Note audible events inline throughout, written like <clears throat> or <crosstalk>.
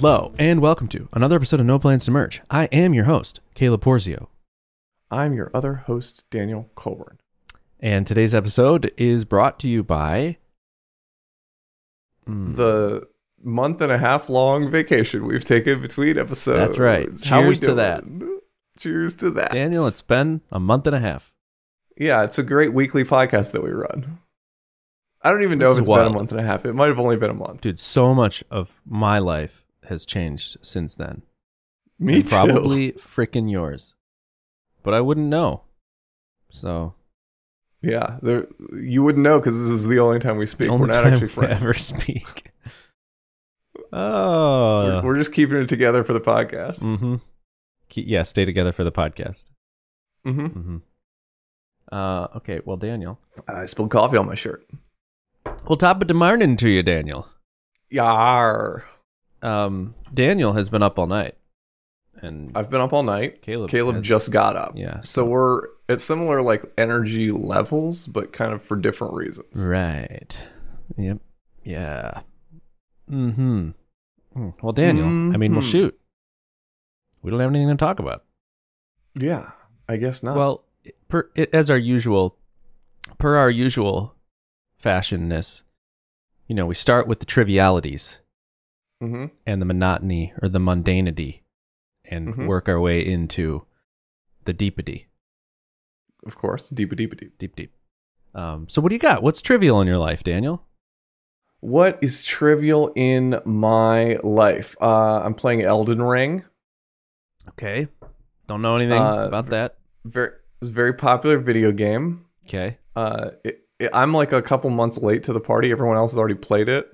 Hello, and welcome to another episode of No Plans to Merge. I am your host, Caleb Porzio, I'm your other host, Daniel Coulbourne. and today's episode is brought to you by. Hmm, The month and a half long vacation we've taken between episodes. That's right. How we Cheers to that. Cheers to that. Daniel, it's been a month and a half. yeah, it's a great weekly podcast that we run. I don't even This know if it's been a month and a half. It might have only been a month. Dude, so much of my life has changed since then. Me And too. Probably freaking yours. But I wouldn't know. So, Yeah, there, you wouldn't know because this is the only time we speak. only We're not actually we friends. ever speak. <laughs> oh. We're, we're just keeping it together for the podcast. mm-hmm. Yeah, stay together for the podcast. Mm-hmm. Mm-hmm. Uh, okay, well, Daniel. I spilled coffee on my shirt. Well, top of the morning to you, Daniel. Yar. Um, Daniel has been up all night, and I've been up all night. Caleb. Caleb has- just got up. yeah. So we're at similar like energy levels, but kind of for different reasons. Right. Yep. Yeah. Mm-hmm. Hmm. Well, Daniel. I mean, well, Mhm. shoot. We don't have anything to talk about. Yeah, I guess not. Well, per it, as our usual, per our usual fashionness, you know, we start with the trivialities hmm and the monotony or the mundanity, and Mhm. work our way into the deepity, of course, deep, deep, deep. deep, deep. Um, so, what do you got? What's trivial in your life, Daniel? What is trivial in my life? Uh, I'm playing Elden Ring. Okay. Don't know anything Uh, about that. Very, it's a very popular video game. Okay. Uh, it, it, I'm like a couple months late to the party. Everyone else has already played it.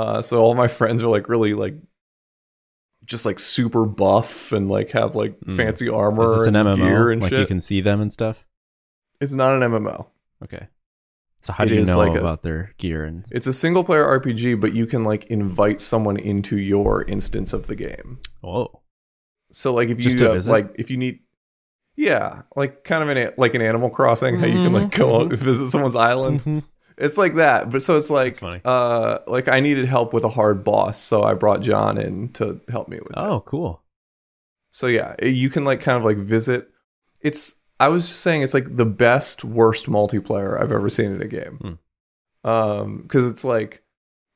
Uh, so all my friends are like really like, just like super buff and like have like Mm. fancy armor Is this an and MMO? gear and like shit. you can see them and stuff. It's not an MMO. Okay. So how It do you know like a- about their gear and? It's a single player RPG, but you can like invite someone into your instance of the game. Oh. So like if you Just to uh, visit? like if you need yeah, like kind of an a- like an Animal Crossing, how you can like go Mhm, out and visit someone's island. Mhm. It's like that, but so it's like uh like I needed help with a hard boss, so I brought John in to help me with it. Oh, cool. So yeah, you can like kind of like visit. It's I was just saying it's like the best worst multiplayer I've ever seen in a game. Um, because it's like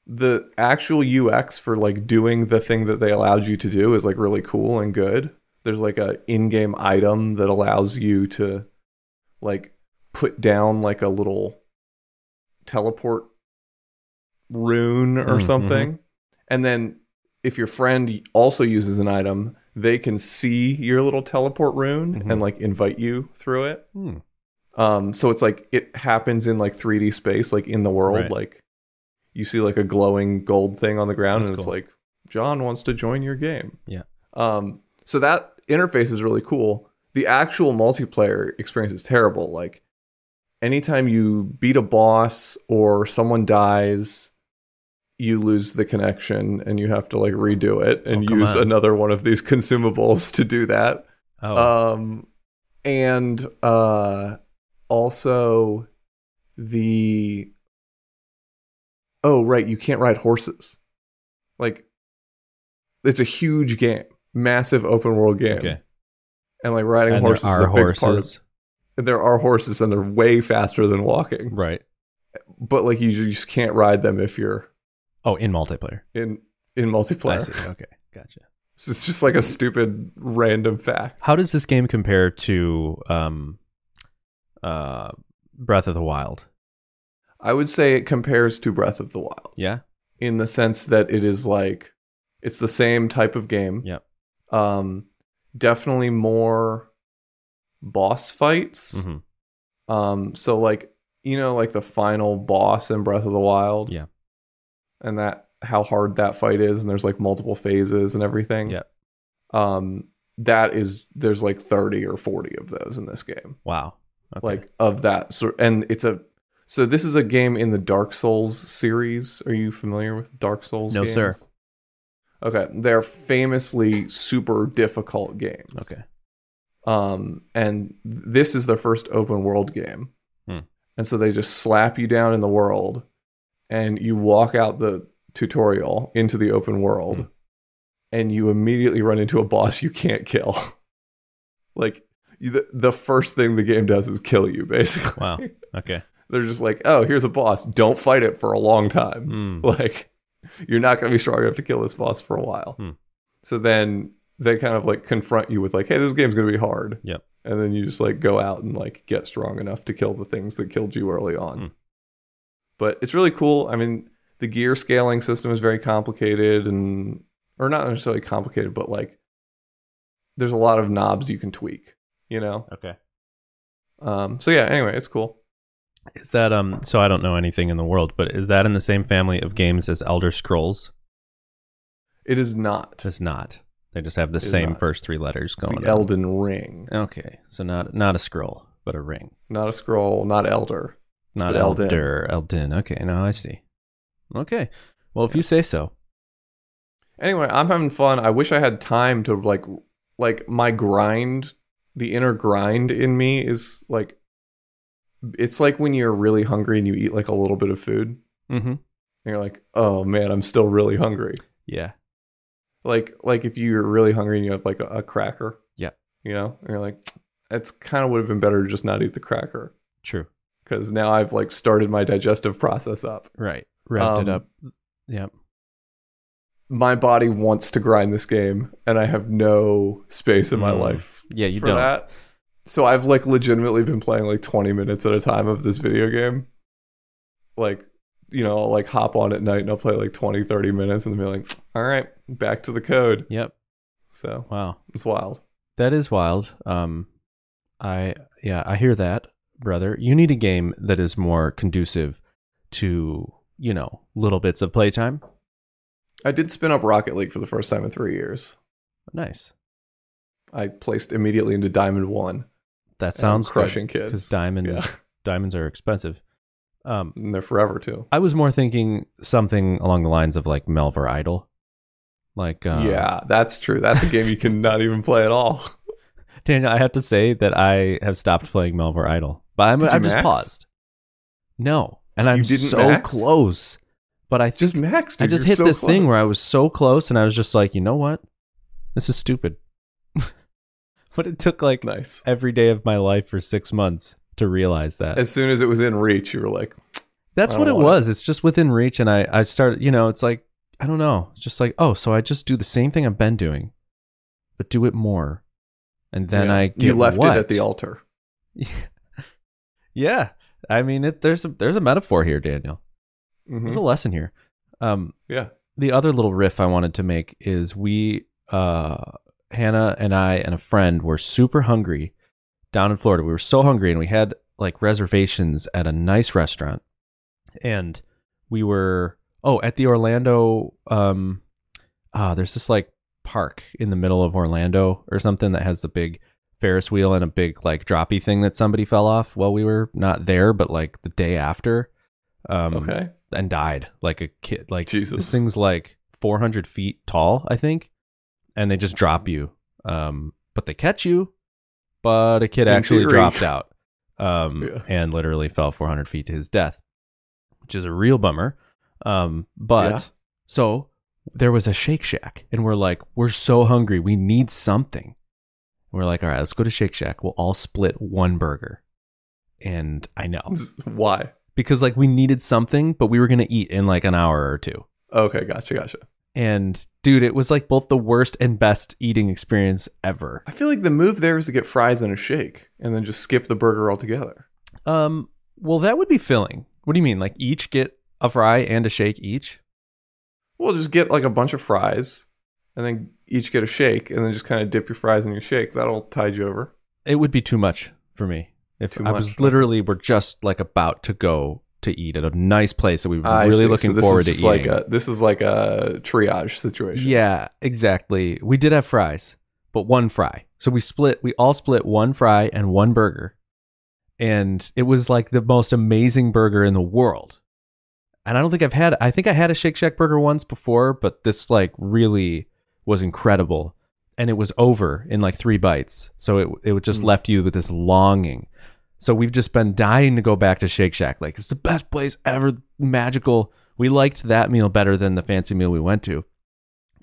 the actual UX for like doing the thing that they allowed you to do is like really cool and good. There's like a in-game item that allows you to like put down like a little teleport rune or Mm, something. And then if your friend also uses an item, they can see your little teleport rune Mhm. and like invite you through it. Hmm. Um, so it's like it happens in like 3D space, like in the world. Right. Like you see like a glowing gold thing on the ground, That's and it's like John wants to join your game. Yeah. Um, so that interface is really cool. The actual multiplayer experience is terrible. Like anytime you beat a boss or someone dies, you lose the connection and you have to like redo it and Oh, use on. another one of these <laughs> consumables to do that. Oh. Um, and uh, also the oh right, you can't ride horses. Like it's a huge game, massive open world game, okay. and like riding And horses is are a big horses. part. Of, there are horses, and they're way faster than walking. Right. But like you just can't ride them if you're Oh, in multiplayer. in in I multiplayer. see. Okay. Gotcha. So It's just like a stupid random fact. How does this game compare to um, uh, Breath of the Wild? I would say it compares to Breath of the Wild. Yeah. in the sense that it is like it's the same type of game. Yep. Um definitely more boss fights. hmm Um so like you know like the final boss in Breath of the Wild. Yeah. And that how hard that fight is and there's like multiple phases and everything. Yeah. Um that is there's like 30 or 40 of those in this game. Wow. Okay. Like of that sort and it's a so this is a game in the Dark Souls series. Are you familiar with Dark Souls No, games? sir. Okay, they're famously super difficult games. okay. Um, and this is the first open world game. Hmm. And so they just slap you down in the world and you walk out the tutorial into the open world. Hmm. and you immediately run into a boss you can't kill. <laughs> like you, the, the first thing the game does is kill you basically. Wow. <laughs> Okay. They're just like, "Oh, here's a boss. Don't fight it for a long time." Hmm. <laughs> Like you're not going to be strong enough to kill this boss for a while. Hmm. So then they kind of like confront you with like, "Hey, this game's going to be hard." Yep. And then you just like go out and like get strong enough to kill the things that killed you early on. Hmm. But it's really cool. I mean, the gear scaling system is very complicated and or not necessarily complicated, but like there's a lot of knobs you can tweak, you know? Okay. Um so yeah, anyway, it's cool. Is that um? So I don't know anything in the world, but is that in the same family of games as Elder Scrolls? It is not. It's not. They just have the same not. first three letters It's going. the on. Elden Ring. Okay, so not not a scroll, but a ring. Not a scroll, not elder. Not Elden. Elder. Elden. Okay, now I see. Okay. Well, if you say so. Anyway, I'm having fun. I wish I had time to like like my grind, the inner grind in me is like it's like when you're really hungry and you eat like a little bit of food Mm-hmm. and you're like, "Oh man, I'm still really hungry." Yeah. Like like if you're really hungry and you have like a, a cracker. Yeah. You know, and you're like, it's kind of would have been better to just not eat the cracker True. because now I've like started my digestive process up. Right. Wrapped it Um, up. Yep. My body wants to grind this game, and I have no space in my Mm. life Yeah, you for don't. that. So I've like legitimately been playing like 20 minutes at a time of this video game. Like, you know, I'll like hop on at night and I'll play like 20, 30 minutes and then be like, all right, back to the code. Yep. So Wow. it's wild. That is wild. Um, I yeah, I hear that, brother. You need a game that is more conducive to you know little bits of playtime. I did spin up Rocket League for the first time in three years. Nice. I placed immediately into Diamond One. That sounds crushing because kids. diamond Yeah. diamonds are expensive. Um, And they're forever too. I was more thinking something along the lines of like Melvor Idle. Like uh, yeah, that's true. That's a game you can not even play at all. <laughs> Daniel, I have to say that I have stopped playing Melvor Idle, but I'm, I've just paused. No, and I'm so max? close. But I Just maxed. max. I just You're hit so this thing where I was so close, and I was just like, you know what? This is stupid. <laughs> but it took like nice. every day of my life for six months to realize that. As soon as it was in reach, you were like, That's what it don't it. was. It's just within reach, and I I started. You know, it's like I don't know. It's just like oh, so I just do the same thing I've been doing, but do it more, and then yeah. I get you left what? it at the altar. <laughs> yeah, I mean, it, there's a there's a metaphor here, Daniel. Mhm. There's a lesson here. Um, Yeah. the other little riff I wanted to make is we, uh, Hannah and I and a friend were super hungry down in Florida. We were so hungry, and we had like reservations at a nice restaurant, and we were oh at the Orlando. Um, ah, there's this like park in the middle of Orlando or something that has the big Ferris wheel and a big like droppy thing that somebody fell off. Well, we were not there, but like the day after. Um, Okay. and died like a kid. Like Jesus. this thing's like 400 feet tall, I think, and they just drop you. Um, but they catch you. But a kid In actually theory. dropped out, um, <laughs> Yeah. and literally fell 400 feet to his death, which is a real bummer. Um, but Yeah. so there was a Shake Shack, and we're like, we're so hungry, we need something. We're like, all right, let's go to Shake Shack. We'll all split one burger. And I know <laughs> Why? because like we needed something, but we were gonna eat in like an hour or two. Okay, gotcha, gotcha. And dude, it was like both the worst and best eating experience ever. I feel like the move there is to get fries and a shake and then just skip the burger altogether. Um, well, that would be filling. What do you mean? Like each get a fry and a shake each? We'll just get like a bunch of fries and then each get a shake and then just kind of dip your fries in your shake. That'll tide you over. It would be too much for me. If Too I much. was literally, we're just like about to go to eat at a nice place that we were I really see. looking so this forward to eating. like a this is like a triage situation. Yeah, exactly. We did have fries, but one fry. So we split, we all split one fry and one burger. And it was like the most amazing burger in the world. And I don't think I've had, I think I had a Shake Shack burger once before, but this like really was incredible. And it was over in like three bites. So it, it just Mm. left you with this longing. So we've just been dying to go back to Shake Shack. Like, it's the best place ever, magical. We liked that meal better than the fancy meal we went to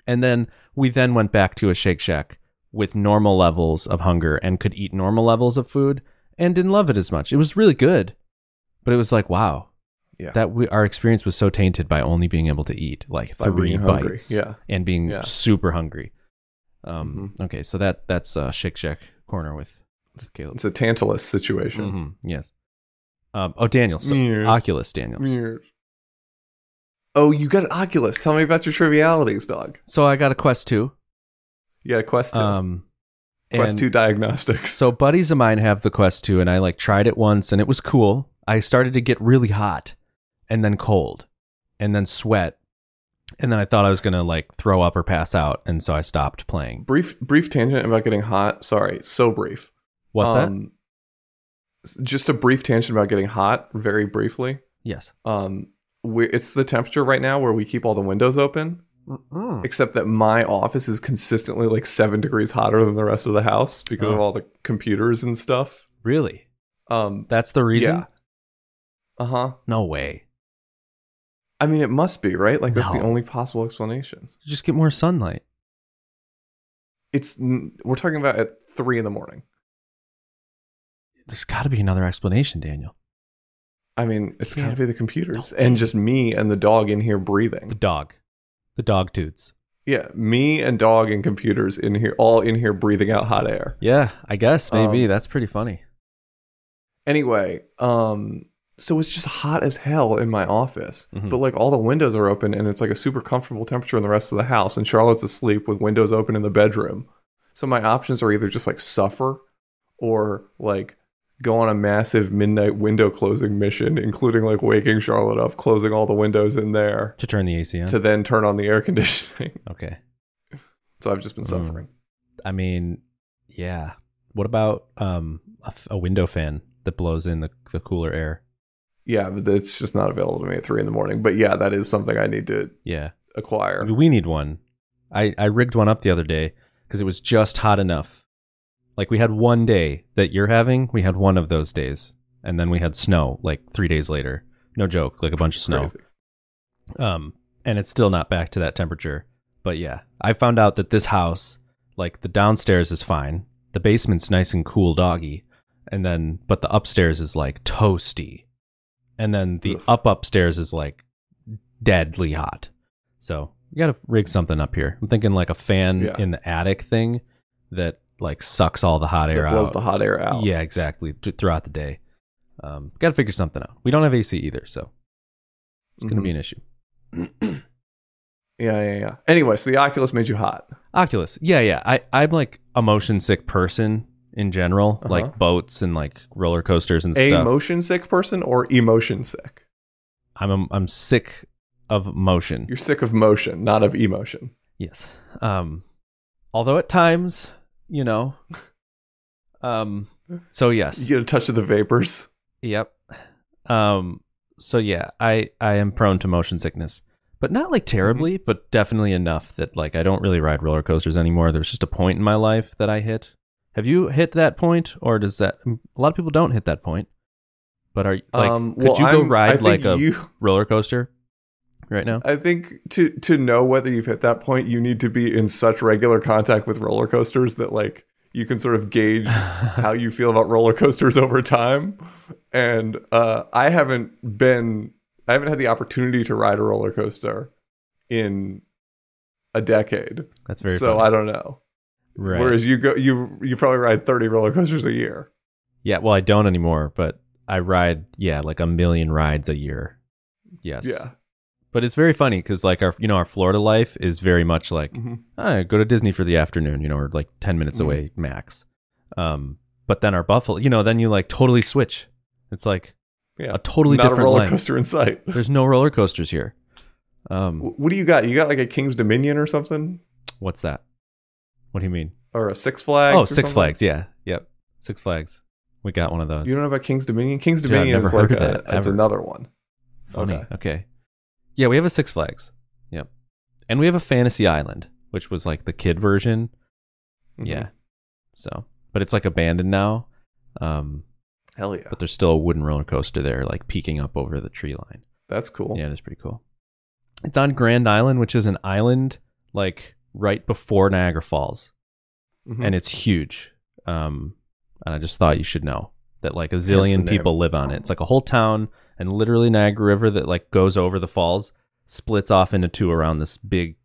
And then we then went back to a Shake Shack with normal levels of hunger and could eat normal levels of food and didn't love it as much. It was really good, but it was like, wow, Yeah. that we, our experience was so tainted by only being able to eat like By three bites Yeah. and being Yeah. super hungry. Um, Okay, so that that's uh, Shake Shack corner with Caleb. It's a Tantalus situation. Mhm, Yes. Um, oh, Daniel. So, Yes. Oculus, Daniel. Weird. Oh, you got an Oculus. Tell me about your trivialities, dog. So I got a Quest 2. You got a Quest 2. Um, Quest and 2 diagnostics. So buddies of mine have the Quest 2 and I like tried it once and it was cool. I started to get really hot and then cold and then sweat. And then I thought I was going to like throw up or pass out and so I stopped playing. brief brief tangent about getting hot. Sorry, so brief. What's that? Um, s- Just a brief tangent about getting hot, very briefly. Yes. Um, we it's the temperature right now where we keep all the windows open, except that my office is consistently like seven degrees hotter than the rest of the house because of Oh. all the computers and stuff. Really? Um, That's the reason? yeah. Uh huh. No way. I mean, it must be right. Like that's the only possible explanation. Just get more sunlight. It's we're talking about at three in the morning. There's got to be another explanation, Daniel. I mean, it's got to be the computers No. and just me and the dog in here breathing. The dog. The dog toots. Yeah, me and dog and computers in here, all in here breathing out hot air. Yeah, I guess maybe. Um, That's pretty funny. Anyway, um, so it's just hot as hell in my office, Mhm. but like all the windows are open and it's like a super comfortable temperature in the rest of the house. And Charlotte's asleep with windows open in the bedroom. So my options are either just like suffer or like go on a massive midnight window closing mission, including like waking Charlotte up, closing all the windows in there To turn the AC on. to then turn on the air <laughs> conditioning. okay. so I've just been Mm. suffering. I mean, yeah. What about um a, f- a window fan that blows in the, the cooler air? Yeah, but it's just not available to me at three in the morning. But yeah, that is something I need to Yeah. acquire. We need one. I, I rigged one up the other day because it was just hot enough. Like we had one day that you're having, we had one of those days. And then we had snow like three days later. No joke, like a bunch of <laughs> snow. Crazy. Um, and it's still not back to that temperature. But yeah, I found out that this house, like the downstairs is fine, the basement's nice and cool, doggy, and then but the upstairs is like toasty, and then the Ugh. up upstairs is like deadly hot. So you gotta rig something up here. I'm thinking like a fan Yeah. in the attic thing that like sucks all the hot air That blows out. the hot air out. Yeah, exactly. Th- throughout the day, um, got to figure something out. We don't have AC either, so it's gonna Mhm. be an issue. <clears throat> Yeah, yeah, yeah. Anyway, so the Oculus made you hot. Oculus. Yeah, yeah. I, I'm like a motion sick person in general, Uh-huh. like boats and like roller coasters and A stuff. A motion sick person or emotion sick? I'm a, I'm sick of motion. You're sick of motion, not of emotion. yes. Um, although at times, you know, <laughs> um, so yes, You get a touch of the vapors. yep. Um, so yeah, I I am prone to motion sickness, but not like terribly, Mm-hmm. but definitely enough that like I don't really ride roller coasters anymore. There's just a point in my life that I hit. Have you hit that point, or does that? A lot of people don't hit that point. But are like, um, could you go I'm- ride like a you, roller coaster right now? I think to to know whether you've hit that point, you need to be in such regular contact with roller coasters that like you can sort of gauge <laughs> how you feel about roller coasters over time. And uh, I haven't been, I haven't had the opportunity to ride a roller coaster in a decade. That's very so funny. I don't know. Right. Whereas you go, you you probably ride thirty roller coasters a year. yeah, well, I don't anymore, but I ride yeah like a million rides a year. Yes. Yeah. But it's very funny because like our you know our Florida life is very much like Mhm. ah, go to Disney for the afternoon, you know, or like ten minutes Mhm. away max. Um, but then our Buffalo, you know, then you like totally switch. It's like Yeah. a totally Not a different roller length. coaster in sight. <laughs> There's no roller coasters here. Um, What do you got? You got like a King's Dominion or something, what's that? What do you mean? or a Six Flags? oh, Six something? Flags. Yeah, yep, Six Flags. We got one of those. You don't know about King's Dominion? King's Dude, Dominion never is like a, it, it's another one. Funny. Okay. Okay. Yeah, we have a Six Flags. Yep. And we have a Fantasy Island, which was like the kid version. Mhm. Yeah. So, but it's like abandoned now. Um, Hell yeah. but there's still a wooden roller coaster there, like peeking up over the tree line. That's cool. Yeah, it is pretty cool. It's on Grand Island, which is an island like right before Niagara Falls, Mhm. and it's huge. Um, and I just thought you should know that like a zillion people live on it. It's like a whole town, and literally Niagara River that like goes over the falls, splits off into two around this big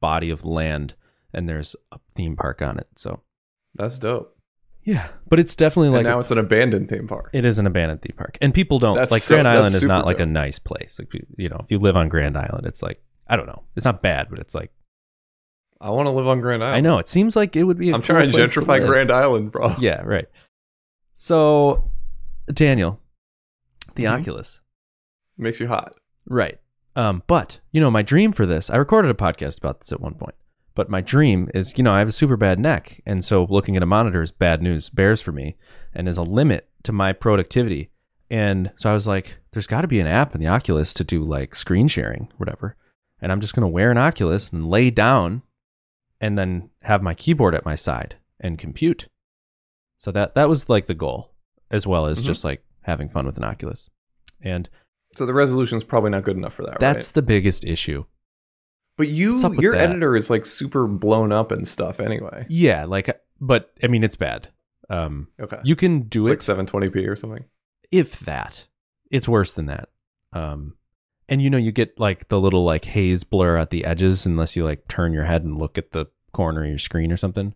body of land, and there's a theme park on it. So That's dope. yeah, but it's definitely like and now it's an abandoned theme park. it is an abandoned theme park, and people don't That's like so- Grand Island is not like a nice place. Like you know, if you live on Grand Island, it's like I don't know, it's not bad, but it's like I want to live on Grand Island. I know it seems like it would be. i I'm trying to gentrify Grand Island, bro. <laughs> Yeah, right. So, Daniel, the Mhm. Oculus, Makes you hot. right? Um, but you know, my dream for this, I recorded a podcast about this at one point. But my dream is, you know, I have a super bad neck, and so looking at a monitor is bad news bears for me, and is a limit to my productivity. And so I was like, there's got to be an app in the Oculus to do like screen sharing, whatever. And I'm just gonna wear an Oculus and lay down, and then have my keyboard at my side and compute. So that that was like the goal, as well as Mhm. just like having fun with an Oculus. And So the resolution is probably not good enough for that, that's right? the biggest issue. But you, What's up with your editor is like super blown up and stuff anyway. Yeah, like, but I mean, it's bad. Um, Okay. you can do It's it like 720p or something. if that. It's worse than that. Um, and you know, you get like the little like haze blur at the edges unless you like turn your head and look at the corner of your screen or something.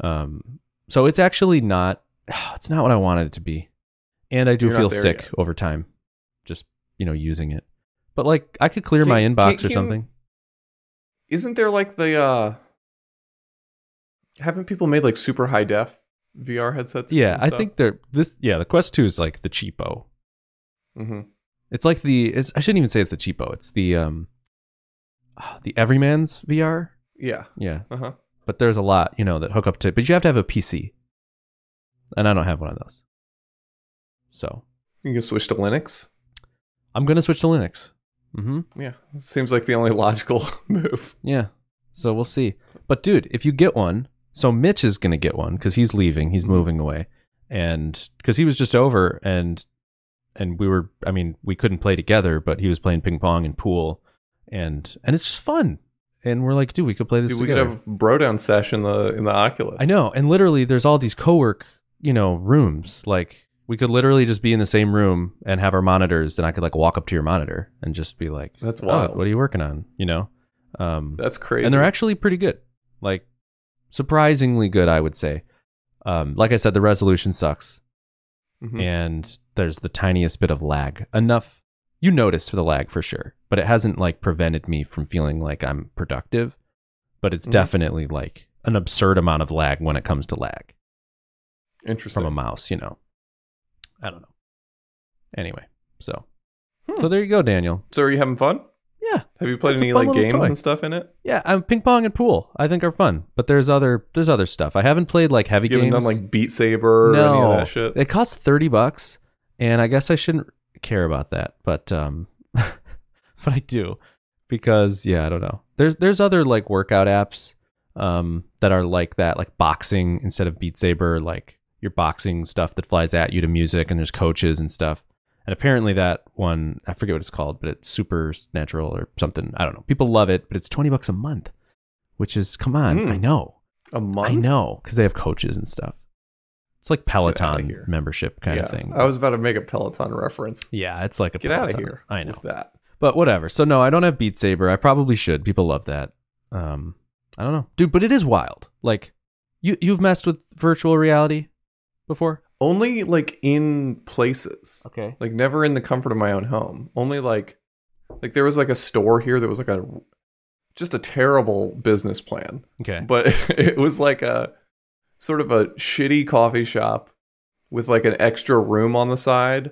Um, so it's actually not. <sighs> It's not what I wanted it to be, and I do You're feel sick yet. over time, just you know using it. But like, I could clear Can- my inbox can- or something. Isn't there like the uh haven't people made like super high def VR headsets? Yeah, I think they're this. Yeah, the Quest Two is like the cheapo. hmm It's like the. It's, I shouldn't even say it's the cheapo. It's the um, ah, the Everyman's VR. Yeah. Yeah, Uh huh. but there's a lot you know that hook up to. But you have to have a PC, and I don't have one of those. So You can switch to Linux. I'm gonna switch to Linux. Mm-hmm. Yeah. Seems like the only logical <laughs> move. Yeah. So we'll see. But dude, if you get one, so Mitch is gonna get one because he's leaving. He's Mhm. moving away, and because he was just over and and we were. I mean, we couldn't play together, but he was playing ping pong and pool, and and it's just fun. And we're like, dude, we could play this Dude, we could have bro down sesh in the in the Oculus. I know. And literally, there's all these co-work, you know, rooms. Like we could literally just be in the same room and have our monitors, and I could like walk up to your monitor and just be like, That's "Oh, wild. what are you working on?" You know. Um, That's crazy. and they're actually pretty good like surprisingly good i would say um, like i said the resolution sucks Mhm. and there's the tiniest bit of lag enough you notice for the lag for sure but it hasn't like prevented me from feeling like i'm productive but it's Mhm. definitely like an absurd amount of lag when it comes to lag interesting. from a mouse you know i don't know anyway so Hmm. so there you go daniel so are you having fun? yeah Have you played any like games toy. and stuff in it? yeah um, ping pong and pool i think are fun but there's other there's other stuff i haven't played like heavy You games done like Beat Saber or any of that shit? It costs 30 bucks and I guess I shouldn't care about that, but um <laughs> but I do because yeah, I don't know. There's there's other like workout apps um that are like that, like boxing instead of Beat Saber, like your boxing stuff that flies at you to music and there's coaches and stuff. And apparently that one, I forget what it's called, but it's supernatural or something. I don't know. People love it, but it's 20 bucks a month, which is come on, Hmm. I know. A month? I know cuz they have coaches and stuff. It's like Peloton membership kind yeah. of thing. I was about to make a Peloton reference. Yeah, it's like a Get out of here. I know, that. but whatever. So no, I don't have Beat Saber. I probably should. People love that. Um, I don't know, dude, but it is wild. Like, you you've messed with virtual reality before? Only like in places. Okay. Like never in the comfort of my own home. Only like like there was like a store here that was like a just a terrible business plan. Okay. But <laughs> it was like a sort of a shitty coffee shop with like an extra room on the side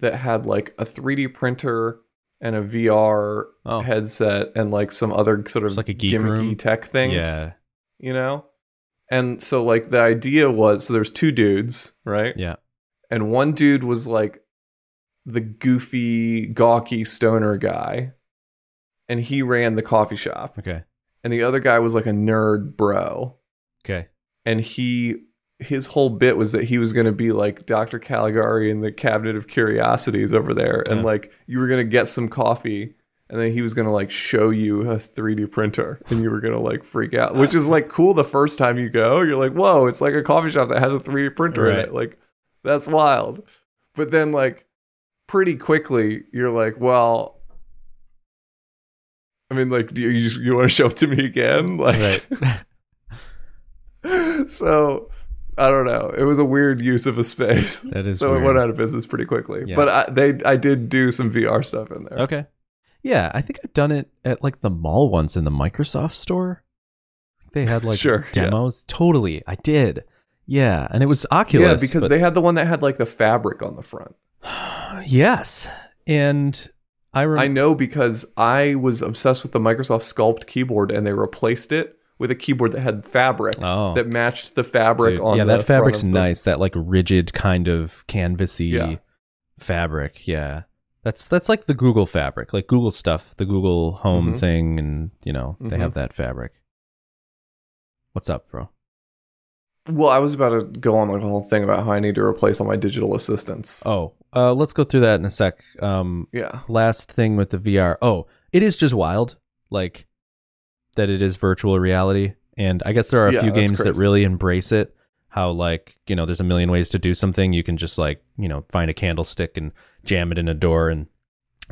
that had like a 3D printer and a VR Oh. headset and like some other sort of like a gimmicky room? tech things. Yeah. You know? And so like the idea was so there's two dudes, right? Yeah. and one dude was like the goofy, gawky stoner guy, and he ran the coffee shop, Okay. and the other guy was like a nerd bro, Okay. And he his whole bit was that he was going to be like Dr. Caligari in the Cabinet of Curiosities over there, and Yeah. like you were going to get some coffee. and then he was gonna like show you a 3D printer, and you were gonna like freak out, which is like cool the first time you go. You're like, whoa, it's like a coffee shop that has a 3D printer in it. Like, that's wild. But then like pretty quickly, you're like, well. I mean, like, do you you, you want to show it to me again? <laughs> Like, Right. <laughs> <laughs> so I don't know. It was a weird use of a space. <laughs> That is so weird. it went out of business pretty quickly. Yeah. But I, they, I did do some VR stuff in there. Okay. Yeah, I think I've done it at like the mall once in the Microsoft store. They had like Sure, yeah. demos. Totally, I did. Yeah, and it was Oculus. yeah, because but- they had the one that had like the fabric on the front. <sighs> yes, and I remember. I know because I was obsessed with the Microsoft Sculpt keyboard, and they replaced it with a keyboard that had fabric oh, that matched the fabric dude, on. yeah, the that fabric's the- nice. That like rigid kind of canvasy Yeah. fabric. Yeah, that's that's like the Google fabric, like Google stuff, the Google Home Mhm. thing, and you know they Mhm. have that fabric. What's up, bro? Well, I was about to go on like a whole thing about how I need to replace all my digital assistants. Oh, uh, let's go through that in a sec. Um, Yeah. last thing with the VR. Oh, it is just wild, like that it is virtual reality, and I guess there are a Yeah, few games that really embrace it. How like you know, there's a million ways to do something. You can just like you know find a candlestick and jam it in a door, and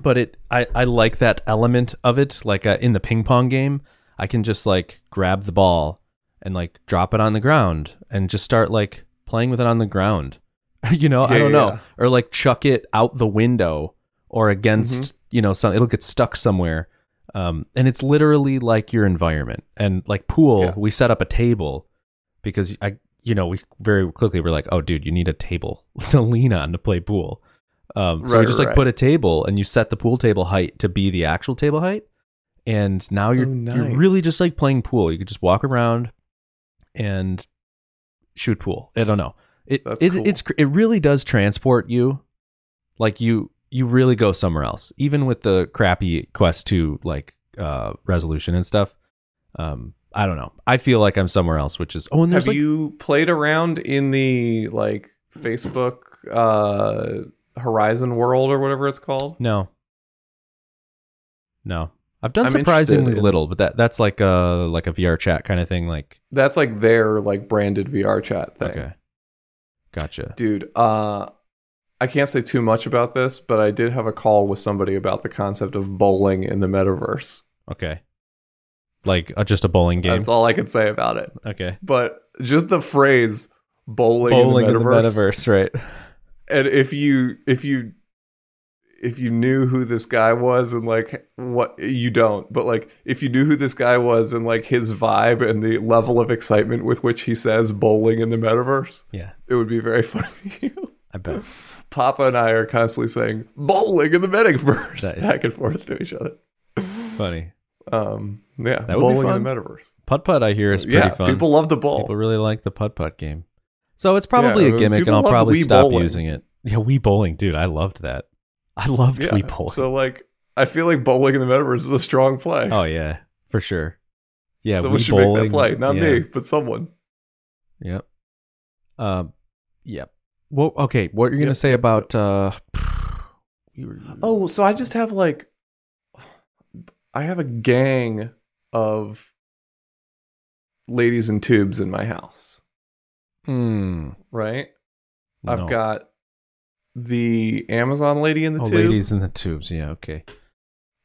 but it I I like that element of it. Like uh, in the ping pong game, I can just like grab the ball and like drop it on the ground and just start like playing with it on the ground. <laughs> you know, I don't yeah, know, or like chuck it out the window or against Mm-hmm. you know some it'll get stuck somewhere um, and it's literally like your environment. And like pool Yeah. we set up a table because i you know we very quickly were like oh dude you need a table <laughs> to lean on to play pool. Um, so we Right, just like right. put a table and you set the pool table height to be the actual table height. And now you're Oh, you're really just like playing pool. You could just walk around and shoot pool. I don't know. It it, cool. it's it really does transport you. Like you you really go somewhere else. Even with the crappy quest 2 like uh resolution and stuff um i don't know. I feel like i'm somewhere else which is oh and there's Have like you played around in the like Facebook uh Horizon world or whatever it's called? no. No. I've done I'm surprisingly in- little but that that's like a like a vr chat kind of thing like That's like their like branded VR chat thing. okay. Gotcha. Dude, uh I can't say too much about this, but I did have a call with somebody about the concept of bowling in the metaverse. okay. Like uh, just a bowling game? That's all I can say about it. okay. But just the phrase bowling, bowling in, the metaverse, metaverse right. And if you if you if you knew who this guy was and like what you don't. But like if you knew who this guy was and like his vibe and the level of excitement with which he says bowling in the metaverse yeah. it would be very <laughs> funny i bet <laughs> papa and i are constantly saying bowling in the metaverse is- back and forth to each other funny um yeah That would bowling in the metaverse putt putt i hear is pretty yeah fun people love the bowl People really like the putt putt game. So it's probably Yeah, a gimmick, and I'll probably stop bowling. using it. Yeah, Wii bowling, dude. I loved that. I loved yeah Wii bowling. so like i feel like bowling in the metaverse is a strong play oh yeah, for sure. Yeah, someone should bowling. make that play not yeah, me but someone Yep. Um. Yep. Well, okay. What you're gonna say about? uh <sighs> Oh, so I just have like I have a gang of ladies in tubes in my house, Hmm. right? no. I've got the Amazon lady in the oh, tube. ladies in the tubes. Yeah. Okay.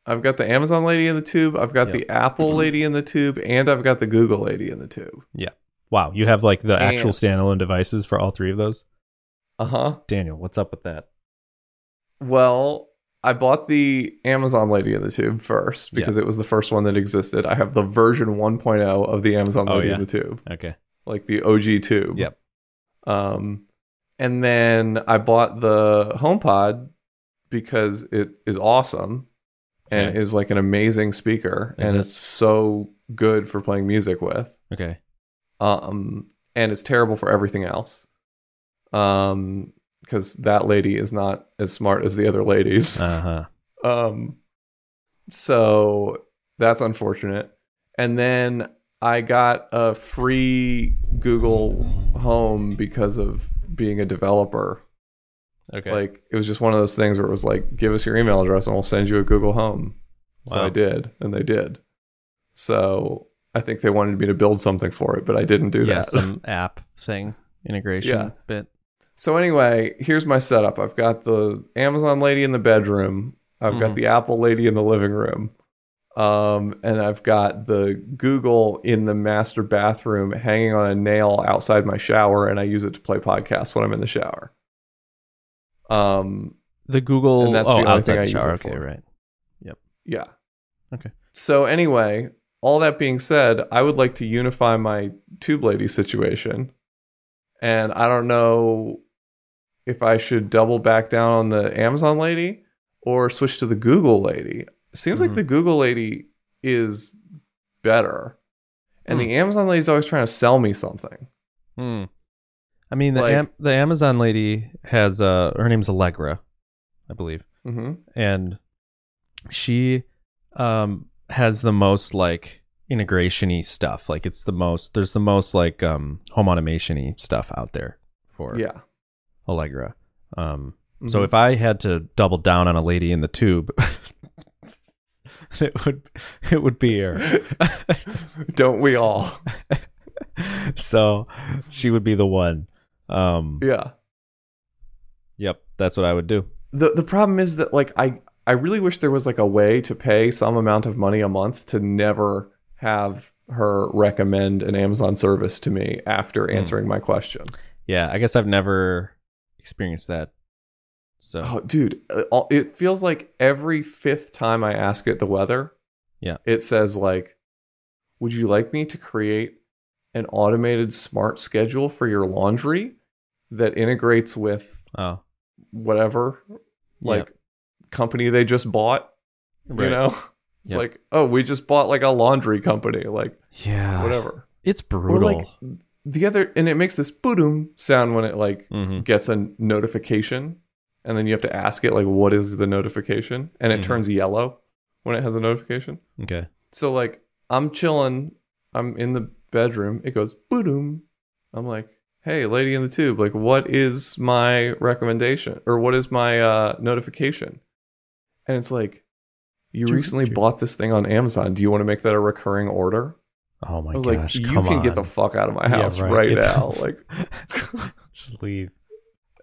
I've got the Amazon lady in the tube. I've got Yep. the Apple <clears throat> lady in the tube, and I've got the Google lady in the tube. Yeah. Wow. You have like the actual standalone devices for all three of those. Uh huh. Daniel, what's up with that? Well, I bought the Amazon lady in the tube first Yeah. because it was the first one that existed. I have the version 1.0 of the Amazon Oh, lady yeah. in the tube. Okay. like the OG tube. Yep. Um, and then I bought the HomePod because it is awesome and Okay. is like an amazing speaker, Is and it? it's so good for playing music with. Okay. Um, and it's terrible for everything else. Um, because that lady is not as smart as the other ladies. Uh huh. <laughs> Um, so that's unfortunate. And then I got a free Google Home because of being a developer. Okay. Like it was just one of those things where it was like, give us your email address and we'll send you a Google Home. So I did, and they did. So I think they wanted me to build something for it, but I didn't do yeah, that. some <laughs> app thing integration Yeah. bit. So anyway, here's my setup. I've got the Amazon lady in the bedroom. I've got Mhm. the Apple lady in the living room. Um, and I've got the Google in the master bathroom hanging on a nail outside my shower, and I use it to play podcasts when I'm in the shower. Um, The Google And that's oh the only outside thing I the use shower. it Okay, for. right. Yep. Yeah. Okay. So anyway, all that being said, I would like to unify my tube lady situation. And I don't know if I should double back down on the Amazon lady or switch to the Google lady. Seems like Mhm. the Google lady is better. And Hmm. the Amazon lady's always trying to sell me something. Hmm. I mean, the Like- Am- the Amazon lady has uh her name's Allegra, I believe, hmm and she um has the most like integration-y stuff. Like it's the most there's the most like um home automation-y stuff out there for Yeah. Allegra. Um so Mhm. if I had to double down on a lady in the tube <laughs> it would it would be her. <laughs> don't we all? <laughs> so she would be the one. Um Yeah. Yep, that's what I would do. the the problem is that like I I really wish there was like a way to pay some amount of money a month to never have her recommend an Amazon service to me after Hmm. answering my question. Yeah, I guess I've never experienced that. So Oh, dude, uh, it feels like every fifth time I ask it the weather, Yeah. it says like, "Would you like me to create an automated smart schedule for your laundry that integrates with oh, whatever like company they just bought?" right. You know, <laughs> it's Yep. like, oh, we just bought like a laundry company, like yeah, whatever. It's Or brutal. like the other, and it makes this boom sound when it like Mhm. gets a notification, and then you have to ask it like, what is the notification, and it Mhm. turns yellow when it has a notification. Okay. So like, I'm chilling, I'm in the bedroom, it goes boom. I'm like, hey, lady in the tube, like, what is my recommendation or what is my uh, notification? And it's like, you recently bought this thing on Amazon. Do you want to make that a recurring order? Oh my I was gosh! like, you can get the fuck out of my Yeah, house right, now. <laughs> Like, just leave.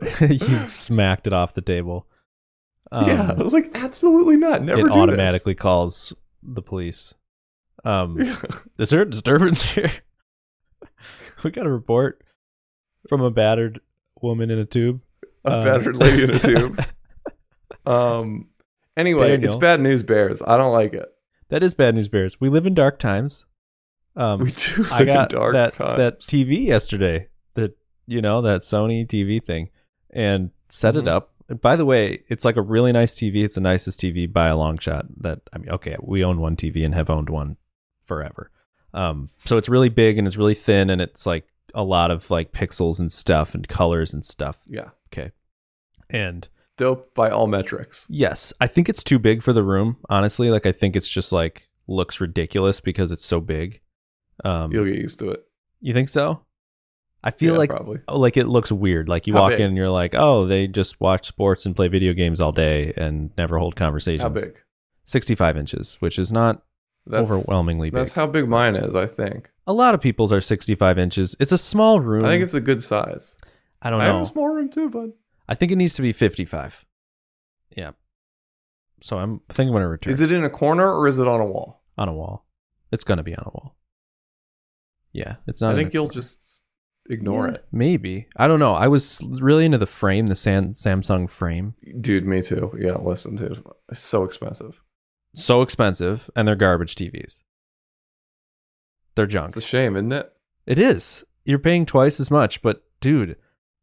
<laughs> you smacked it off the table. yeah, I Um, was like, absolutely not. Never it automatically calls the police. Um, is there a disturbance <laughs> here? we got a report from a battered woman in a tube. a Um, battered lady in a tube. Um. Anyway, it's bad news bears. I don't like it. That is bad news bears. We live in dark times. Um, We do live I got in dark that times. that TV yesterday. That you know that Sony TV thing, and set Mhm. it up. And by the way, it's like a really nice TV. It's the nicest TV by a long shot. That I mean, okay, we own one TV and have owned one forever. Um, so it's really big and it's really thin and it's like a lot of like pixels and stuff and colors and stuff. yeah, Okay, and dope by all metrics. Yes, I think it's too big for the room. Honestly, like I think it's just like looks ridiculous because it's so big. Um, You'll get used to it. you think so? I feel Yeah, like probably. oh, like it looks weird. Like you How walk big? in and you're like, oh, they just watch sports and play video games all day and never hold conversations. How big? Sixty-five inches, which is not That's overwhelmingly big. That's how big mine is. I think. a lot of people's are sixty-five inches. It's a small room. I think it's a good size. I don't know. I have a small room too, bud. I think it needs to be fifty-five. Yeah. So I'm I think I'm gonna return. Is it in a corner or is it on a wall? on a wall. It's gonna be on a wall. Yeah, it's not. I think you'll just ignore Yeah, it, Maybe I don't know. I was really into the frame, the San- Samsung frame. dude. Me too. Yeah, listen, dude. It's so expensive. So expensive, and they're garbage TVs. They're junk. It's a shame, isn't it? It is. You're paying twice as much, but dude,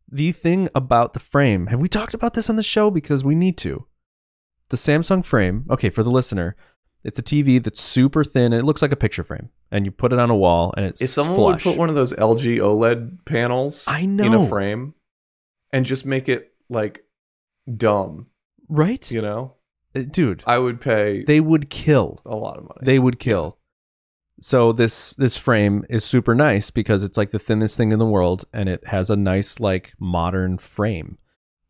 the thing about the frame, have we talked about this on the show? Because we need to. The Samsung frame, okay, for the listener, it's a TV that's super thin and it looks like a picture frame. And you put it on a wall and it's If someone flush. would put one of those LG OLED panels I know. in a frame and just make it like dumb, right? you know, Uh, Dude, I would pay they would kill. a lot of money. They would kill. So this this frame is super nice because it's like the thinnest thing in the world and it has a nice like modern frame.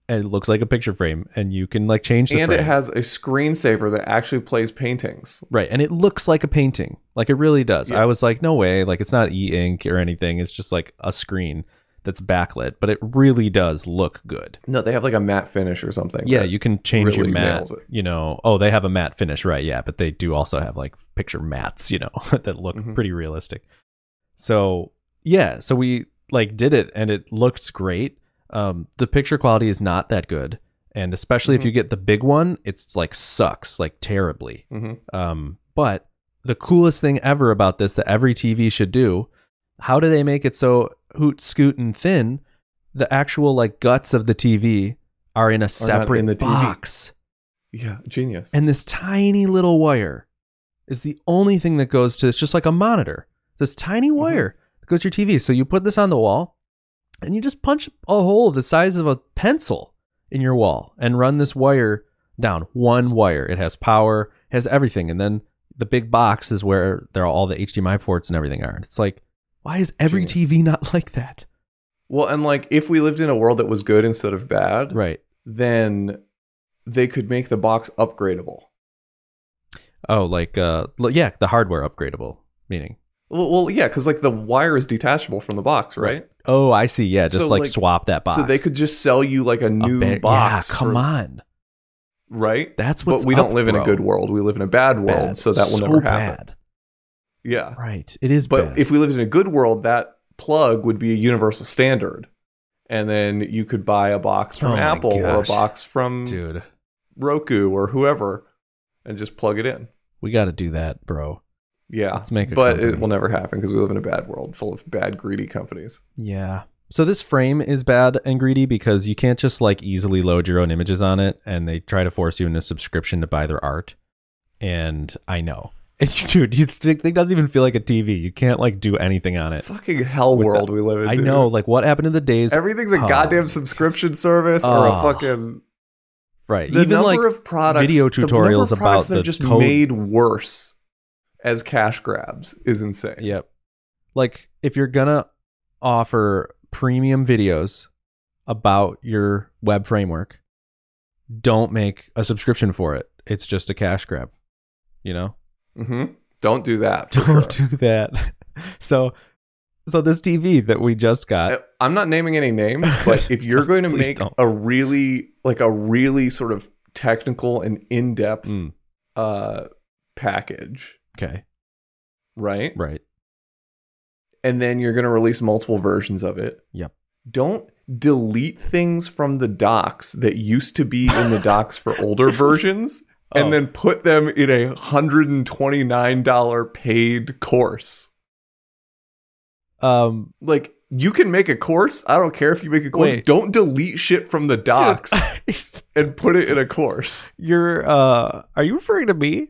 And it looks like a picture frame, and you can like change the and frame. it has a screensaver that actually plays paintings. right, and it looks like a painting, like it really does. Yeah. I was like, no way, like it's not e ink or anything. It's just like a screen that's backlit, but it really does look good. No, they have like a matte finish or something. Yeah, you can change your really matte. You know, oh, they have a matte finish, right? Yeah, but they do also have like picture mats, you know, <laughs> that look Mhm. pretty realistic. So yeah, so we like did it, and it looked great. Um, the picture quality is not that good, and especially if Mhm. you get the big one, it's like sucks like terribly. Mhm. Um, but the coolest thing ever about this that every TV should do, how do they make it so hoot, scoot, and thin? The actual like guts of the TV are in a separate in the TV. box, yeah, genius. and this tiny little wire is the only thing that goes to. It's just like a monitor. This tiny Mm-hmm. wire that goes to your TV. So you put this on the wall, and you just punch a hole the size of a pencil in your wall and run this wire down. One wire. It has power, has everything, and then the big box is where there are all the HDMI ports and everything are. And it's like, why is every Genius. TV not <laughs> like that? well, and like if we lived in a world that was good instead of bad, Right. then they could make the box upgradable. Oh, like uh, yeah, the hardware upgradable. Meaning, Well, well yeah, because like the wire is detachable from the box, right? oh, I see. Yeah, just So, like, like- swap that box. So they could just sell you like a A new ba- box. Yeah, come for- on. right? That's what's But we up, don't live in a bro. good world. We live in a bad world, Bad. so that will So never happen. bad. Yeah. Right. It is But bad. if we lived in a good world, that plug would be a universal standard. And then you could buy a box from Oh my Apple or a gosh. box from dude, Roku or whoever and just plug it in. we got to do that, bro. Yeah. Let's make a but company. it will never happen because we live in a bad world full of bad, greedy companies. Yeah. So this frame is bad and greedy because you can't just like easily load your own images on it, and they try to force you into subscription to buy their art. And I know, <laughs> and you, dude, you think it doesn't even feel like a TV. You can't like do anything on it. Fucking hell world we live in. I dude. know, like what happened in the days, Everything's a Oh. goddamn subscription service or a Oh. fucking. right? The even number like of products, video the tutorials products about that the just code. made worse as cash grabs is insane. Yep. Like if you're gonna offer premium videos about your web framework, don't make a subscription for it. It's just a cash grab. You know? hmm Don't do that. Don't sure. do that. <laughs> So so this TV that we just got Uh, I'm not naming any names, <laughs> but if you're going to make don't. a really like a really sort of technical and in-depth Mm, uh package, okay, right? right. And then you're going to release multiple versions of it. Yep. Don't delete things from the docs that used to be in the docs for older <laughs> versions Oh. and then put them in a $129 paid course. Um Like you can make a course. I don't care if you make a course. Wait. Don't delete shit from the docs <laughs> and put it in a course. you're uh are you referring to me?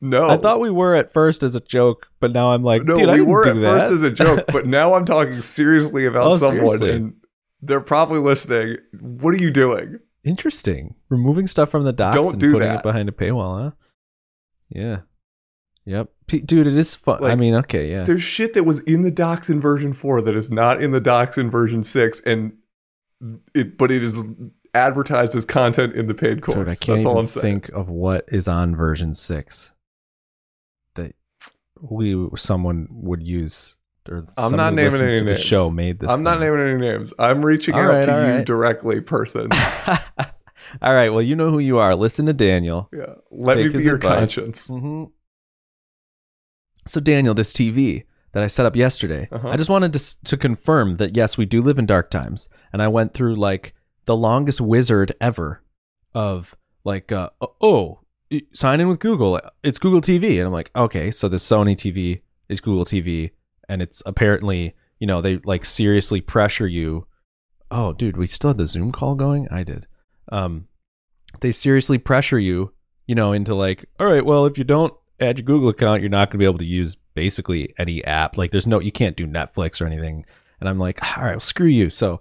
No. I thought we were at first as a joke, but now I'm like, no, dude, I we were at that. first as a joke, but <laughs> now I'm talking seriously about Oh, someone seriously? and they're probably listening. What are you doing? Interesting. Removing stuff from the docs Don't and do putting that. it behind a paywall, huh? Yeah. Yep. P- dude, it is fun. I mean, okay, yeah. There's shit that was in the docs in version 4 that is not in the docs in version 6 and it but it is advertised as content in the paid course. Dude, I can't That's all I'm saying. think of what is on version 6 that we someone would use or I'm not naming any names. show made this I'm not naming any names. I'm reaching All out right, to you right. directly, person. <laughs> All right, well, you know who you are. Listen to Daniel. Yeah. Let Take me be your advice. conscience. hmm So, Daniel, this TV that I set up yesterday, Uh-huh. I just wanted to to confirm that yes, we do live in dark times, and I went through like the longest wizard ever of like, uh, oh, sign in with Google. It's Google TV, and I'm like, okay, so the Sony TV is Google TV, and it's apparently you know they like seriously pressure you. Oh, dude, we still had the Zoom call going. I did. Um, they seriously pressure you, you know, into like, all right, well, if you don't add your Google account, you're not going to be able to use basically any app. Like, there's no, you can't do Netflix or anything. And I'm like, all right, well, screw you. So,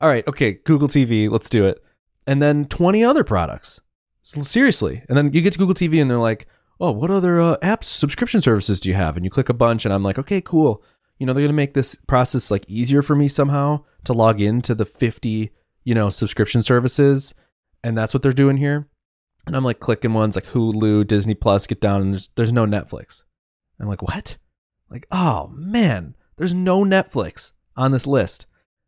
all right, okay, Google TV, let's do it. And then 20 other products. Seriously. And then you get to Google TV and they're like, oh, what other uh, apps, subscription services do you have? And you click a bunch, and I'm like, okay, cool. You know, they're going to make this process like easier for me somehow to log into the 50, you know, subscription services, and that's what they're doing here. And I'm like clicking ones like Hulu, Disney Plus, get down, and there's, there's no Netflix. I'm like, what? Like, oh man, there's no Netflix on this list.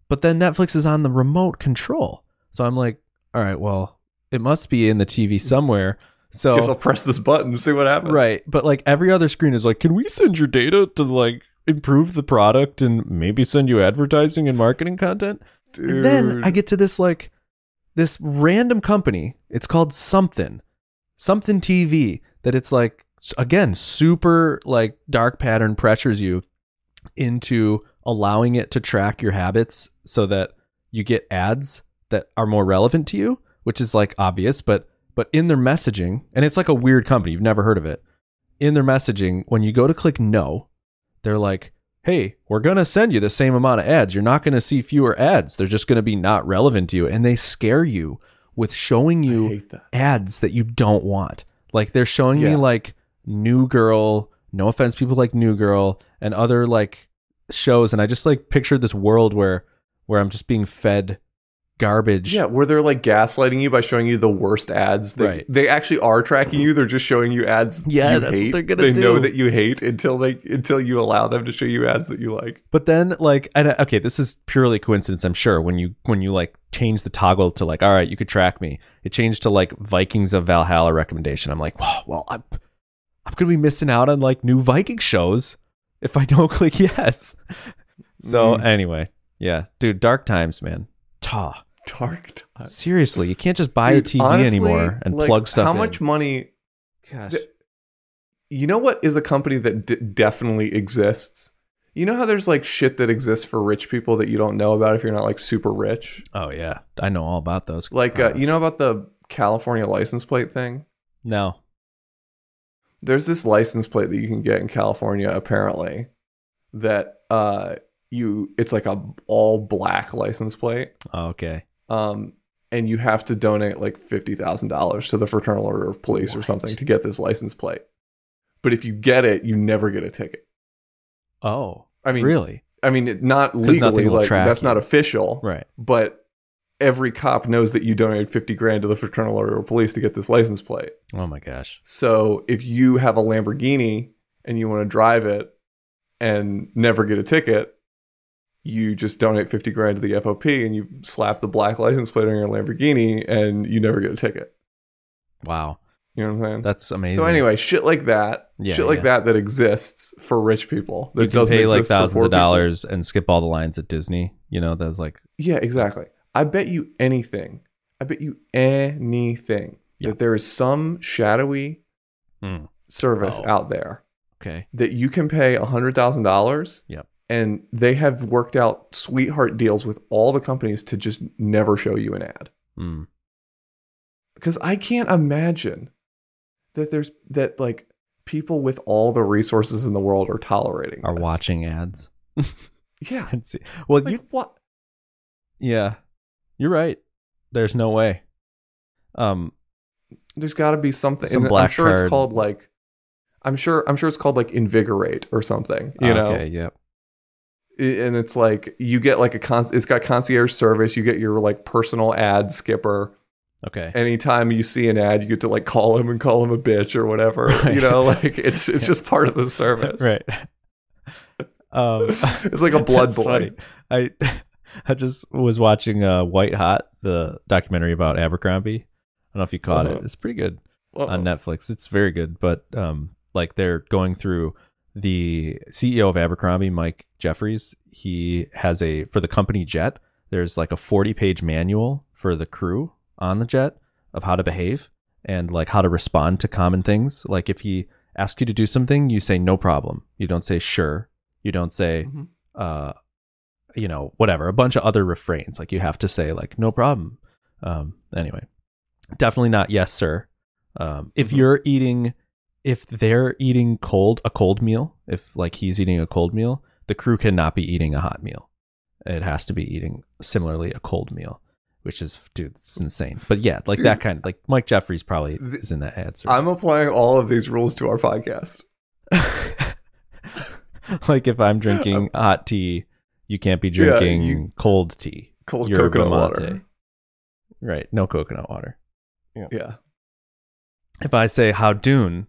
But then Netflix is on the remote control. So I'm like, all right, well, it must be in the TV somewhere. So Guess I'll press this button and see what happens. Right. But like every other screen is like, can we send your data to like improve the product and maybe send you advertising and marketing content? Dude. And then I get to this like this random company. It's called something, something TV. That it's like again super like dark pattern pressures you into allowing it to track your habits so that you get ads that are more relevant to you, which is like obvious, but but in their messaging, and it's like a weird company, you've never heard of it. In their messaging, when you go to click no, they're like, "Hey, we're going to send you the same amount of ads. You're not going to see fewer ads. They're just going to be not relevant to you." And they scare you with showing you that. ads that you don't want. Like they're showing me like New Girl, no offense, people like New Girl and other like shows, and I just like pictured this world where where I'm just being fed garbage. Yeah, where they're like gaslighting you by showing you the worst ads. They, Right. they actually are tracking you. They're just showing you ads. <laughs> Yeah, you that's what they're gonna They know that you hate until they until you allow them to show you ads that you like. But then like and, uh, okay, this is purely coincidence, I'm sure. When you when you like change the toggle to like, all right, you could track me. It changed to like Vikings of Valhalla recommendation. I'm like, wow, well, I'm I'm gonna be missing out on like new Viking shows if I <laughs> don't click yes. So Mm. anyway, yeah, dude, dark times, man. Ta. Dark times. Seriously, you can't just buy Dude, a TV honestly, anymore and like, plug stuff How in. much money? Gosh. th- You know what is a company that d- definitely exists? You know how there's like shit that exists for rich people that you don't know about if you're not like super rich? Oh yeah, I know all about those. Like, uh, you know about the California license plate thing? no. there's this license plate that you can get in California apparently that uh you it's like a all black license plate Oh, okay. Um and you have to donate like $50,000 to the Fraternal Order of Police or something to get this license plate. But if you get it, you never get a ticket. Oh, I mean really? I mean it- not legally like that's you. not official, Right. but every cop knows that you donated 50 grand to the Fraternal Order of Police to get this license plate. Oh my gosh. So if you have a Lamborghini and you want to drive it and never get a ticket, you just donate 50 grand to the FOP and you slap the black license plate on your Lamborghini and you never get a ticket. Wow. You know what I'm saying? That's amazing. so anyway, shit like that, Yeah, shit like yeah. that that exists for rich people. That you can doesn't pay like thousands of people. dollars and skip all the lines at Disney. You know, that's like Yeah, exactly. I bet you anything. I bet you anything Yeah. that there is some shadowy Hmm. service Oh. out there okay. that you can pay a $100,000 Yep. And they have worked out sweetheart deals with all the companies to just never show you an ad. Mm. Because I can't imagine that there's that like people with all the resources in the world are tolerating Are this. watching ads <laughs> Yeah. <laughs> Well, Like you what? yeah, you're right. There's no way. Um. There's got to be something. Some I'm sure it's called like I'm sure I'm sure it's called like invigorate or something, you know. Okay. Yep. And it's like you get like a con- it's got concierge service, you get your like personal ad skipper. Okay. anytime you see an ad, you get to like call him and call him a bitch or whatever. Right. <laughs> You know, like it's it's just part of the service. right. Um. <laughs> It's like a <laughs> blood boy. funny. I I just was watching uh, White Hot, the documentary about Abercrombie. I don't know if you caught Uh-huh. it. It's pretty good Uh-oh. on Netflix. It's very good, but um, like they're going through the CEO of Abercrombie, Mike Jeffries. He has a for the company jet. There's like a 40 page manual for the crew on the jet of how to behave and like how to respond to common things. Like if he asks you to do something, you say no problem. You don't say sure. You don't say Mhm. uh you know whatever a bunch of other refrains like you have to say like no problem um anyway definitely not yes sir um if Mhm. you're eating if they're eating cold a cold meal if like he's eating a cold meal the crew cannot be eating a hot meal it has to be eating similarly a cold meal which is dude it's insane but yeah like Dude. that kind of like mike jeffries probably Th- is in that answer I'm applying all of these rules to our podcast. <laughs> like if i'm drinking <laughs> hot tea you can't be Yeah, drinking you- cold tea Cold coconut water. Right. No coconut water. Yeah. If I say Howdoon,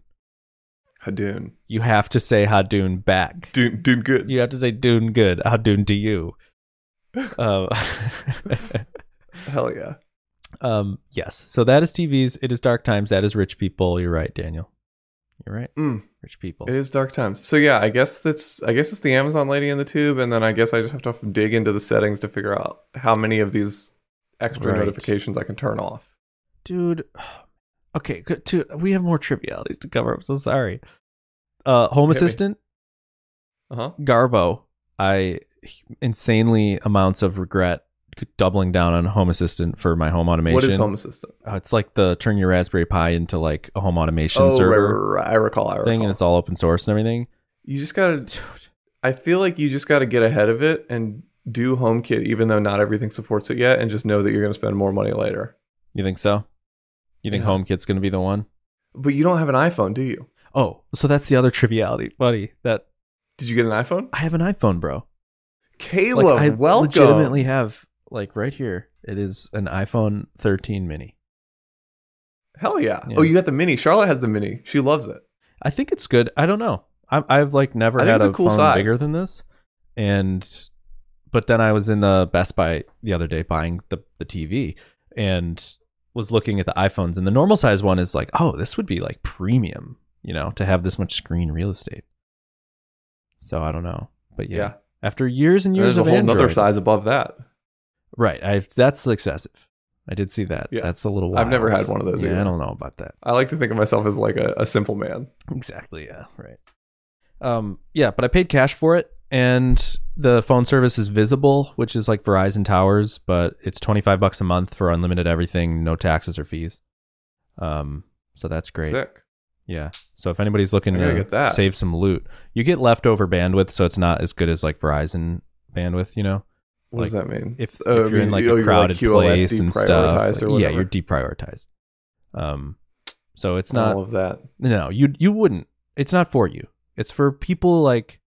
Hadoon. you have to say Howdoon back. Dune, Dune good. You have to say Doon good. Howdoon to you. <laughs> Uh, Hell yeah. <laughs> um, yes. So that is TVs. It is dark times. That is rich people. You're right, Daniel. You're right. Mm, Rich people. it is dark times. So yeah, I guess that's I guess it's the Amazon lady in the tube, and then I guess I just have to dig into the settings to figure out how many of these extra Right. notifications I can turn off. dude. Okay, good. To, we have more trivialities to cover. I'm so sorry. Uh, Home Hit. Assistant Uh huh. Garbo. I insanely amounts of regret doubling down on Home Assistant for my home automation. What is Home Assistant? Uh, it's like the turn your Raspberry Pi into like a home automation Oh, right, server right, right. I recall. I recall. thing, and it's all open source and everything. you just gotta. Dude, I feel like you just gotta get ahead of it and do HomeKit, even though not everything supports it yet, and just know that you're gonna spend more money later. you think so? You think Yeah. HomeKit's going to be the one? But you don't have an iPhone, do you? Oh, so that's the other triviality, buddy. That Did you get an iPhone? I have an iPhone, bro. Caleb, like I welcome. legitimately have like right here. It is an iPhone 13 mini. Hell yeah. Yeah. Oh, you got the mini. Charlotte has the mini. She loves it. I think it's good. I don't know. I, I've like never I had a, a cool phone size. bigger than this, and but then I was in the Best Buy the other day buying the the TV and was looking at the iPhones, and the normal size one is like, oh, this would be like premium, you know, to have this much screen real estate. So I don't know, but yeah, Yeah. after years and years There's a whole Android, size above that. right? I that's excessive. I did see that. Yeah. That's a little. Wild. I've never had one of those Yeah, either. I don't know about that. I like to think of myself as like a, a simple man. Exactly. Yeah. Right. Um. Yeah, but I paid cash for it, and the phone service is Visible, which is like Verizon Towers, but it's twenty five bucks a month for unlimited everything, no taxes or fees. Um. So that's great. Sick. Yeah. So if anybody's looking that. save some loot, you get leftover bandwidth, so it's not as good as like Verizon bandwidth. You know, What does that mean? if, Oh, if you're in like oh, a crowded QoS place and stuff, yeah, you're deprioritized. Um. So it's not all of that. no, you you wouldn't. It's not for you. It's for people like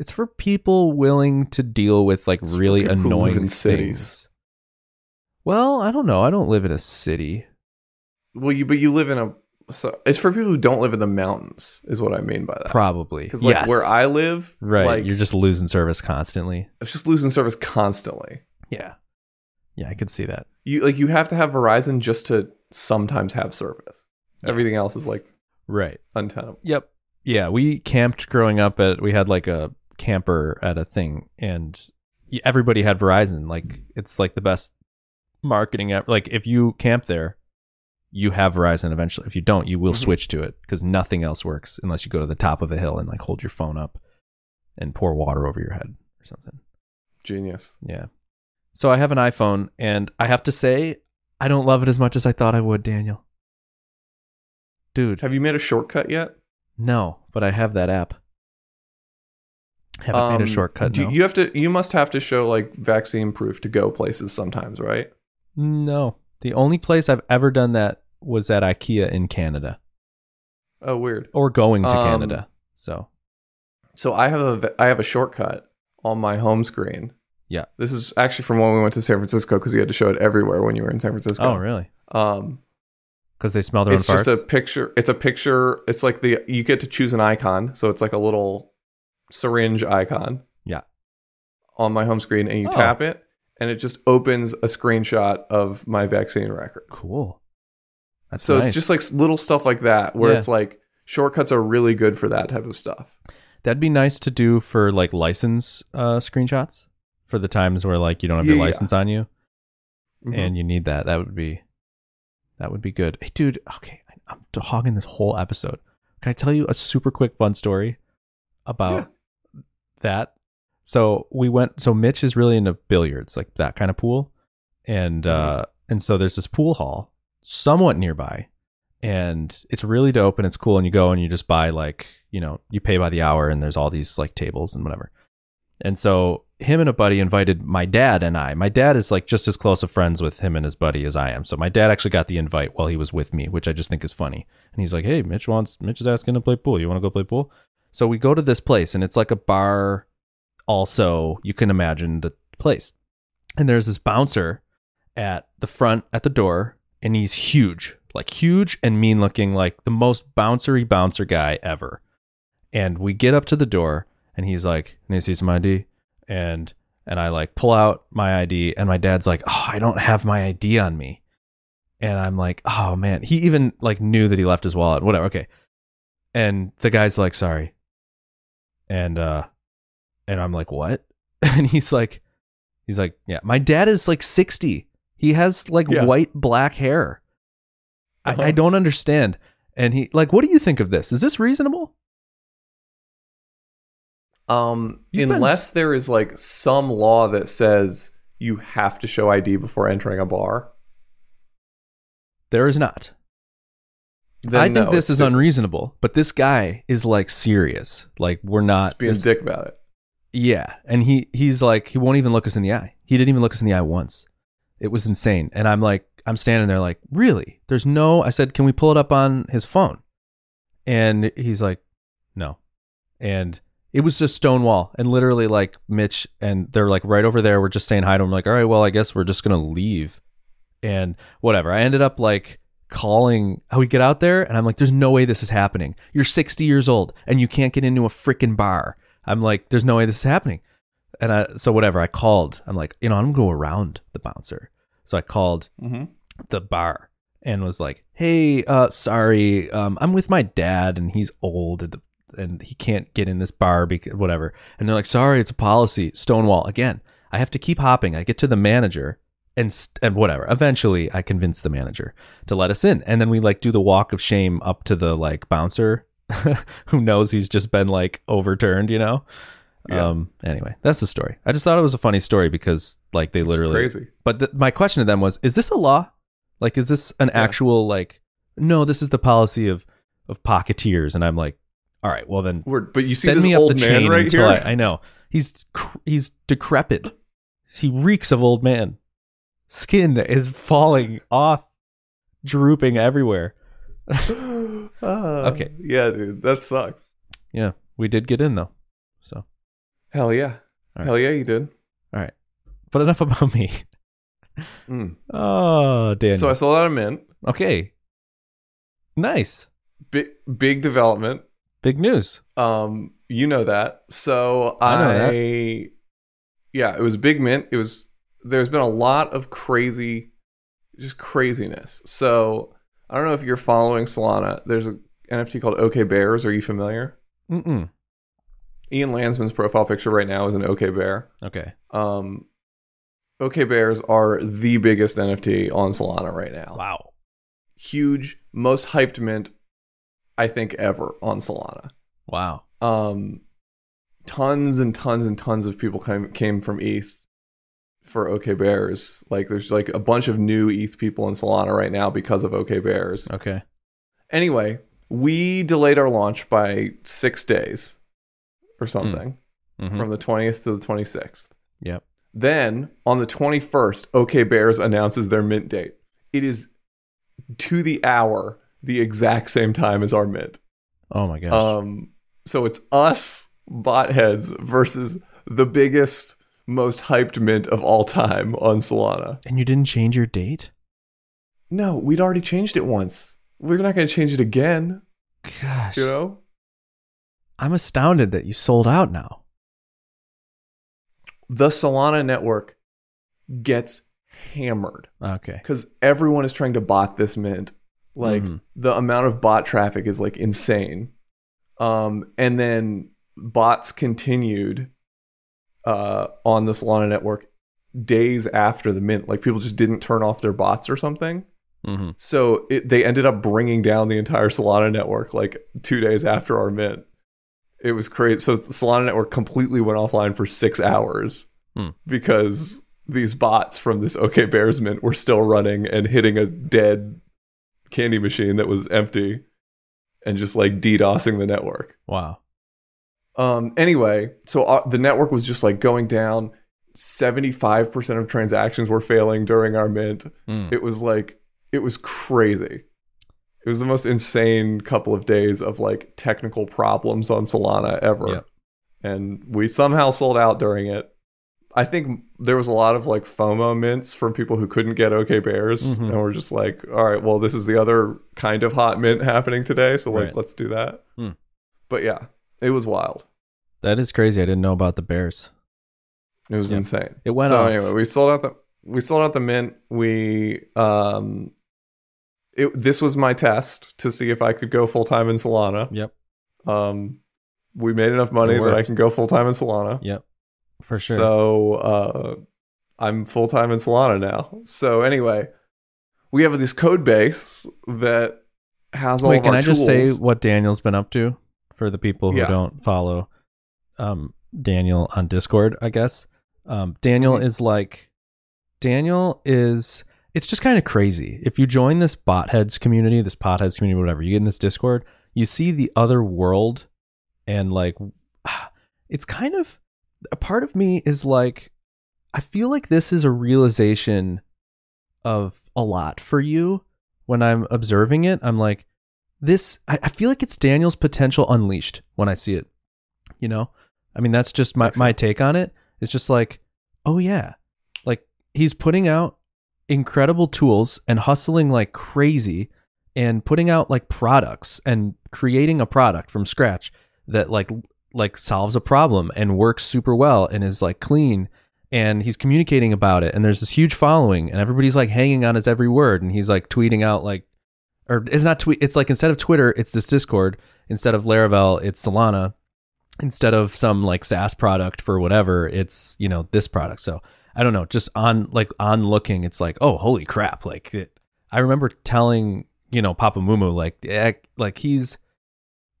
it's for people willing to deal with like It's really annoying cities. Well, I don't know. I don't live in a city. Well, you but you live in a. So it's for people who don't live in the mountains, is what I mean by that. Probably. Because like Yes. where I live, right, like you're just losing service constantly. it's just losing service constantly. Yeah. Yeah, I could see that. You like you have to have Verizon just to sometimes have service. Yeah. Everything else is like Right. untenable. Yep. Yeah, we camped growing up at we had like a camper at a thing and everybody had Verizon. Like it's like the best marketing ever. Like if you camp there, you have Verizon eventually. If you don't, you will Mhm. switch to it because nothing else works unless you go to the top of a hill and like hold your phone up and pour water over your head or something. Genius. Yeah. So I have an iPhone and I have to say I don't love it as much as I thought I would, Daniel. Dude, Have you made a shortcut yet? no, but I have that app. Haven't made Um, a shortcut. do- no. You have to. You must have to show like vaccine proof to go places sometimes, right? no, the only place I've ever done that was at IKEA in Canada, Oh, weird. or going to Um, Canada. So So I have a I have a shortcut on my home screen. Yeah. This is actually from when we went to San Francisco because you had to show it everywhere when you were in San Francisco. oh, really? Um, Because they smell their it's own just a picture. It's a picture. It's like the you get to choose an icon, so it's like a little syringe icon. Yeah. On my home screen, and you Oh. tap it, and it just opens a screenshot of my vaccine record. cool. That's so nice. it's just like little stuff like that, where Yeah. it's like shortcuts are really good for that type of stuff. That'd be nice to do for like license uh, screenshots for the times where like you don't have your Yeah, yeah. license on you Mhm. and you need that. That would be that would be good. Hey, dude. Okay, I'm hogging this whole episode. Can I tell you a super quick fun story about that? So we went. So Mitch is really into billiards, like that kind of pool, and uh, and so there's this pool hall somewhat nearby, and it's really dope and it's cool. And you go and you just buy like you know you pay by the hour, and there's all these like tables and whatever. And so him and a buddy invited my dad and I. My dad is like just as close of friends with him and his buddy as I am. So my dad actually got the invite while he was with me, which I just think is funny. And he's like, "Hey, Mitch wants Mitch is asking to play pool. You want to go play pool?" So we go to this place and it's like a bar also, you can imagine the place. And there's this bouncer at the front at the door, and he's huge, like huge and mean looking, like the most bouncery bouncer guy ever. And we get up to the door, and he's like, "Need to see some ID?" And and I like pull out my ID, and my dad's like, "Oh, I don't have my ID on me." And I'm like, "Oh man." He even like knew that he left his wallet. Whatever. Okay. And the guy's like, "Sorry." And uh, and I'm like, "What?" <laughs> And he's like, he's like, "Yeah, my dad is like 60. He has like Yeah. white black hair. Uh-huh. I, I don't understand." And he like, "What do you think of this? Is this reasonable?" Um, You've been- unless there is like some law that says you have to show ID before entering a bar. There is not. I think no, this is unreasonable, but this guy is like serious. Like we're not being this- dick about it. Yeah, and he he's like he won't even look us in the eye. He didn't even look us in the eye once. It was insane. And I'm like I'm standing there like, "Really? There's no I said, "Can we pull it up on his phone?" And he's like, "No." And it was just stone wall and literally like Mitch and they're like right over there. We're just saying hi to him like, "All right, well, I guess we're just going to leave." And whatever. I ended up like calling how we get out there and I'm like, there's no way this is happening. You're 60 years old and you can't get into a freaking bar. I'm like, there's no way this is happening. And I, so whatever, I called. I'm like, you know, I'm gonna go around the bouncer. So I called Mm-hmm. the bar and was like, "Hey, uh, sorry, um, I'm with my dad and he's old and, and he can't get in this bar because whatever." And they're like, "Sorry, it's a policy." Stonewall again. I have to keep hopping. I get to the manager and st- and whatever. Eventually, I convinced the manager to let us in, and then we like do the walk of shame up to the like bouncer, <laughs> who knows he's just been like overturned, you know. Yeah. Um. Anyway, that's the story. I just thought it was a funny story because like they literally crazy. but th- my question to them was, is this a law? Like, is this an Yeah. actual like? No, this is the policy of of pocketeers, and I'm like, all right, well then, We're, but you see send this me up old the man chain right here. I, I know he's cr- he's decrepit. He reeks of old man. Skin is falling off, drooping everywhere. Ah, <gasps> Okay. Yeah, dude, that sucks. Yeah, we did get in though. So, Hell yeah. Right. Hell yeah, you did. all right, but enough about me. Mm. Oh, Daniel. So I sold out a mint. okay, nice, Big big development. big news. Um, you know that. So I I, know yeah, it was big mint. It was there's been a lot of crazy just craziness. So I don't know if you're following Solana. There's a NFT called OK Bears. Are you familiar? Mm-mm. Ian Landsman's profile picture right now is an OK Bear. Okay. Um, OK Bears are the biggest NFT on Solana right now. Wow. Huge, most hyped mint, I think, ever on Solana. Wow. um tons and tons and tons of people came came from ETH for OK Bears. Like there's like a bunch of new ETH people in Solana right now because of OK Bears. Okay. Anyway, we delayed our launch by 6 days or something Mhm. from the 20th to the 26th. Yep. Then on the 21st, OK Bears announces their mint date. It is to the hour the exact same time as our mint. Oh my gosh. Um, so it's us bot heads versus the biggest, most hyped mint of all time on Solana. and you didn't change your date? No, we'd already changed it once. We're not going to change it again. Gosh. You know? I'm astounded that you sold out now. The Solana network gets hammered Okay. because everyone is trying to bot this mint. Like Mhm. the amount of bot traffic is like insane. Um, and then bots continued uh, on the Solana network days after the mint. Like people just didn't turn off their bots or something. Mm-hmm. So it, they ended up bringing down the entire Solana network like two days after our mint. It was crazy. So the Solana network completely went offline for six hours Hmm. because these bots from this OK Bears mint were still running and hitting a dead candy machine that was empty and just like DDoSing the network. Wow. Um, anyway, so uh, the network was just like going down. 75% of transactions were failing during our mint Mm. it was like it was crazy it was the most insane couple of days of like technical problems on solana ever Yep. and we somehow sold out during it I think there was a lot of like FOMO mints from people who couldn't get OK Bears, Mhm. and we're just like, all right, well, this is the other kind of hot mint happening today, so like, Right. let's do that. Hmm. But yeah, it was wild. That is crazy. I didn't know about the Bears. It was Yep. insane. It went so off. anyway, we sold out the we sold out the mint. We um, it this was my test to see if I could go full time in Solana. Yep. Um, we made enough money that. I can go full time in Solana. Yep. For sure. So uh, I'm full time in Solana now. So anyway, we have this code base that has all Wait, can I just say what Daniel's been up to for the people who Yeah. don't follow um, Daniel on Discord? I guess um, Daniel Mhm. is like Daniel is. It's just kind of crazy. If you join this botheads community, this potheads community, whatever, you get in this Discord, you see the other world, and like, <sighs> it's kind of a part of me is like, I feel like this is a realization of a lot for you when I'm observing it. I'm like, this, I, I feel like it's Daniel's potential unleashed when I see it. You know? I mean, that's just my, Excellent. my take on it. It's just like, oh yeah. Like he's putting out incredible tools and hustling like crazy and putting out like products and creating a product from scratch that like like solves a problem and works super well and is like clean and he's communicating about it and there's this huge following and everybody's like hanging on his every word and he's like tweeting out like or it's not tweet it's like instead of Twitter it's this Discord instead of Laravel it's Solana instead of some like SaaS product for whatever it's you know this product. So I don't know just on like on looking it's like oh holy crap like it, I remember telling you know Papa Mumu like eh, like he's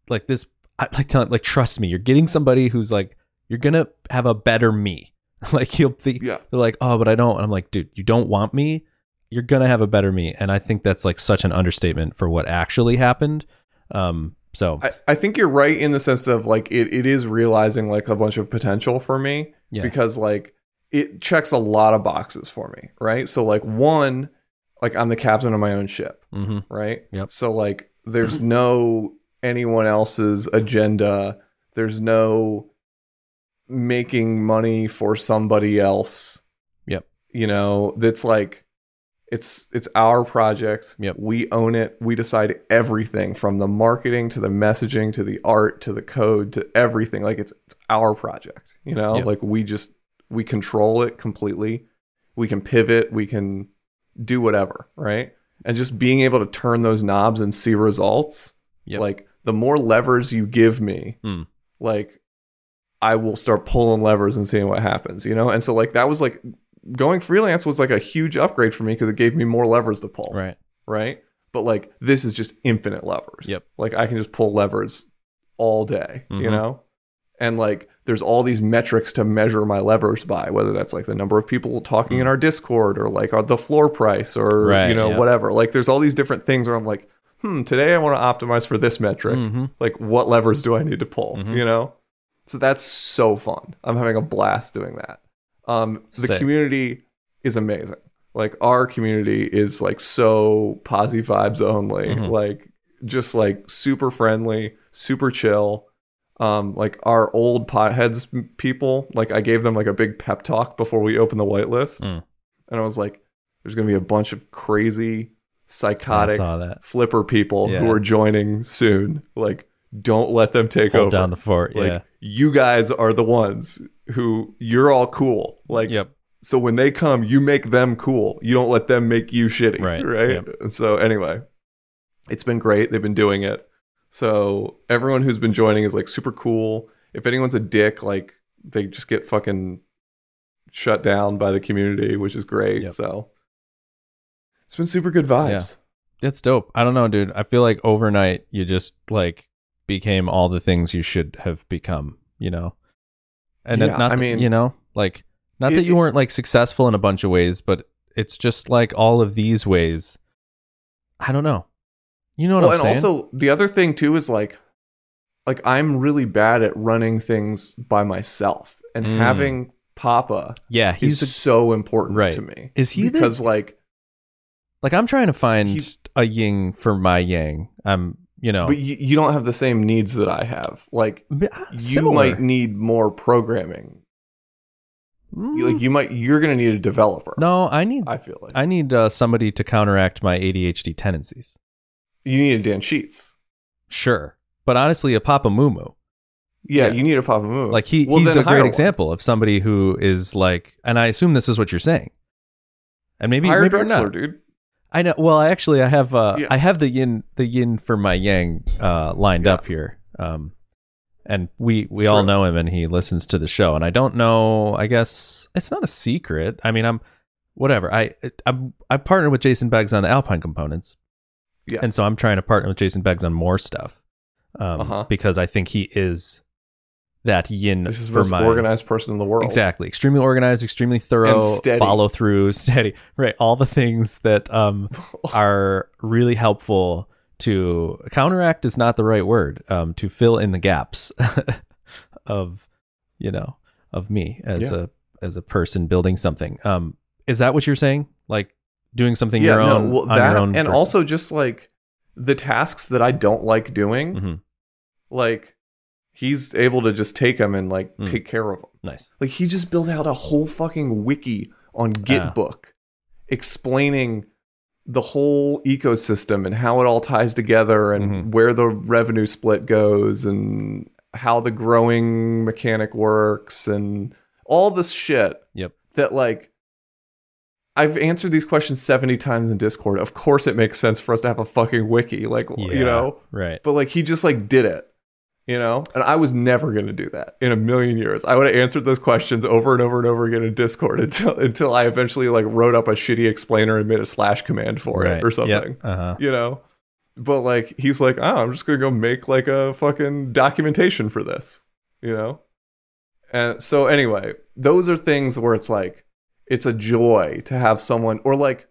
like this I like telling like trust me you're getting somebody who's like you're gonna have a better me. <laughs> Like he'll be, Yeah. they're like oh but I don't and I'm like dude you don't want me? You're gonna have a better me. And I think that's like such an understatement for what actually happened. Um so I, I think you're right in the sense of like it, it is realizing like a bunch of potential for me yeah because like it checks a lot of boxes for me, right? So like one, like I'm the captain of my own ship, hmm right? Yep. So like there's no anyone else's agenda. There's no making money for somebody else. Yep. You know, that's like it's it's our project. Yep. We own it. We decide everything from the marketing to the messaging to the art to the code to everything. Like it's, it's our project, you know? Yep. Like we just we control it completely. We can pivot, we can do whatever, right? And just being able to turn those knobs and see results. Yep. Like the more levers you give me, Hmm. like I will start pulling levers and seeing what happens, you know? And so like that was like going freelance was like a huge upgrade for me because it gave me more levers to pull, right right? But like this is just infinite levers. Yep. Like I can just pull levers all day, you Mhm. know? And like there's all these metrics to measure my levers by, whether that's like the number of people talking in our Discord or like the floor price or. Right, you know yeah. whatever. Like there's all these different things where I'm like, hmm, today I want to optimize for this metric. hmm Like what levers do I need to pull? Mhm. You know? So that's so fun. I'm having a blast doing that. Um, the Sick. community is amazing. Like our community is like so posy vibes only. Mhm. Like just like super friendly, super chill. Um, like our old potheads people, like I gave them like a big pep talk before we opened the whitelist, Mm. and I was like, "There's gonna be a bunch of crazy, psychotic flipper people Yeah. who are joining soon. Like, don't let them take hold over. down the fort like, yeah you guys are the ones who you're all cool. Like, yep so when they come, you make them cool. You don't let them make you shitty. Right, <laughs> Right. So anyway, it's been great. They've been doing it. So everyone who's been joining is like super cool. If anyone's a dick, like they just get fucking shut down by the community, which is great. Yep. So it's been super good vibes. Yeah. It's dope. I don't know, dude. I feel like overnight you just like became all the things you should have become, you know? And Yeah, not I mean, you know, like not it- that you weren't like successful in a bunch of ways, but it's just like all of these ways. I don't know. You know what well, I'm and saying? also the other thing too is like like I'm really bad at running things by myself and Mm. having Papa yeah, he's a, so important Right. to me. Is he the- because like like I'm trying to find a yin for my yang. I'm, you know, but you, you don't have the same needs that I have. Like uh, you might need more programming. You- like you might you're gonna need a developer. no, I need I feel like I need uh, somebody to counteract my ADHD tendencies. you need a Dan Sheets. Sure, but honestly, a Papa Mumu, Yeah, Yeah. you need a Papa Moo. like he Well, he's a great one. example of somebody who is like, and I assume this is what you're saying, and maybe Hire maybe Drexler, not. dude. I know. Well, actually, I have uh, Yeah. I have the yin the yin for my yang uh, lined Yeah. up here. Um, and we we all know him, and he listens to the show. And I don't know. I guess it's not a secret. I mean, I'm whatever. I I'm I partnered with Jason Beggs on the Alpine components, Yes. and so I'm trying to partner with Jason Beggs on more stuff. Um, Uh-huh. because I think he is that yin this is the for most my organized person in the world. Exactly. Extremely organized, extremely thorough, And steady. follow through, <laughs> steady. Right. All the things that um, <laughs> are really helpful to counteract is not the right word. Um, to fill in the gaps <laughs> of, you know, of me as Yeah. a as a person building something. Um, is that what you're saying? Like doing something yeah, your no, own well, on that your own, and person? also just like the tasks that I don't like doing, Mhm. like he's able to just take them and like Mm. take care of them. nice. Like he just built out a whole fucking wiki on Ah. Gitbook explaining the whole ecosystem and how it all ties together and Mhm. where the revenue split goes and how the growing mechanic works and all this shit Yep. that like I've answered these questions 70 times in Discord. Of course it makes sense for us to have a fucking wiki like Yeah. you know, Right. but like he just like did it you know? And i was never going to do that in a million years. I would have answered those questions over and over and over again in discord <laughs> until until i eventually like wrote up a shitty explainer and made a slash command for right. it or something Uh huh. you know? But like he's like oh i'm just going to go make like a fucking documentation for this you know? And so anyway those are things where it's like it's a joy to have someone or like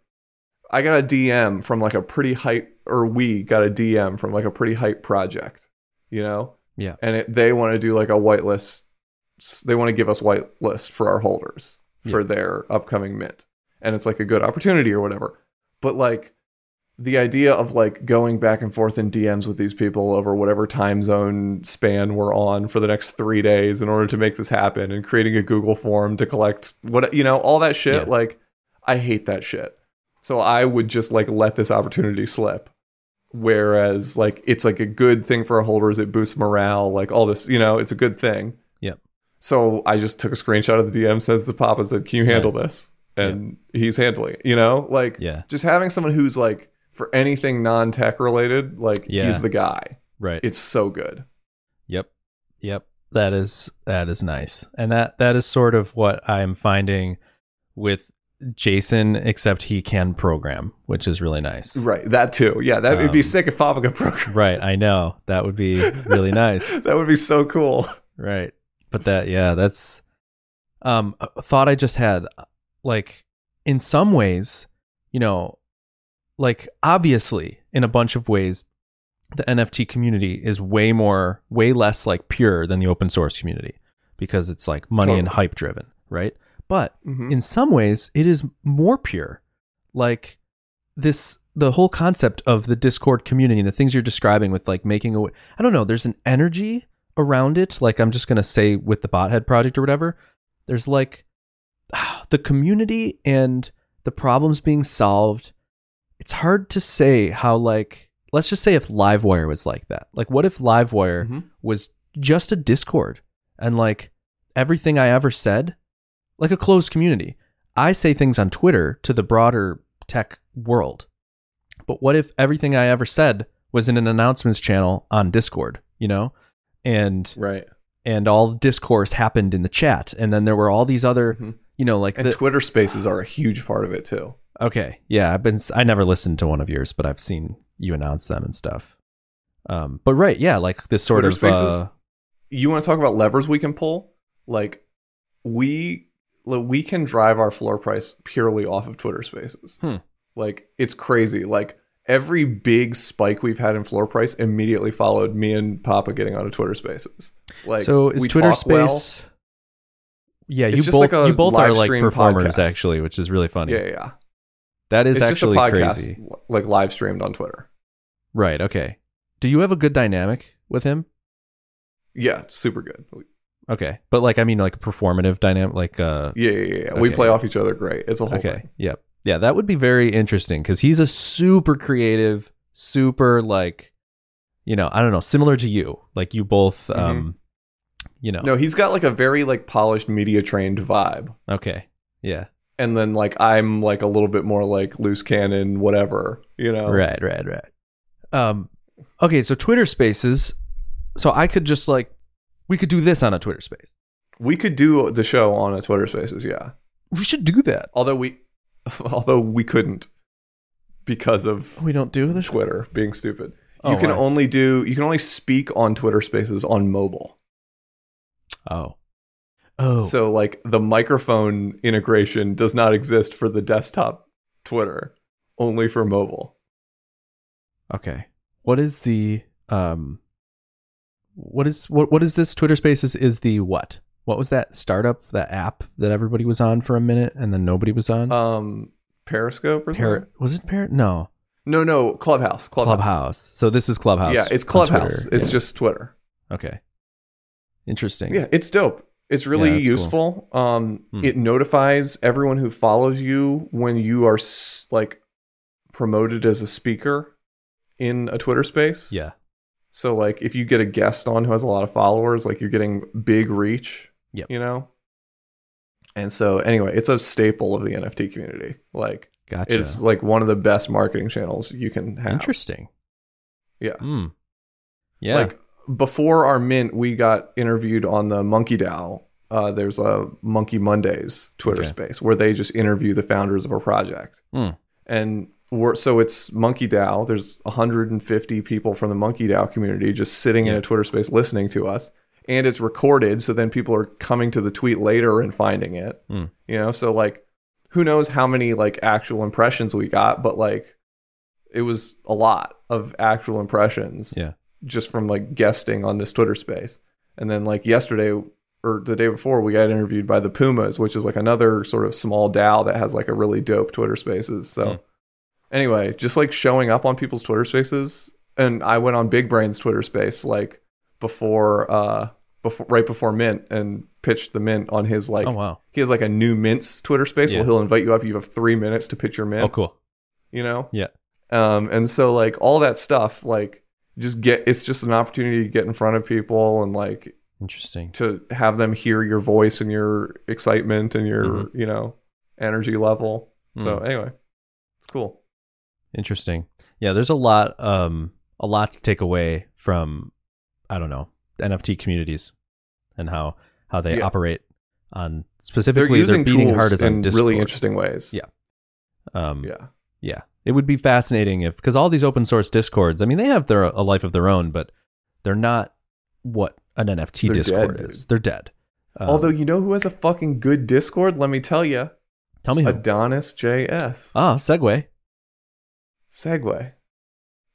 i got a dm from like a pretty hype or we got a dm from like a pretty hype project you know Yeah. and it, they want to do like a whitelist they want to give us whitelist for our holders for their upcoming mint and it's like a good opportunity or whatever but like the idea of like going back and forth in DMs with these people over whatever time zone span we're on for the next three days in order to make this happen and creating a Google form to collect what you know, all that shit, Yeah. like I hate that shit. So I would just like let this opportunity slip. Whereas like it's like a good thing for holders, it boosts morale, like all this, you know, it's a good thing. Yep. So I just took a screenshot of the DM, sent it to Papa, said, Can you handle Nice. this? And he's handling it, you know? Like Yeah. just having someone who's like for anything non-tech related like Yeah. he's the guy Right. it's so good Yep. Yep. That is that is nice. And that that is sort of what I'm finding with Jason except he can program, which is really nice. right that too yeah that would be Um, sick if Papa could program Right, I know. That would be really nice. <laughs> that would be so cool Right. But that yeah, that's um a thought I just had like in some ways, you know, like obviously in a bunch of ways the NFT community is way more way less like pure than the open source community because it's like money and hype driven, right? But Mhm. in some ways it is more pure. Like this the whole concept of the Discord community and the things you're describing with like making a I don't know, there's an energy around it. Like I'm just gonna say with the Bothead project or whatever, there's like <sighs> the community and the problems being solved. It's hard to say how like let's just say if Livewire was like that. Like what if Livewire Mhm. was just a Discord and like everything I ever said, like a closed community. I say things on Twitter to the broader tech world. But what if everything I ever said was in an announcements channel on Discord, you know? And right and all discourse happened in the chat and then there were all these other, Mhm. you know, like and the, Twitter spaces are a huge part of it too Okay. Yeah, I've been I never listened to one of yours, but I've seen you announce them and stuff. Um but right, yeah, like this sort Twitter of Spaces? uh, you want to talk about levers we can pull like we like, we can drive our floor price purely off of Twitter spaces Hmm. like it's crazy like every big spike we've had in floor price immediately followed me and Papa getting onto Twitter spaces like so is Twitter talk well. Space Yeah, you just both like a you both are like performers podcast. actually, which is really funny. Yeah, yeah. That is it's actually just a podcast crazy. like live streamed on Twitter. Right, okay. Do you have a good dynamic with him? Yeah, super good. Okay, but like I mean, like a performative dynamic, like uh, Yeah, yeah, yeah. We play off each other great. It's a whole okay, thing. yep, yeah, that would be very interesting because he's a super creative, super like, you know, I don't know, similar to you, like you both, um, you know, Mm-hmm. No, he's got like a very like polished media trained vibe. okay, yeah, And then like I'm like a little bit more like loose cannon, whatever, you know. right, right, right. Um, okay, so Twitter Spaces, so I could just like, we could do this on a Twitter Space. We could do the show on a Twitter Spaces, yeah. We should do that. Although we, <laughs> although we couldn't because of We don't do this. Twitter being stupid. Oh, you can only do you can only speak on Twitter Spaces on mobile. Oh, oh, So like the microphone integration does not exist for the desktop Twitter, only for mobile. Okay. What is the um what is what what is this Twitter Spaces is the what? What was that startup, that app that everybody was on for a minute and then nobody was on? Um Periscope or something? was it Par- No. No, no, Clubhouse. Clubhouse. Clubhouse. So this is Clubhouse. Yeah, it's Clubhouse. It's Yeah. just Twitter. Okay. Interesting. Yeah, it's dope. It's really Yeah, that's cool. useful. Um, Hmm. it notifies everyone who follows you when you are s- like promoted as a speaker in a Twitter space. Yeah. So like if you get a guest on who has a lot of followers, like you're getting big reach. Yep. You know? And so anyway, it's a staple of the NFT community. Like Gotcha. it's like one of the best marketing channels you can have. Interesting. Yeah. Hmm. Yeah. Like before our mint, we got interviewed on the Monkey DAO. Uh, there's a Monkey Mondays Twitter Okay. space where they just interview the founders of a project. Hmm. And we're, so it's Monkey DAO. There's 150 people from the Monkey DAO community just sitting in a Twitter space listening to us. And it's recorded, so then people are coming to the tweet later and finding it. Hmm. You know, so like, who knows how many like actual impressions we got, but like, it was a lot of actual impressions yeah. just from like guesting on this Twitter space. And then like yesterday or the day before, we got interviewed by the Pumas, which is like another sort of small DAO that has like a really dope Twitter spaces. So Hmm. Anyway, just like showing up on people's Twitter spaces. And I went on Big Brain's Twitter space like before uh before right before Mint and pitched the Mint on his like oh wow. he has like a new Mint's Twitter space Yeah. where he'll invite you up. You have three minutes to pitch your Mint Oh cool. you know Yeah. um and so like all that stuff like just get it's just an opportunity to get in front of people and like Interesting. to have them hear your voice and your excitement and your Mhm. you know energy level so Hmm. anyway it's cool Interesting. Yeah, there's a lot um a lot to take away from I don't know, NFT communities and how how they Yeah. operate on specifically they're using beating tools hard as in Discord. really interesting ways Yeah. Um yeah yeah. It would be fascinating if cuz all these open source discords, I mean they have their a life of their own, but they're not what an NFT They're Discord dead, is. They're dead. Um, although you know who has a fucking good discord let me tell you tell me who. adonis js ah, segue. Segue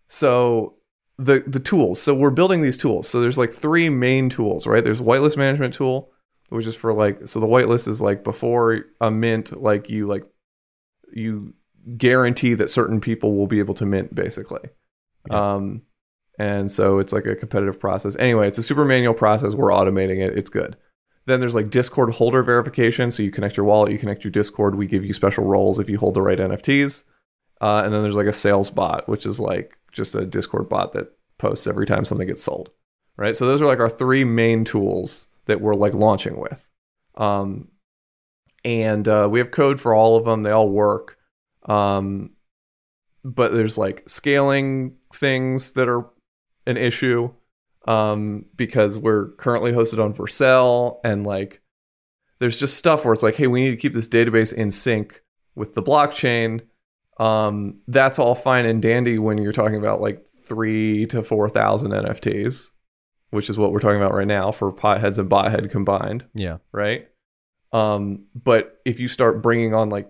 so the the tools. So we're building these tools. So there's like three main tools right? There's whitelist management tool which is for like so the whitelist is like before a mint like you like you guarantee that certain people will be able to mint basically. Yeah. um and so it's like a competitive process. Anyway it's a super manual process. We're automating it. It's good. Then there's like discord holder verification. So you connect your wallet you connect your discord. We give you special roles if you hold the right nfts uh, and then there's like a sales bot, which is like just a Discord bot that posts every time something gets sold. Right. So those are like our three main tools that we're like launching with. Um, and uh, we have code for all of them. They all work. Um, but there's like scaling things that are an issue um, because we're currently hosted on Vercel and like there's just stuff where it's like, hey, we need to keep this database in sync with the blockchain um, that's all fine and dandy when you're talking about like three to four thousand NFTs, which is what we're talking about right now for potheads and bothead combined, Yeah. right? Um, but if you start bringing on like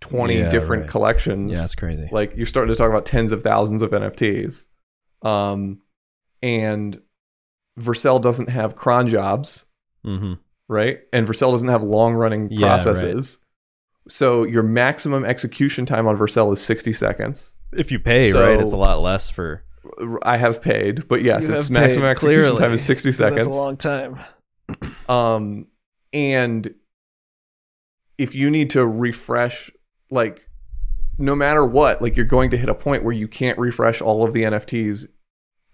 twenty Yeah, different right. collections, Yeah, that's crazy. like you're starting to talk about tens of thousands of NFTs, um, and Vercel doesn't have cron jobs, mhm. right? And Vercel doesn't have long running Yeah, processes. So your maximum execution time on Vercel is 60 seconds. If you pay, So- right, it's a lot less for I have paid, but yes, You its maximum paid, execution clearly. time is 60 seconds. A long time. <clears throat> Um, and if you need to refresh, like, no matter what, like, you're going to hit a point where you can't refresh all of the NFTs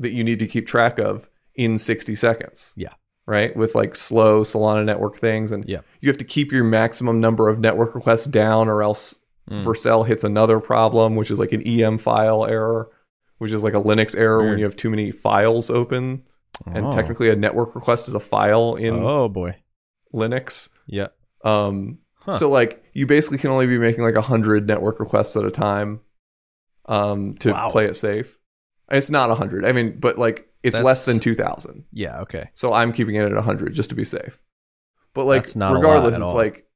that you need to keep track of in 60 seconds. Yeah. Right. With like slow Solana network things. And Yeah. you have to keep your maximum number of network requests down, or else Mm. Vercel hits another problem, which is like an EMFILE error, which is like a Linux error when you have too many files open. And Oh. technically, a network request is a file in Oh boy. Linux. Yeah. Um, Huh. So like you basically can only be making like a hundred network requests at a time um, to Wow. play it safe. It's not a hundred. I mean, but like it's That's- less than two thousand. Yeah. Okay. So I'm keeping it at a hundred just to be safe. But like That's not a lot regardless, at it's all. like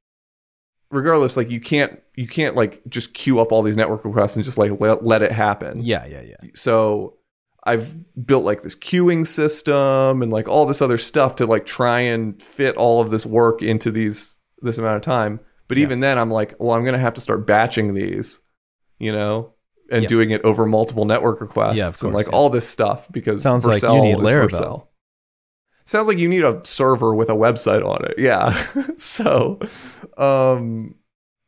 regardless, like you can't you can't like just queue up all these network requests and just like let, let it happen. Yeah. Yeah. Yeah. So I've built like this queuing system and like all this other stuff to like try and fit all of this work into these this amount of time. But Yeah. even then I'm like, well, I'm gonna have to start batching these, you know, and Yeah. doing it over multiple network requests Yeah, of and like yeah. all this stuff because Sounds like you need Laravel. Sounds like you need a server with a website on it. Yeah. <laughs> so um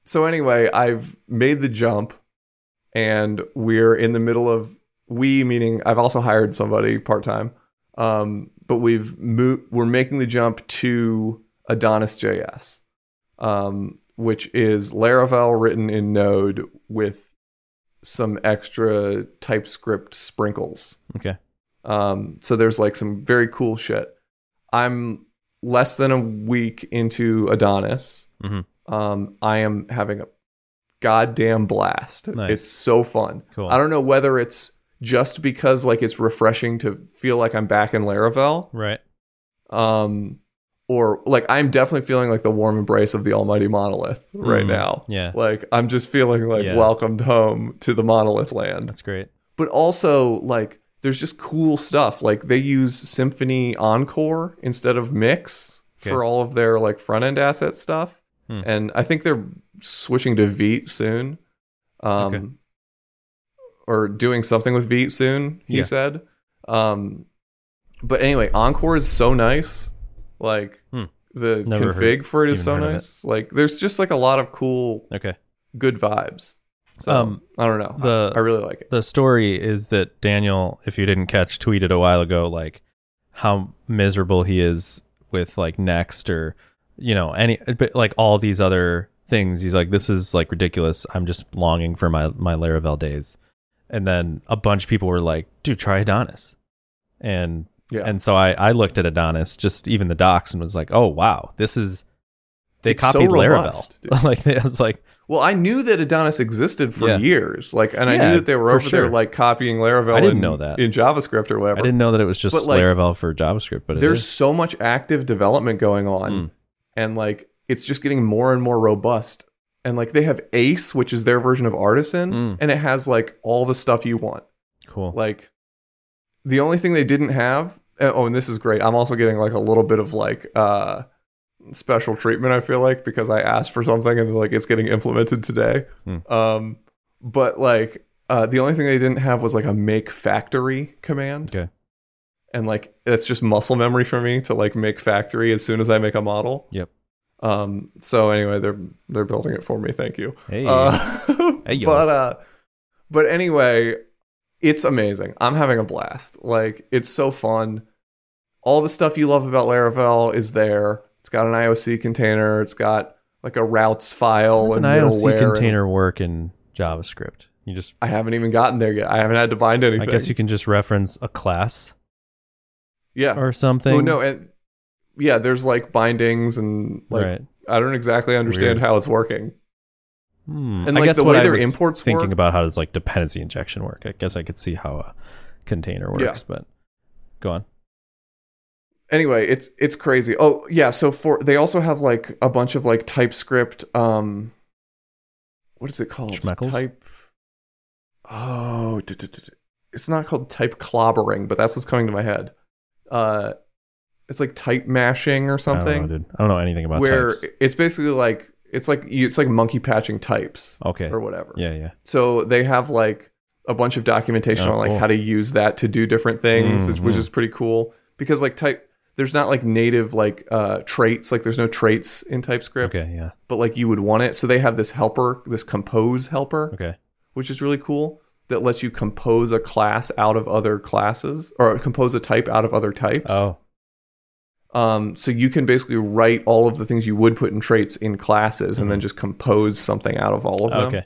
so anyway, I've made the jump and we're in the middle of we meaning I've also hired somebody part-time. Um but we've moved we're making the jump to Adonis JS. Um which is Laravel written in Node with some extra TypeScript sprinkles. Okay. Um, so there's like some very cool shit. I'm less than a week into Adonis. Mhm. Um, I am having a goddamn blast. Nice. It's so fun. Cool. I don't know whether it's just because like it's refreshing to feel like I'm back in Laravel. Right. Um, or like I'm definitely feeling like the warm embrace of the almighty monolith right Mm, now. Yeah. Like I'm just feeling like Yeah. welcomed home to the monolith land That's great. but also like there's just cool stuff like they use Symfony Encore instead of mix Okay. for all of their like front end asset stuff Hmm. and i think they're switching to Vite soon um Okay. or doing something with Vite soon he Yeah. said um but anyway encore is so nice like Hmm. the Never config for it is so of it. nice like there's just like a lot of cool Okay. good vibes so Um, i don't know the- I, I really like it The story is that Daniel, if you didn't catch, tweeted a while ago like how miserable he is with like Next or you know any but like all these other things. He's like, this is like ridiculous. I'm just longing for my my Laravel days. And then a bunch of people were like, dude, try Adonis. And yeah and so I I looked at Adonis, just even the docs, and was like, oh wow, this is they It's so copied robust, <laughs> Laravel. like I was like, Well, I knew that Adonis existed for Yeah. years, like, and I knew that they were over there like copying Laravel. I didn't in, know that. in JavaScript or whatever. I didn't know that it was just But, like, Laravel for JavaScript, but There's so much active development going on, Mm. and like it's just getting more and more robust. And like they have Ace, which is their version of Artisan, Mm. and it has like all the stuff you want. cool. Like the only thing they didn't have. uh, Oh, and this is great. I'm also getting like a little bit of like uh special treatment. I feel like because I asked for something and like it's getting implemented today. Hmm. Um, but like uh, the only thing they didn't have was like a make factory command. Okay. And like it's just muscle memory for me to like make factory as soon as I make a model. Yep. Um. So anyway, they're they're building it for me. Thank you. Hey. Uh, <laughs> Hey, but uh, but anyway, it's amazing. I'm having a blast. Like it's so fun. All the stuff you love about Laravel is there. It's got an IOC container. It's got like a routes file How does an IOC middleware. and- container work in JavaScript? You just, I haven't even gotten there yet. I haven't had to bind anything. I guess you can just reference a class yeah. or something. Oh no, and yeah, there's like bindings and like right. I don't exactly understand Weird. how it's working. Hmm. And I like guess the what way I their was imports thinking work. about how does like dependency injection work. I guess I could see how a container Yeah. works, but go on. anyway, it's it's crazy. Oh yeah, so for they also have like a bunch of like TypeScript. Um, what is it called? Schmeckles? Type. Oh, it's not called type clobbering, but that's what's coming to my head. Uh, it's like type mashing or I something, don't know. I don't know anything about where types. it's basically like it's like it's like monkey patching types Okay. or whatever. Yeah, yeah. So they have like a bunch of documentation Oh, on like cool. how to use that to do different things, which- which Mhm. is pretty cool. Because like type there's not like native like uh traits like there's no traits in TypeScript, Okay, yeah. but like you would want it. So they have this helper, this compose helper, Okay. which is really cool that lets you compose a class out of other classes or compose a type out of other types. Oh, Um, so you can basically write all of the things you would put in traits in classes and Mm-hmm. then just compose something out of all of them. okay.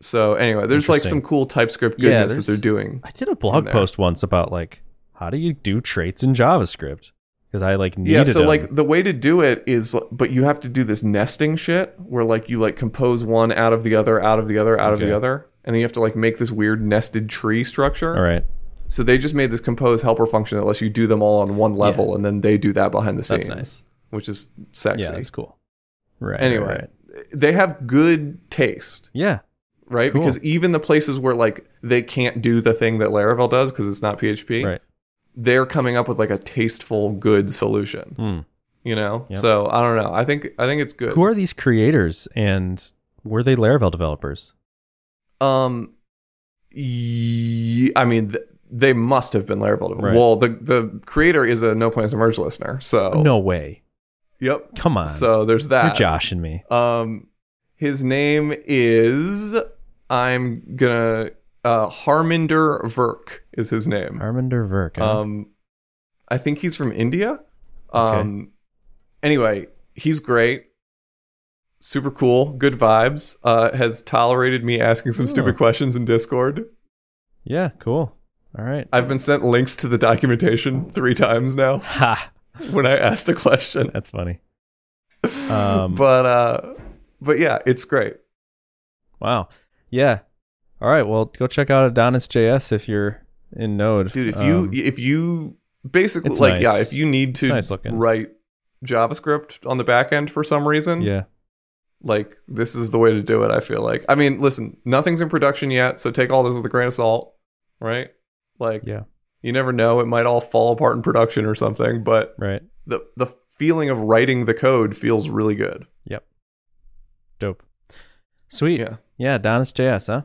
So anyway, there's like some cool TypeScript Yeah, goodness that they're doing. I did a blog post once about like how do you do traits in JavaScript? Because I like needed Yeah, so them. like the way to do it is but you have to do this nesting shit where like you like compose one out of the other, out of the other, out of the other, and then you have to like make this weird nested tree structure. all right, So they just made this compose helper function that lets you do them all on one level and then they do that behind the scenes. that's nice. Which is sexy. Yeah, that's cool. Right. anyway, right. they have good taste. yeah, right? Cool. Because even the places where like they can't do the thing that Laravel does because it's not PHP, right. they're coming up with like a tasteful, good solution. Hmm. You know, Yep. so I don't know. I think I think it's good. Who are these creators, and were they Laravel developers? Um, I mean, th- they must have been Laravel. Right. Well, the the creator is a No Plans to Merge listener, so No way. Yep. Come on. So there's You're that. joshing me. Um, his name is I'm gonna uh Harminder Virk is his name. Arminder Virk. huh? Um, I think he's from India. Um, anyway, he's great. Super cool, good vibes. Uh, has tolerated me asking some Oh. stupid questions in Discord. yeah, cool. All right. I've been sent links to the documentation three times now <laughs> Ha! when I asked a question. That's funny. <laughs> Um, but uh, but yeah, it's great. Wow. Yeah. All right. Well, go check out Adonis.js if you're in Node. dude if you Um, if you basically like nice. yeah if you need to nice write javascript on the back end for some reason yeah. like this is the way to do it i feel like i mean listen nothing's in production yet so take all this with a grain of salt right like Yeah. you never know it might all fall apart in production or something but Right. the the feeling of writing the code feels really good Yep. Dope. Sweet. yeah Yeah. Adonis.js, huh?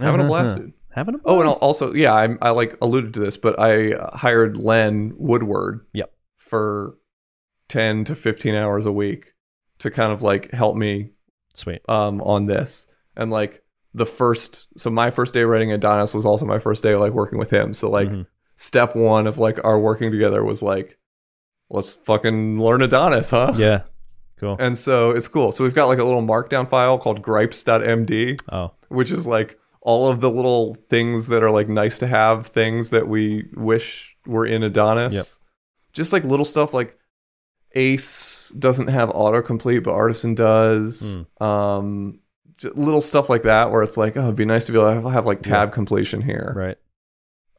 having a Uh-huh. blast dude. Having a blast. oh and also yeah I, I like alluded to this but i uh, hired len woodward Yep. for 10 to 15 hours a week to kind of like help me Sweet. um on this and like the first so my first day writing adonis was also my first day like working with him so like Mhm. step one of like our working together was like let's fucking learn adonis huh Yeah. Cool. and so it's cool so we've got like a little markdown file called gripes.md Oh. which is like all of the little things that are like nice to have things that we wish were in Adonis. Yep. Just like little stuff like Ace doesn't have autocomplete, but Artisan does. Hmm. Um, little stuff like that where it's like, oh, it'd be nice to be able to have, have like tab completion here. Right.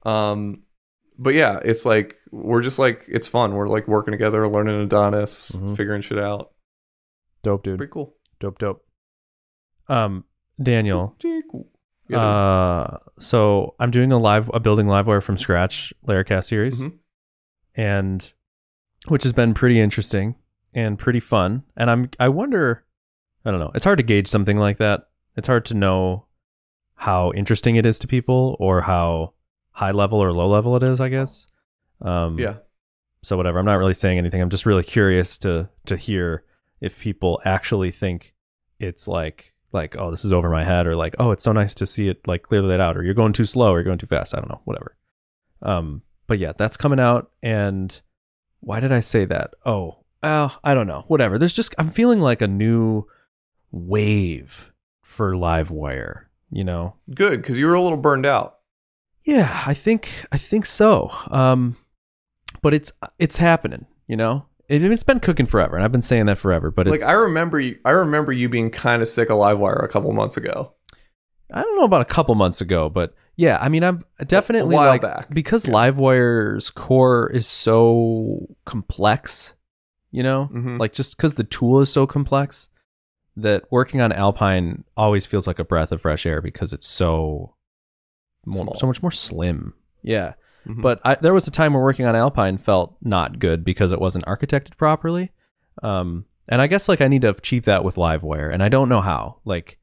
Um, but yeah, it's like we're just like it's fun. We're like working together, learning Adonis, Mhm. figuring shit out. Dope, It's dude. pretty cool. Dope, dope. Um, Daniel. Cool. Yeah, Uh, so I'm doing a live, a building Livewire from scratch Laracast series, Mhm. and which has been pretty interesting and pretty fun. And I'm, I wonder, I don't know. It's hard to gauge something like that. It's hard to know how interesting it is to people or how high level or low level it is. I guess. Um, yeah. so whatever i'm not really saying anything i'm just really curious to to hear if people actually think it's like like oh this is over my head or like oh it's so nice to see it like clearly laid out or you're going too slow or you're going too fast i don't know whatever um but yeah that's coming out and why did i say that oh oh i don't know whatever there's just i'm feeling like a new wave for livewire you know Good, because you were a little burned out. yeah, I think I think so. Um, but it's it's happening. You know, it, it's been cooking forever, and I've been saying that forever. But like it's, I remember you I remember you being kind of sick of Livewire a couple months ago. I don't know about a couple months ago, but yeah, I mean, I'm definitely while like back. because Yeah. Livewire's core is so complex. You know, Mhm. like just because the tool is so complex that working on Alpine always feels like a breath of fresh air because it's so more, so much more slim. Yeah. Mhm. But I, there was a time where working on Alpine felt not good because it wasn't architected properly. Um, and I guess like I need to achieve that with Livewire, and I don't know how. Like,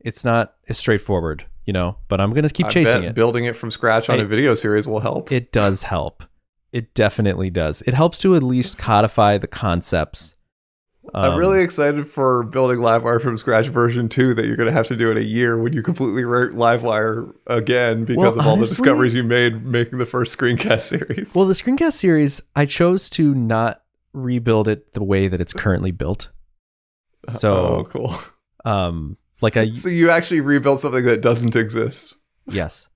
it's not as straightforward, you know. But I'm gonna keep I chasing bet it. building it from scratch on Hey. a video series will help. It does help. It definitely does. It helps to at least codify the concepts. I'm Um, really excited for building Livewire from scratch version 2 that you're going to have to do in a year when you completely write Livewire again because Well, of all the discoveries you made making the first screencast <laughs> series. Well, the screencast series, I chose to not rebuild it the way that it's currently built. oh, So, cool. um, like I So you actually rebuilt something that doesn't exist. yes,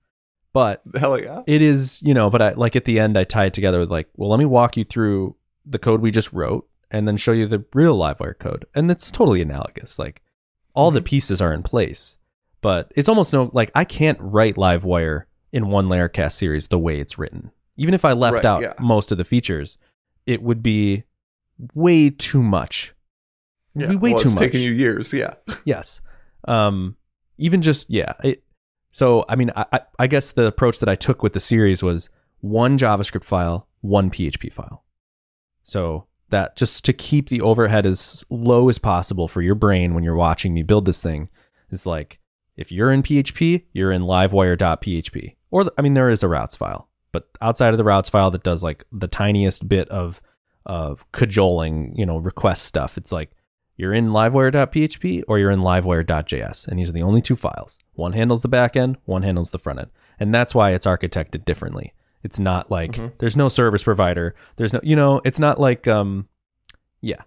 but <laughs> Hell yeah. it is you know. But I like at the end, I tie it together with like, well, let me walk you through the code we just wrote, and then show you the real Livewire code, and it's totally analogous. Like all the Mhm. pieces are in place, but it's almost no like I can't write Livewire in one Laracast series the way it's written. Even if I left Right, out yeah. most of the features, it would be way too much. Yeah. be way well, too it's much. taking you years. Yeah. <laughs> Yes. Um, even just yeah. It, so I mean, I, I- I guess the approach that I took with the series was one JavaScript file, one PHP file. So that just to keep the overhead as low as possible for your brain when you're watching me build this thing is like if you're in PHP, you're in livewire.php. Or I mean, there is a routes file, but outside of the routes file that does like the tiniest bit of of cajoling, you know, request stuff, it's like you're in livewire.php or you're in livewire.js. And these are the only two files. One handles the back end, one handles the front end. And that's why it's architected differently. It's not like Mhm. there's no service provider. There's no, you know, it's not like, um, yeah,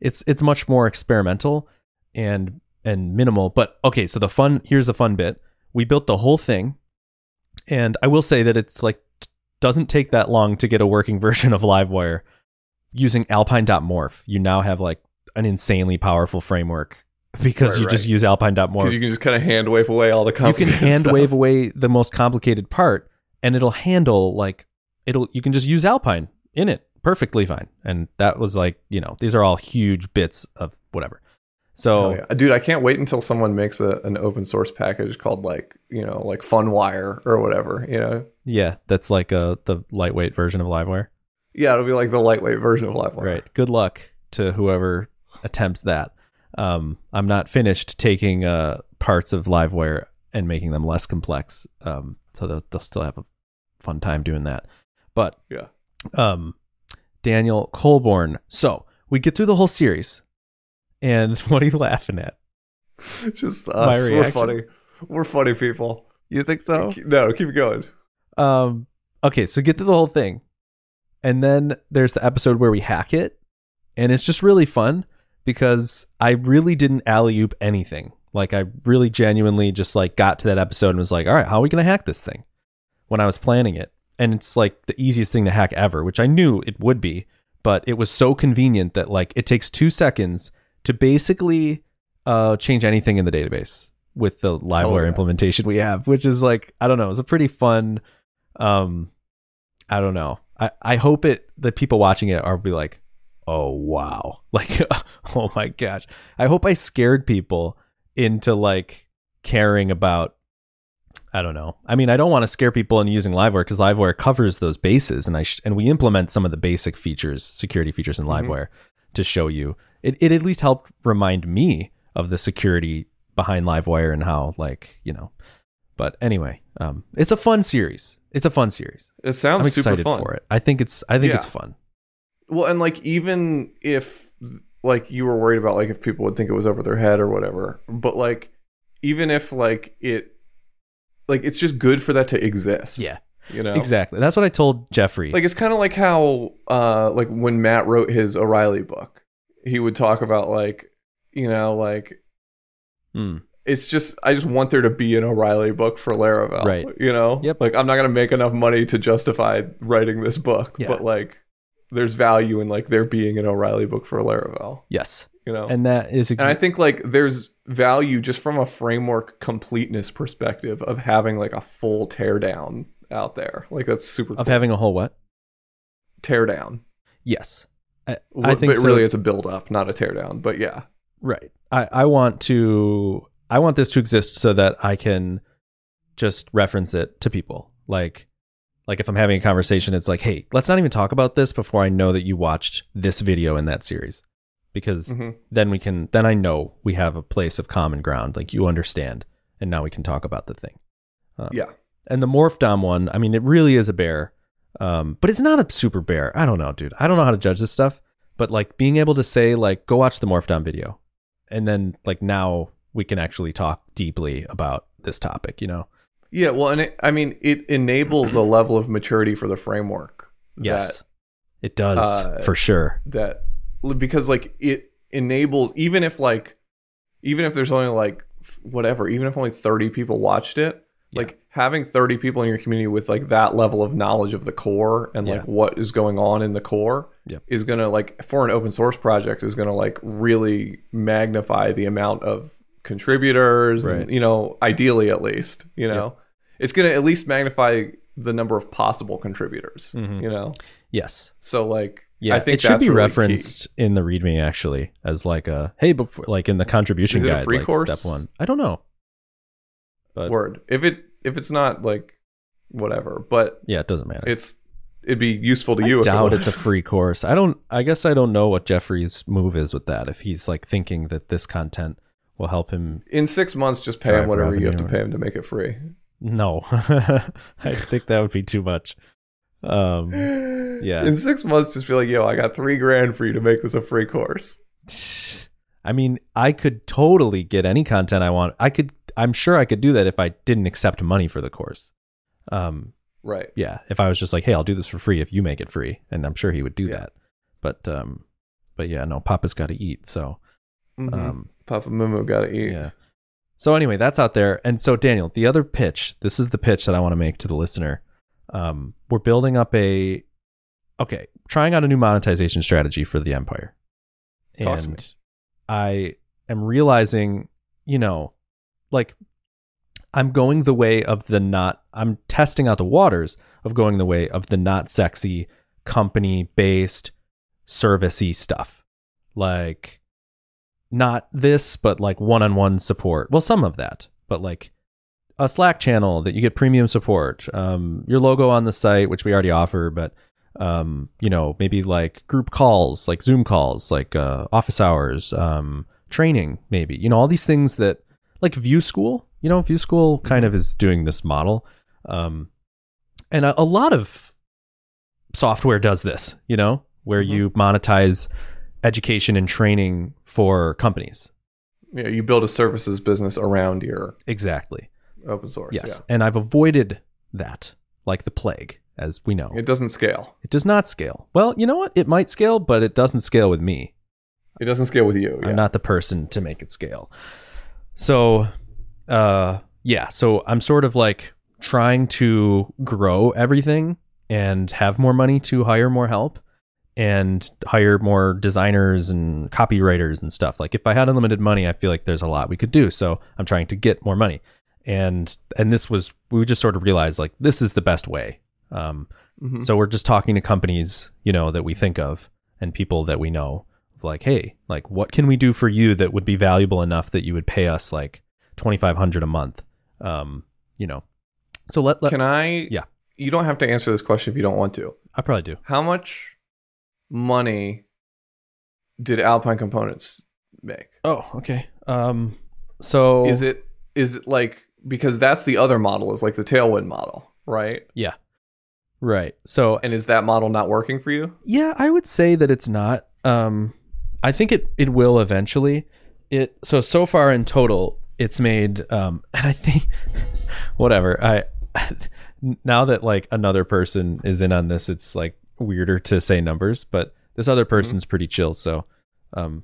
it's, it's much more experimental and, and minimal. But okay, so the fun, here's the fun bit. We built the whole thing. And I will say that it's like, doesn't take that long to get a working <laughs> version of Livewire using alpine.morph. You now have like an insanely powerful framework <laughs> because Right, you just right. use alpine.morph. Because you can just kind of hand wave away all the You can <laughs> hand stuff. wave away the most complicated part and it'll handle like it'll you can just use alpine in it perfectly fine. And that was like, you know, these are all huge bits of whatever. So Hell yeah. Dude, I can't wait until someone makes a, an open source package called like, you know, like Funwire or whatever, you know? yeah, that's like uh the lightweight version of Livewire. Yeah, it'll be like the lightweight version of Livewire. Right. Good luck to whoever attempts that. Um, I'm not finished taking uh, parts of Livewire and making them less complex. Um, so they'll, they'll still have a fun time doing that. But Yeah. um, Daniel Coulbourne. So we get through the whole series, and <laughs> what are you laughing at? just My us. We're funny. We're funny people. You think so? No, keep going. Um, okay, so get through the whole thing, and then there's the episode where we hack it, and it's just really fun because I really didn't alley oop anything. Like I really genuinely just like got to that episode and was like, all right, how are we gonna hack this thing? When I was planning it, and it's like the easiest thing to hack ever, which I knew it would be, but it was so convenient that like it takes two seconds to basically uh, change anything in the database with the Livewire yeah. implementation we have, which is like I don't know, it's a pretty fun. Um, I don't know. I I hope it the people watching it are be like, oh wow, <laughs> like <laughs> oh my gosh. I hope I scared people into like caring about. I don't know. I mean, I don't want to scare people into using Livewire because Livewire covers those bases, and I sh- and we implement some of the basic features, security features in Mhm. Livewire to show you. It it at least helped remind me of the security behind Livewire and how like you know. But anyway, um, it's a fun series. It's a fun series. It sounds I'm super excited fun. for it. I think it's I think Yeah. it's fun. Well, and like even if like you were worried about like if people would think it was over their head or whatever, but like even if like it like it's just good for that to exist. Yeah. You know? exactly. That's what I told Jeffrey. Like it's kind of like how uh like when Matt wrote his O'Reilly book, he would talk about like you know like Hmm. it's just I just want there to be an O'Reilly book for Laravel. Right. You know? Yep. Like I'm not gonna make enough money to justify writing this book, Yeah. but like there's value in like there being an O'Reilly book for Laravel. yes, You know? and that is And I think like there's value just from a framework completeness perspective of having like a full teardown out there. Like that's super of cool. having a whole what? teardown. Yes, I, I think but so. really it's a build up, not a teardown. But yeah. Right. I, I want to I want this to exist so that I can just reference it to people. Like like if I'm having a conversation, it's like, hey, let's not even talk about this before I know that you watched this video in that series. Because Mhm. then we can then I know we have a place of common ground. Like you understand. And now we can talk about the thing. Uh, Yeah. And the Morph Dom one, I mean, it really is a bear. Um, but it's not a super bear. I don't know, dude. I don't know how to judge this stuff. But like being able to say like, go watch the morph dom video, and then like now we can actually talk deeply about this topic. You know? Yeah, well, and it, I mean, it enables a level of maturity for the framework. Yes, it does uh, for sure. That, that because like it enables even if like even if there's only like whatever, even if only 30 people watched it, Yeah. like having 30 people in your community with like that level of knowledge of the core and like what is going on in the core Yep. is going to like for an open source project is to like really magnify the amount of contributors Right. and you know ideally at least you know it's going to at least magnify the number of possible contributors Mhm. you know Yes. so like Yeah, i think it should be really referenced in the README actually as like a hey, before like in the contribution Is it a guide, free like course? step one. I don't know, but word if it if it's not like whatever but yeah, it doesn't matter. it's it'd be useful to I you. doubt if it it's a <laughs> free course. I don't. I guess I don't know what Jeffrey's move is with that. If he's like thinking that this content will help him. In six months, just pay him whatever you have to pay him to make it free. No, <laughs> I think that would be too much. Um, Yeah. In six months, just be like, "Yo, I got three grand for you to make this a free course." <sighs> I mean, I could totally get any content I want. I could. I'm sure I could do that if I didn't accept money for the course. Um, Right. yeah, if I was just like, hey, I'll do this for free if you make it free, and I'm sure he would do Yeah. that. But um, but yeah, no, Papa's got to eat, so Mhm. um, Papa Mumu got to eat. yeah. So anyway, that's out there. And so Daniel, the other pitch, this is the pitch that I want to make to the listener. Um, we're building up a okay, trying out a new monetization strategy for the Empire. Talk and I am realizing, you know, like I'm going the way of the not I'm testing out the waters of going the way of the not sexy company based servicey stuff. Like not this, but like one on one support. Well, some of that, but like a Slack channel that you get premium support, um, your logo on the site, which we already offer, but um, you know, maybe like group calls, like Zoom calls, like uh, office hours, um, training, maybe, you know, all these things that like Vue School, you know, Vue School kind of is doing this model. Um, and a, a lot of software does this, you know, where Mhm. you monetize education and training for companies. Yeah, you build a services business around your Exactly. open source. Yes. And I've avoided that like the plague, as we know. It doesn't scale. It does not scale. Well, you know what? It might scale, but it doesn't scale with me. It doesn't scale with you. Yeah. I'm not the person to make it scale. So, uh, yeah. So I'm sort of like trying to grow everything and have more money to hire more help and hire more designers and copywriters and stuff. Like if I had unlimited money, I feel like there's a lot we could do. So I'm trying to get more money. And and this was we just sort of realized like this is the best way. Um, Mhm. so we're just talking to companies, you know, that we think of and people that we know like, hey, like what can we do for you that would be valuable enough that you would pay us like 2500 a month? Um, you know. So let, let Can I? Yeah. You don't have to answer this question if you don't want to. I probably do. How much money did Alpine Components make? Oh, okay. Um so Is it is it like because that's the other model is like the Tailwind model, right? Yeah. Right. So And is that model not working for you? Yeah, I would say that it's not. Um, I think it it will eventually. It so so far in total, it's made. Um, <laughs> and I think <laughs> whatever. I <laughs> now that like another person is in on this, it's like weirder to say numbers, but this other person's pretty chill. So, um,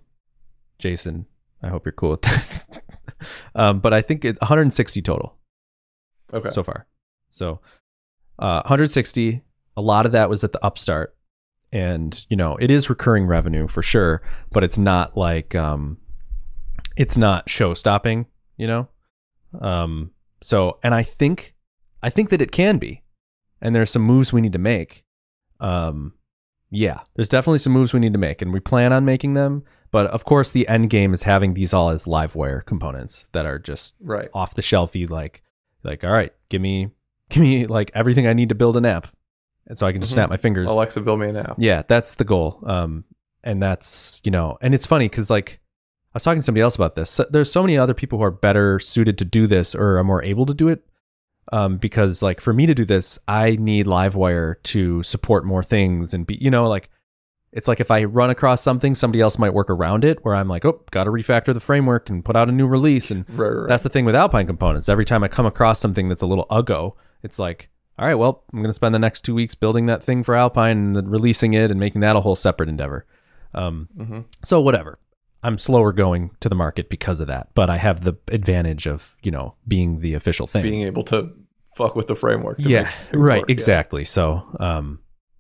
Jason, I hope you're cool with <laughs> this. um, but I think it's 160 total Okay. so far. So uh, 160. A lot of that was at the upstart, and you know it is recurring revenue for sure, but it's not like um, it's not show stopping. You know, um, so and I think I think that it can be, and there's some moves we need to make. Um, yeah, there's definitely some moves we need to make, and we plan on making them. But of course, the end game is having these all as livewire components that are just right. off the shelfy like like all right give me <laughs> give me like everything i need to build an app and so i can just Mhm. snap my fingers Alexa, build me an app. yeah that's the goal um and that's you know and it's funny because like i was talking to somebody else about this so, there's so many other people who are better suited to do this or are more able to do it Um, because like for me to do this, I need Livewire to support more things and be, you know, like it's like if I run across something, somebody else might work around it. Where I'm like, oh, got to refactor the framework and put out a new release. And Right, right, that's the thing with Alpine components. Every time I come across something that's a little uggo, it's like, all right, well, I'm going to spend the next two weeks building that thing for Alpine and then releasing it and making that a whole separate endeavor. Um, Mhm. So whatever. I'm slower going to the market because of that, but I have the advantage of you know being the official thing. being able to fuck with the framework. to yeah, right, work, yeah. exactly. So, um,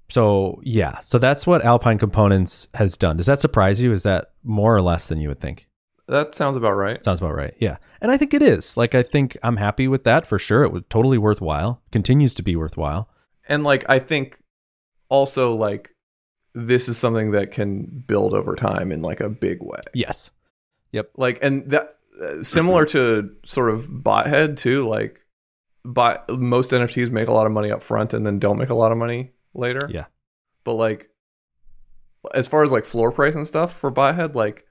so yeah, so that's what Alpine Components has done. Does that surprise you? Is that more or less than you would think? That sounds about right. Sounds about right. Yeah. And I think it is. Like I think I'm happy with that for sure. It was totally worthwhile. Continues to be worthwhile. And like I think also like this is something that can build over time in like a big way. Yes. Yep. Like and that uh, similar to sort of bothead too like bot most NFTs make a lot of money up front and then don't make a lot of money later. Yeah. But like as far as like floor price and stuff for bothead like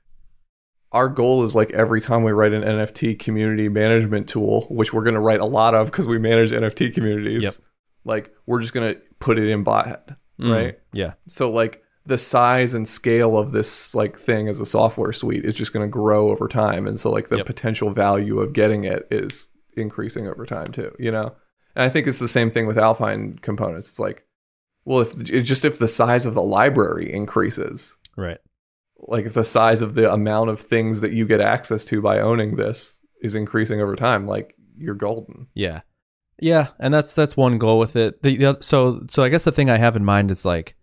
our goal is like every time we write an NFT community management tool, which we're going to write a lot of because we manage NFT communities. Yep. Like we're just going to put it in bothead, Mm, right? Yeah. So like the size and scale of this like thing as a software suite is just going to grow over time, and so like the Yep. potential value of getting it is increasing over time too. You know, and I think it's the same thing with Alpine components. It's like, well, if just if the size of the library increases, Right. like if the size of the amount of things that you get access to by owning this is increasing over time, like you're golden. Yeah. Yeah, and that's that's one goal with it. The, the so so I guess the thing I have in mind is like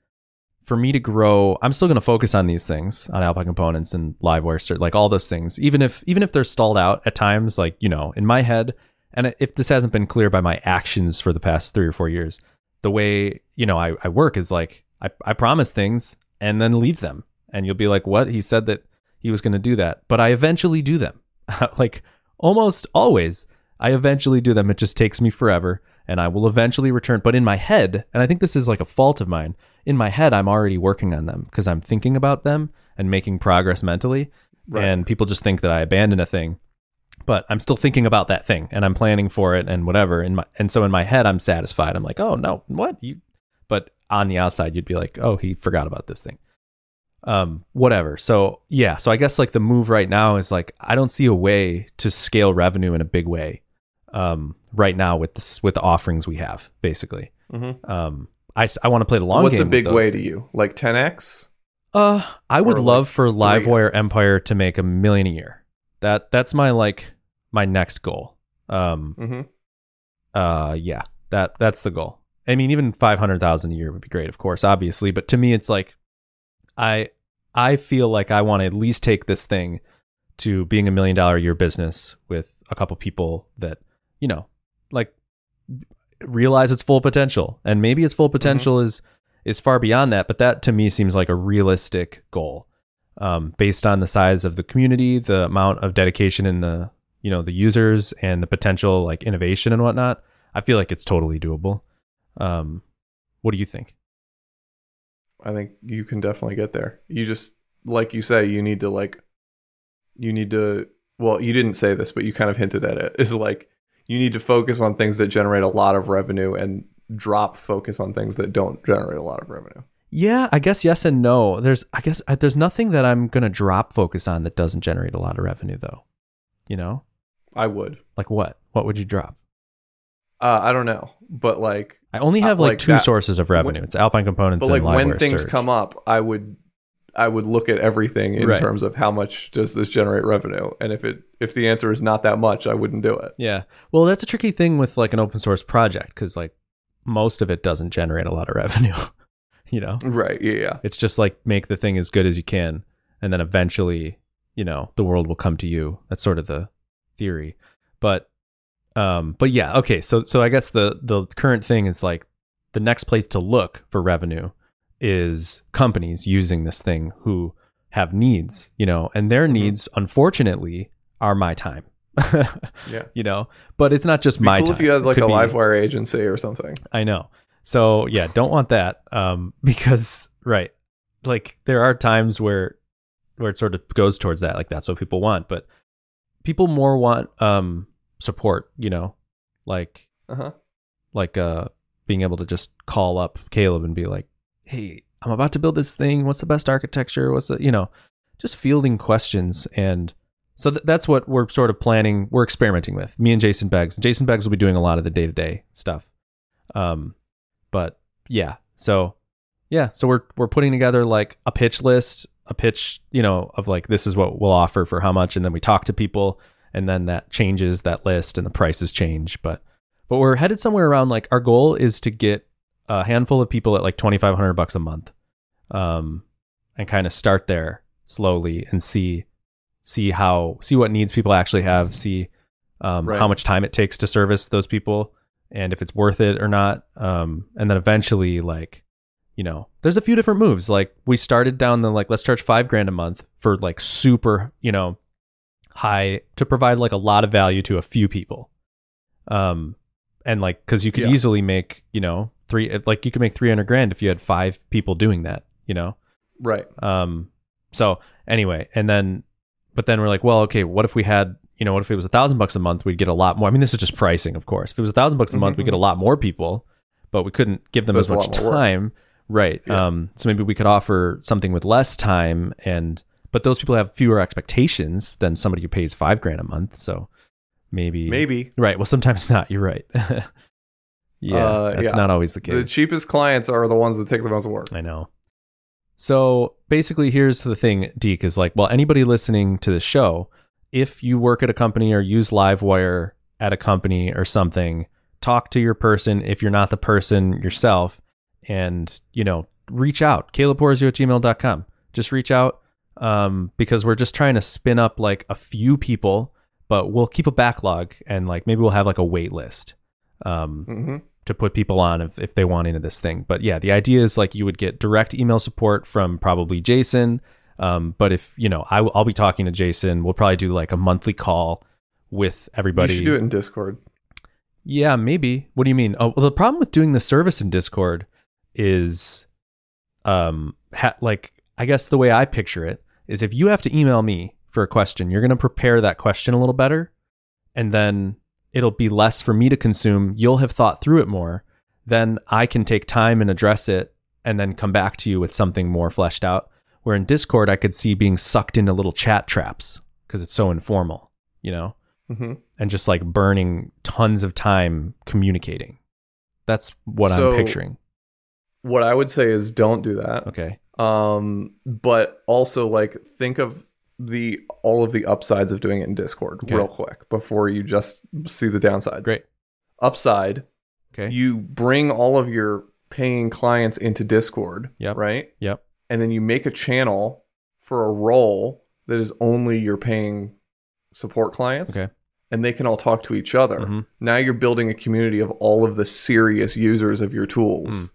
for me to grow, I'm still going to focus on these things, on Alpine components and Livewire, like all those things. Even if even if they're stalled out at times, like you know, in my head, and if this hasn't been clear by my actions for the past three or four years, the way you know I, I work is like I, I promise things and then leave them, and you'll be like, "What? He said that he was going to do that," but I eventually do them, <laughs> like almost always. I eventually do them. It just takes me forever and I will eventually return. But in my head, and I think this is like a fault of mine, in my head, I'm already working on them because I'm thinking about them and making progress mentally. Right. And people just think that I abandon a thing, but I'm still thinking about that thing and I'm planning for it and whatever. In my, and so in my head, I'm satisfied. I'm like, oh no, what you, but on the outside, you'd be like, oh, he forgot about this thing. Um, whatever. So yeah, so I guess like the move right now is like, I don't see a way to scale revenue in a big way um, right now with this with the offerings we have basically. Mm-hmm. Um, I, I want to play the long game. What's a big way to you? Like 10x? Uh, I would Or, like, love for Livewire 3x? Empire to make a million a year. That that's my like my next goal. Um, Mm-hmm. uh, yeah, that that's the goal. I mean, even five hundred thousand a year would be great, of course, obviously. But to me, it's like I I feel like I want to at least take this thing to being a million dollar a year business with a couple people that you know like realize its full potential, and maybe its full potential is is far beyond that. But that to me seems like a realistic goal, um, based on the size of the community, the amount of dedication in the you know the users, and the potential like innovation and whatnot. I feel like it's totally doable. Um, what do you think? I think you can definitely get there. You just like you say, you need to like you need to well, you didn't say this, but you kind of hinted at it. <laughs> Is like you need to focus on things that generate a lot of revenue and drop focus on things that don't generate a lot of revenue. Yeah, I guess yes and no. There's I guess uh, there's nothing that I'm gonna drop focus on that doesn't generate a lot of revenue though. You know, I would. like what? What would you drop? Uh, I don't know, but like I only Uh, have like, like two that- sources of revenue. it's Alpine Components but like when things Surge. come up, I would I would look at everything in Right. terms of how much does this generate revenue, and if it if the answer is not that much, I wouldn't do it. Yeah. Well, that's a tricky thing with like an open source project because like most of it doesn't generate a lot of <laughs> revenue. you know, Right? Yeah. yeah. it's just like make the thing as good as you can, and then eventually, you know, the world will come to you. That's sort of the theory. But, um, but yeah, okay. So, so I guess the the current thing is like the next place to look for revenue is companies using this thing who have needs, you know, and their Mhm. needs, unfortunately, are my time. <laughs> Yeah. you know, but it's not just Be my cool time. if you had like a be- Livewire agency or something. I know. So yeah, don't want that. Um, <laughs> because right, like there are times where where it sort of goes towards that. Like that's what people want, but people more want um support. You know, like Uh-huh. like uh being able to just call up Caleb and be like, "Hey, I'm about to build this thing. What's the best architecture? What's the, you know, just fielding questions and so th- that's what we're sort of planning. We're experimenting with me and Jason Beggs. Jason Beggs will be doing a lot of the day to day stuff. Um, but yeah, so yeah, so we're we're putting together like a pitch list, a pitch, you know, of like this is what we'll offer for how much, and then we talk to people, and then that changes that list, and the prices change. But but we're headed somewhere around like our goal is to get a handful of people at like twenty five hundred bucks a month, um, and kind of start there slowly and see see how see what needs people actually have, see um, Right. how much time it takes to service those people, and if it's worth it or not. Um, and then eventually, like, you know, there's a few different moves. Like we started down the like let's charge five grand a month for like super, you know, high to provide like a lot of value to a few people. Um, and like because you could Yeah. easily make you know three like you could make three hundred grand if you had five people doing that. You know. Right. Um, so anyway, and then, but then we're like, well, okay, what if we had, you know, what if it was a thousand bucks a month? We'd get a lot more. I mean, this is just pricing, of course. If it was a thousand bucks a month, we'd get a lot more people, but we couldn't give them That's as much time. Right. Yeah. Um, so maybe we could offer something with less time and, but those people have fewer expectations than somebody who pays five grand a month. So maybe, Maybe right. Well, sometimes not. You're right. <laughs> yeah. Uh, that's yeah. not always the case. the cheapest clients are the ones that take the most work. I know. So basically, here's the thing, Deke is like, well, anybody listening to the show, if you work at a company or use Livewire at a company or something, talk to your person if you're not the person yourself and, you know, reach out. CalebPorzio at gmail.com. Just reach out um, because we're just trying to spin up like a few people, but we'll keep a backlog and like maybe we'll have like a wait list. Um, hmm to put people on if, if they want into this thing. But yeah, the idea is like you would get direct email support from probably Jason. Um, but if you know, I, will I'll be talking to Jason. We'll probably do like a monthly call with everybody. You should do it in Discord. Yeah, maybe. What do you mean? Oh, well, the problem with doing the service in Discord is, um, ha- like I guess the way I picture it is if you have to email me for a question, you're going to prepare that question a little better, and then it'll be less for me to consume. You'll have thought through it more. Then I can take time and address it, and then come back to you with something more fleshed out. Where in Discord, I could see being sucked into little chat traps because it's so informal, you know hmm and just like burning tons of time communicating. That's what So- I'm picturing. What I would say is don't do that. Okay. Um, but also like think of the all of the upsides of doing it in Discord Okay. real quick before you just see the downsides. Great. Upside, Okay. you bring all of your paying clients into Discord, Yep. right? Yep. And then you make a channel for a role that is only your paying support clients. Okay. And they can all talk to each other. Mhm. Now you're building a community of all of the serious users of your tools. Mm.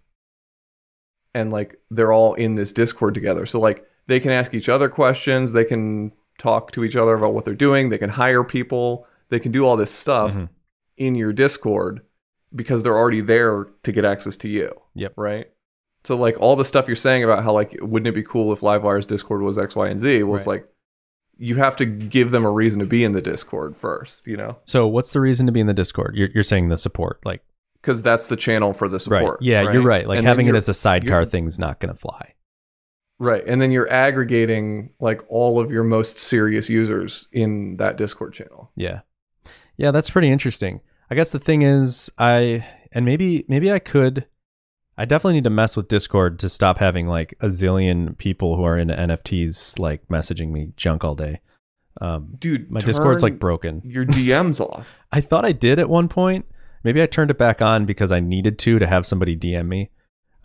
And like they're all in this Discord together. So like they can ask each other questions, they can talk to each other about what they're doing, they can hire people, they can do all this stuff Mhm. in your Discord because they're already there to get access to you. Yep. Right? So like all the stuff you're saying about how like wouldn't it be cool if Livewire's Discord was X, Y, and Z? Well, it's Right. like you have to give them a reason to be in the Discord first, you know? So what's the reason to be in the Discord? You're, you're saying the support, like Because that's the channel for the support. right? Yeah, you're right. Like And having it as a sidecar thing's not going to fly. Right. And then you're aggregating like all of your most serious users in that Discord channel. Yeah. Yeah, that's pretty interesting. I guess the thing is I and maybe maybe I could I definitely need to mess with Discord to stop having like a zillion people who are into NFTs like messaging me junk all day. Um Dude, my Discord's like broken. your DMs off. <laughs> I thought I did at one point. Maybe I turned it back on because I needed to to have somebody DM me.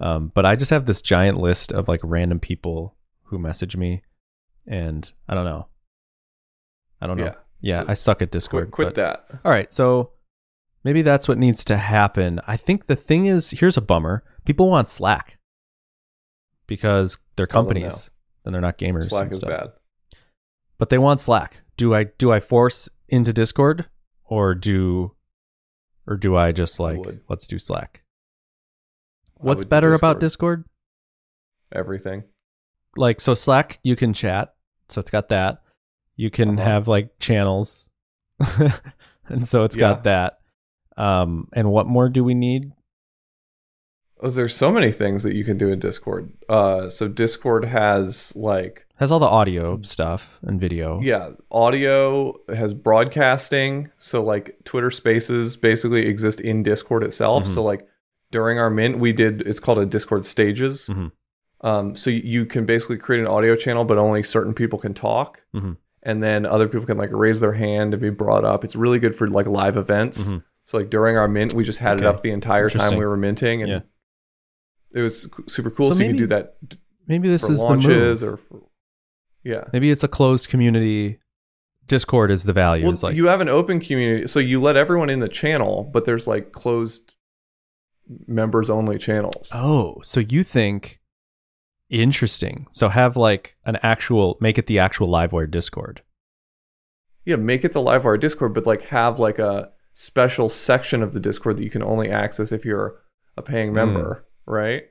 Um, but I just have this giant list of like random people who message me, and I don't know. I don't know. Yeah. Yeah, So I suck at Discord. Quit, quit but- that. All right, so maybe that's what needs to happen. I think the thing is, here's a bummer: people want Slack because they're Tell companies and they're not gamers. Slack and is stuff. bad. but they want Slack. Do I do I force into Discord or do or do I just like let's do Slack? What's better about Discord? Everything. Like so Slack you can chat. So it's got that. You can Uh-huh. have like channels. <laughs> and so it's Yeah. got that. Um, and what more do we need? Oh, there's so many things that you can do in Discord. Uh, so Discord has like Has all the audio stuff and video. yeah, audio has broadcasting. So like Twitter Spaces basically exist in Discord itself. Mhm. So like during our mint, we did it's called a Discord Stages. Mhm. Um, so you can basically create an audio channel, but only certain people can talk. Mhm. And then other people can like raise their hand and be brought up. It's really good for like live events. Mhm. So like during our mint, we just had it up the entire time we were minting, and Yeah. it was super cool. So So, you can do that Maybe this for is the launches move. or for, yeah. Maybe it's a closed community. Discord is the value. Well, like you have an open community, so you let everyone in the channel, but there's like closed members only channels. Oh, so you think interesting. So have like an actual make it the actual Livewire Discord. Yeah, make it the Livewire Discord, but like have like a special section of the Discord that you can only access if you're a paying Hmm. member, right?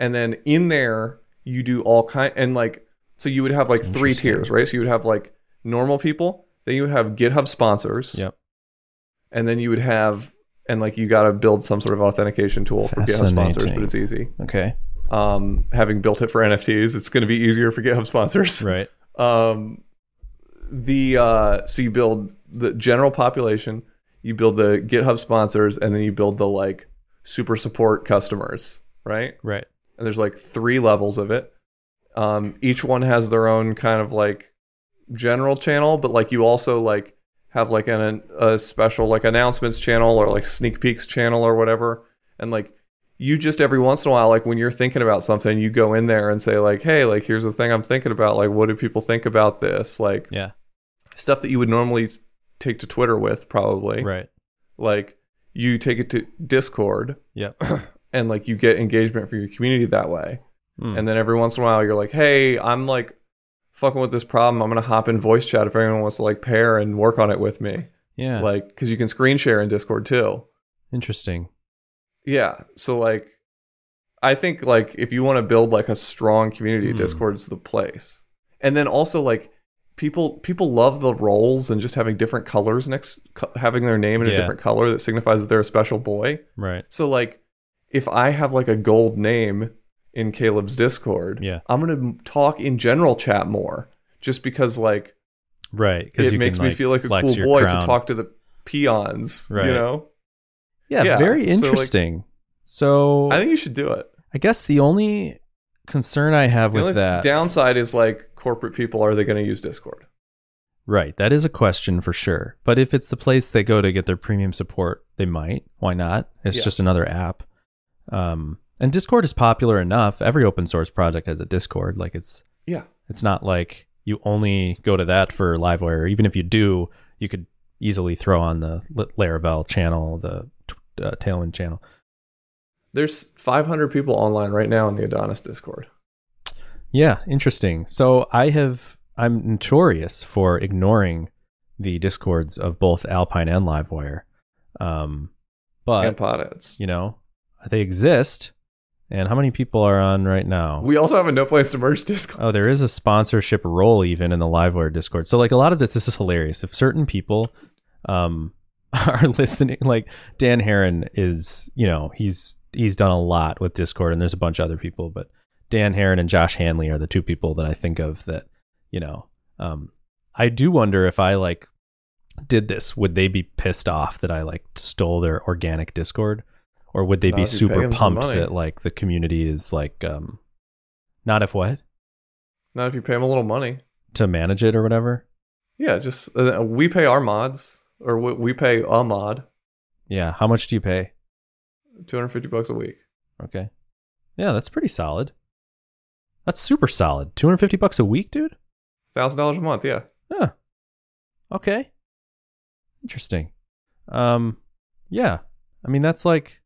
And then in there you do all kind and like so you would have like three tiers, right? So you would have like normal people, then you would have GitHub sponsors. Yep. And then you would have and like you got to build some sort of authentication tool for GitHub sponsors, but it's easy. Okay. Um, having built it for NFTs, it's going to be easier for GitHub sponsors. <laughs> Right. Um, the uh, so you build the general population, you build the GitHub sponsors, and then you build the like super support customers, right? Right. And there's like three levels of it. Um, each one has their own kind of like general channel, but like you also like have like an a special like announcements channel or like sneak peeks channel or whatever, and like you just every once in a while like when you're thinking about something you go in there and say like hey like here's the thing i'm thinking about like what do people think about this like Yeah. stuff that you would normally take to twitter with probably Right. like you take it to discord yeah <clears throat> and like you get engagement for your community that way Hmm. and then every once in a while you're like hey i'm like fucking with this problem i'm gonna hop in voice chat if anyone wants to like pair and work on it with me yeah. like because you can screen share in discord too Interesting. Yeah. So like I think like if you want to build like a strong community, Hmm. Discord's the place. And then also like people people love the roles and just having different colors next co- having their name in Yeah. a different color that signifies that they're a special boy. Right. So like if I have like a gold name in Caleb's Discord, Yeah. I'm going to talk in general chat more just because like right? it you makes can, me feel like a cool boy crown. to talk to the peons, Right. you know? Yeah, Yeah, very so, like- interesting. So, I think you should do it. I guess the only concern I have The with that, downside is like corporate people are they going to use Discord? right? That is a question for sure. But if it's the place they go to get their premium support, they might. Why not? It's Yeah. just another app. Um, and Discord is popular enough. Every open source project has a Discord. Like it's Yeah. it's not like you only go to that for Livewire. Even if you do, you could easily throw on the Laravel channel, the uh, Tailwind channel. There's 500 people online right now in the Adonis Discord. Yeah, interesting. So I have I'm notorious for ignoring the discords of both Alpine and Livewire. Um but and you know, they exist. And how many people are on right now? We also have a No Plans to Merge Discord. Oh, there is a sponsorship role even in the Livewire Discord. So like a lot of this, this is hilarious. If certain people um, <laughs> are listening, like Dan Harrin is, you know, he's he's done a lot with Discord, and there's a bunch of other people, but Dan Harrin and Josh Hanley are the two people that I think of that, you know, um, I do wonder if I like did this, would they be pissed off that I like stole their organic Discord? Or would they Not be if you pay super pumped that like the community is like um not if what? Not if you pay them a little money. to manage it or whatever. Yeah, just uh, we pay our mods or we, we pay a mod Yeah. How much do you pay? 250 bucks a week. Okay. Yeah, that's pretty solid. That's super solid. 250 bucks a week, dude? $1000 a month, yeah. Yeah. Okay. Interesting. Um yeah. I mean that's like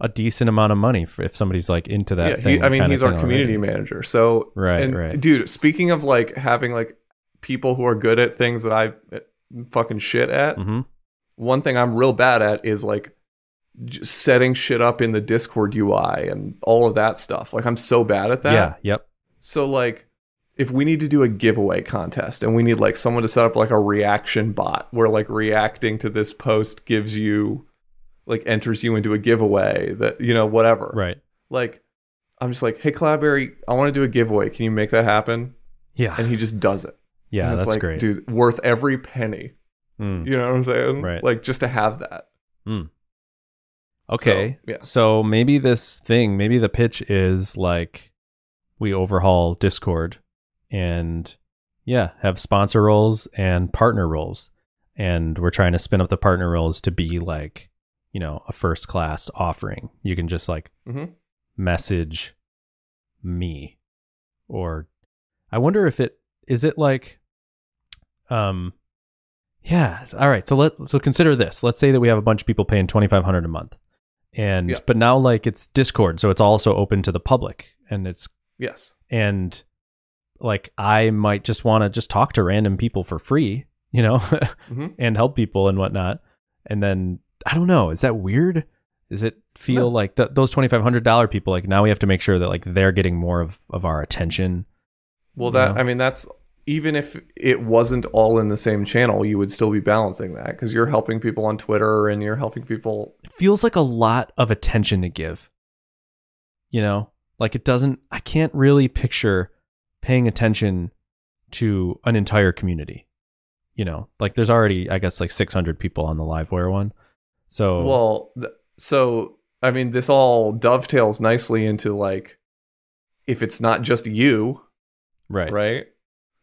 a decent amount of money for if somebody's like into that yeah, thing. he, I mean, he's our community already. manager. So, Right, and right. dude, speaking of like having like people who are good at things that I uh, fucking shit at, Mhm. one thing I'm real bad at is like setting shit up in the Discord UI and all of that stuff. Like I'm so bad at that. Yeah, yep. So like if we need to do a giveaway contest and we need like someone to set up like a reaction bot where like reacting to this post gives you like enters you into a giveaway that you know whatever. Right. Like I'm just like, hey Cloudberry, I want to do a giveaway. Can you make that happen? Yeah. And he just does it. yeah, that's like, great. dude, worth every penny. Mm. You know what I'm saying? Right. Like just to have that. Okay. So, yeah. So maybe this thing, maybe the pitch is like we overhaul Discord and yeah, have sponsor roles and partner roles. And we're trying to spin up the partner roles to be like, you know, a first class offering. You can just like Mhm. message me or I wonder if it is it like um yeah, all right. So let so consider this. Let's say that we have a bunch of people paying 2500 a month. And Yeah. but now like it's Discord, so it's also open to the public and it's Yes. and like I might just want to just talk to random people for free, you know, <laughs> Mhm. and help people and whatnot. And then I don't know, is that weird? Does it feel No. like th- those twenty five hundred dollar people? Like now we have to make sure that like they're getting more of of our attention. Well, that know? I mean, that's even if it wasn't all in the same channel, you would still be balancing that because you're helping people on Twitter and you're helping people. It feels like a lot of attention to give. You know, like it doesn't. I can't really picture paying attention to an entire community. You know, like there's already, I guess, like 600 people on the Livewire one. So Well, th- so I mean, this all dovetails nicely into like if it's not just you, right, right?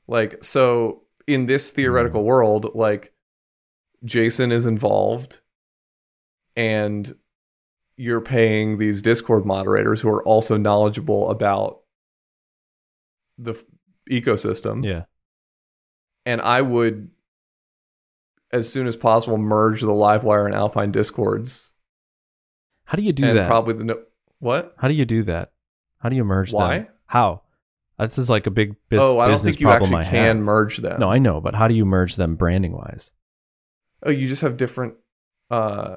Like, so in this theoretical mm. world, like Jason is involved and you're paying these Discord moderators who are also knowledgeable about the f- ecosystem. yeah, And I would, as soon as possible, merge the Livewire and Alpine Discords. How do you do and that? probably the no- what? How do you do that? How do you merge Why? them? How? This is like a big bus- oh, I don't business think you actually I can have. merge them. No, I know, but how do you merge them branding wise? Oh, you just have different. uh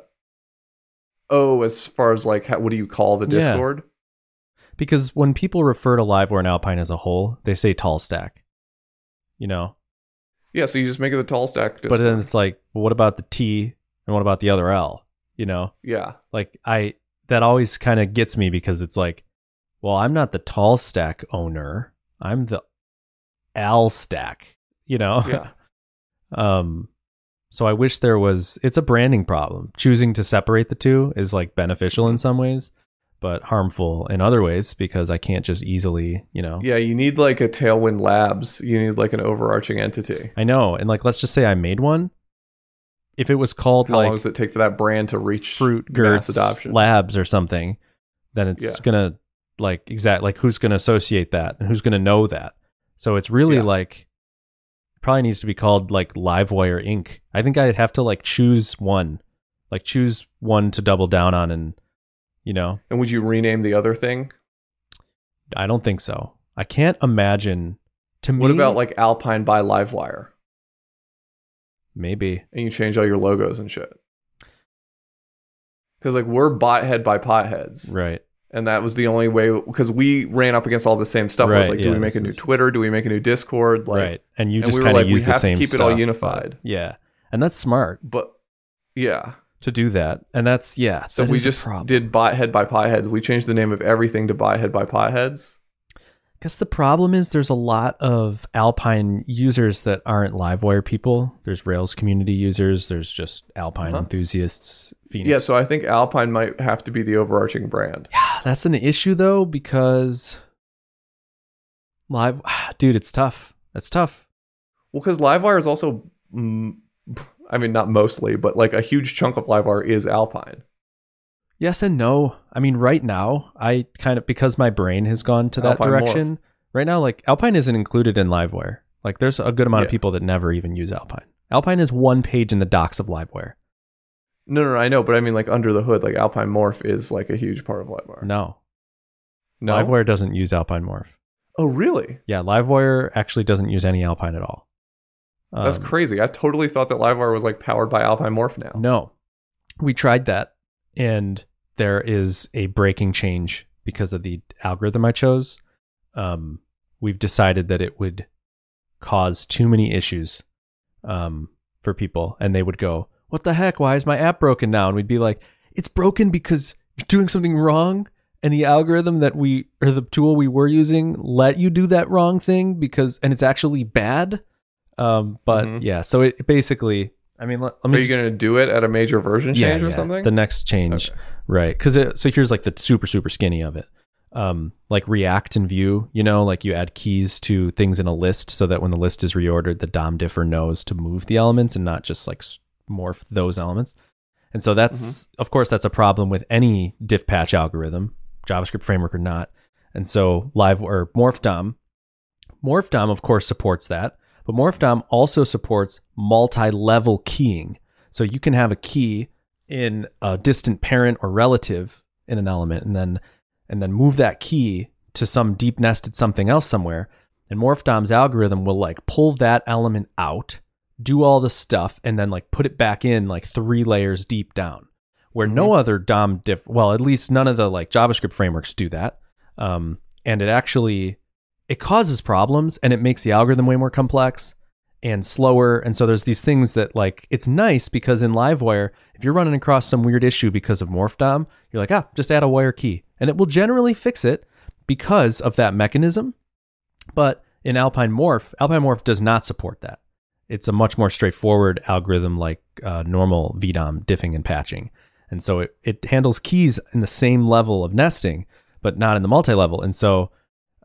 Oh, as far as like, how, what do you call the Yeah. Discord? Because when people refer to Livewire and Alpine as a whole, they say tall stack. You know, Yeah, so you just make it the tall stack. Discord. but then it's like, well, what about the T and what about the other L? You know, yeah, like I that always kind of gets me because it's like, well, I'm not the tall stack owner. I'm the L stack. You know. yeah, <laughs> Um, so I wish there was. It's a branding problem. Choosing to separate the two is like beneficial in some ways, but harmful in other ways because I can't just easily, you know. yeah. You need like a Tailwind Labs. You need like an overarching entity. I know, and like let's just say I made one. If it was called How long like does it take for that brand to reach Fruit Gertz adoption? Labs or something, then it's Yeah. gonna like exact like who's gonna associate that and who's gonna know that. So it's really Yeah. like probably needs to be called like Livewire Inc. I think I'd have to like choose one, like choose one to double down on, and you know, and would you rename the other thing? I don't think so. I can't imagine. To me, What about like Alpine by Livewire? maybe And you change all your logos and shit. Because like we're bothead by potheads, right? and that was the only way. Because we ran up against all the same stuff. I was Right, like, do yeah, we make a new is- Twitter? Do we make a new Discord? Like, right, and you and just we kind of like, we use the have to same keep it all stuff, but- unified. Yeah, and that's smart But yeah, to do that, and that's yeah. so that we just did did bothead by pie heads. We changed the name of everything to bothead by potheads. guess the problem is there's a lot of Alpine users that aren't Livewire people. There's Rails community users. There's just Alpine Uh-huh. enthusiasts. Phoenix. Yeah, so I think Alpine might have to be the overarching brand. Yeah, that's an issue though because live, <sighs> dude, it's tough. It's tough. Well, because Livewire is also, mm, I mean, not mostly, but like a huge chunk of Livewire is Alpine. Yes and no. I mean, right now, I kind of because my brain has gone to that Alpine direction. Right now, like Alpine isn't included in Livewire. Like, there's a good amount of people that never even use Alpine. Alpine is one page in the docs of Livewire. No, no, no, I know, but I mean, like under the hood, like Alpine Morph is like a huge part of Livewire. No, No? Livewire doesn't use Alpine Morph. Oh, really? Yeah, Livewire actually doesn't use any Alpine at all. That's Um, crazy. I totally thought that Livewire was like powered by Alpine Morph now. No, we tried that, and there is a breaking change because of the algorithm I chose. Um, we've decided that it would cause too many issues um, for people, and they would go, "What the heck? Why is my app broken now?" And we'd be like, it's broken because you're doing something wrong and the algorithm that we or the tool we were using let you do that wrong thing because and it's actually bad. Um, but Mhm. yeah, so it, basically, I mean, let, let me Are you going to do it at a major version yeah, change or yeah, something? The next change, Okay. right? Because so here's like the super super skinny of it. Um, like React and Vue, you know, like you add keys to things in a list so that when the list is reordered, the DOM differ knows to move the elements and not just like morph those elements. And so that's Mm-hmm. of course that's a problem with any diff patch algorithm, JavaScript framework or not. And so live or morph DOM, morph DOM of course supports that, but MorphDOM also supports multi-level keying. So you can have a key in a distant parent or relative in an element and then and then move that key to some deep nested something else somewhere. And morphdom's algorithm will like pull that element out do all the stuff and then like put it back in like three layers deep down. Where no other dom diff well at least none of the like javascript frameworks do that. Um, and it actually it causes problems and it makes the algorithm way more complex and slower. And so there's these things that like it's nice because in Livewire, if you're running across some weird issue because of morph DOM, you're like, ah, just add a wire key. And it will generally fix it because of that mechanism. But in Alpine Morph, Alpine Morph does not support that. It's a much more straightforward algorithm like uh, normal VDOM diffing and patching. And so it, it handles keys in the same level of nesting, but not in the multi-level. And so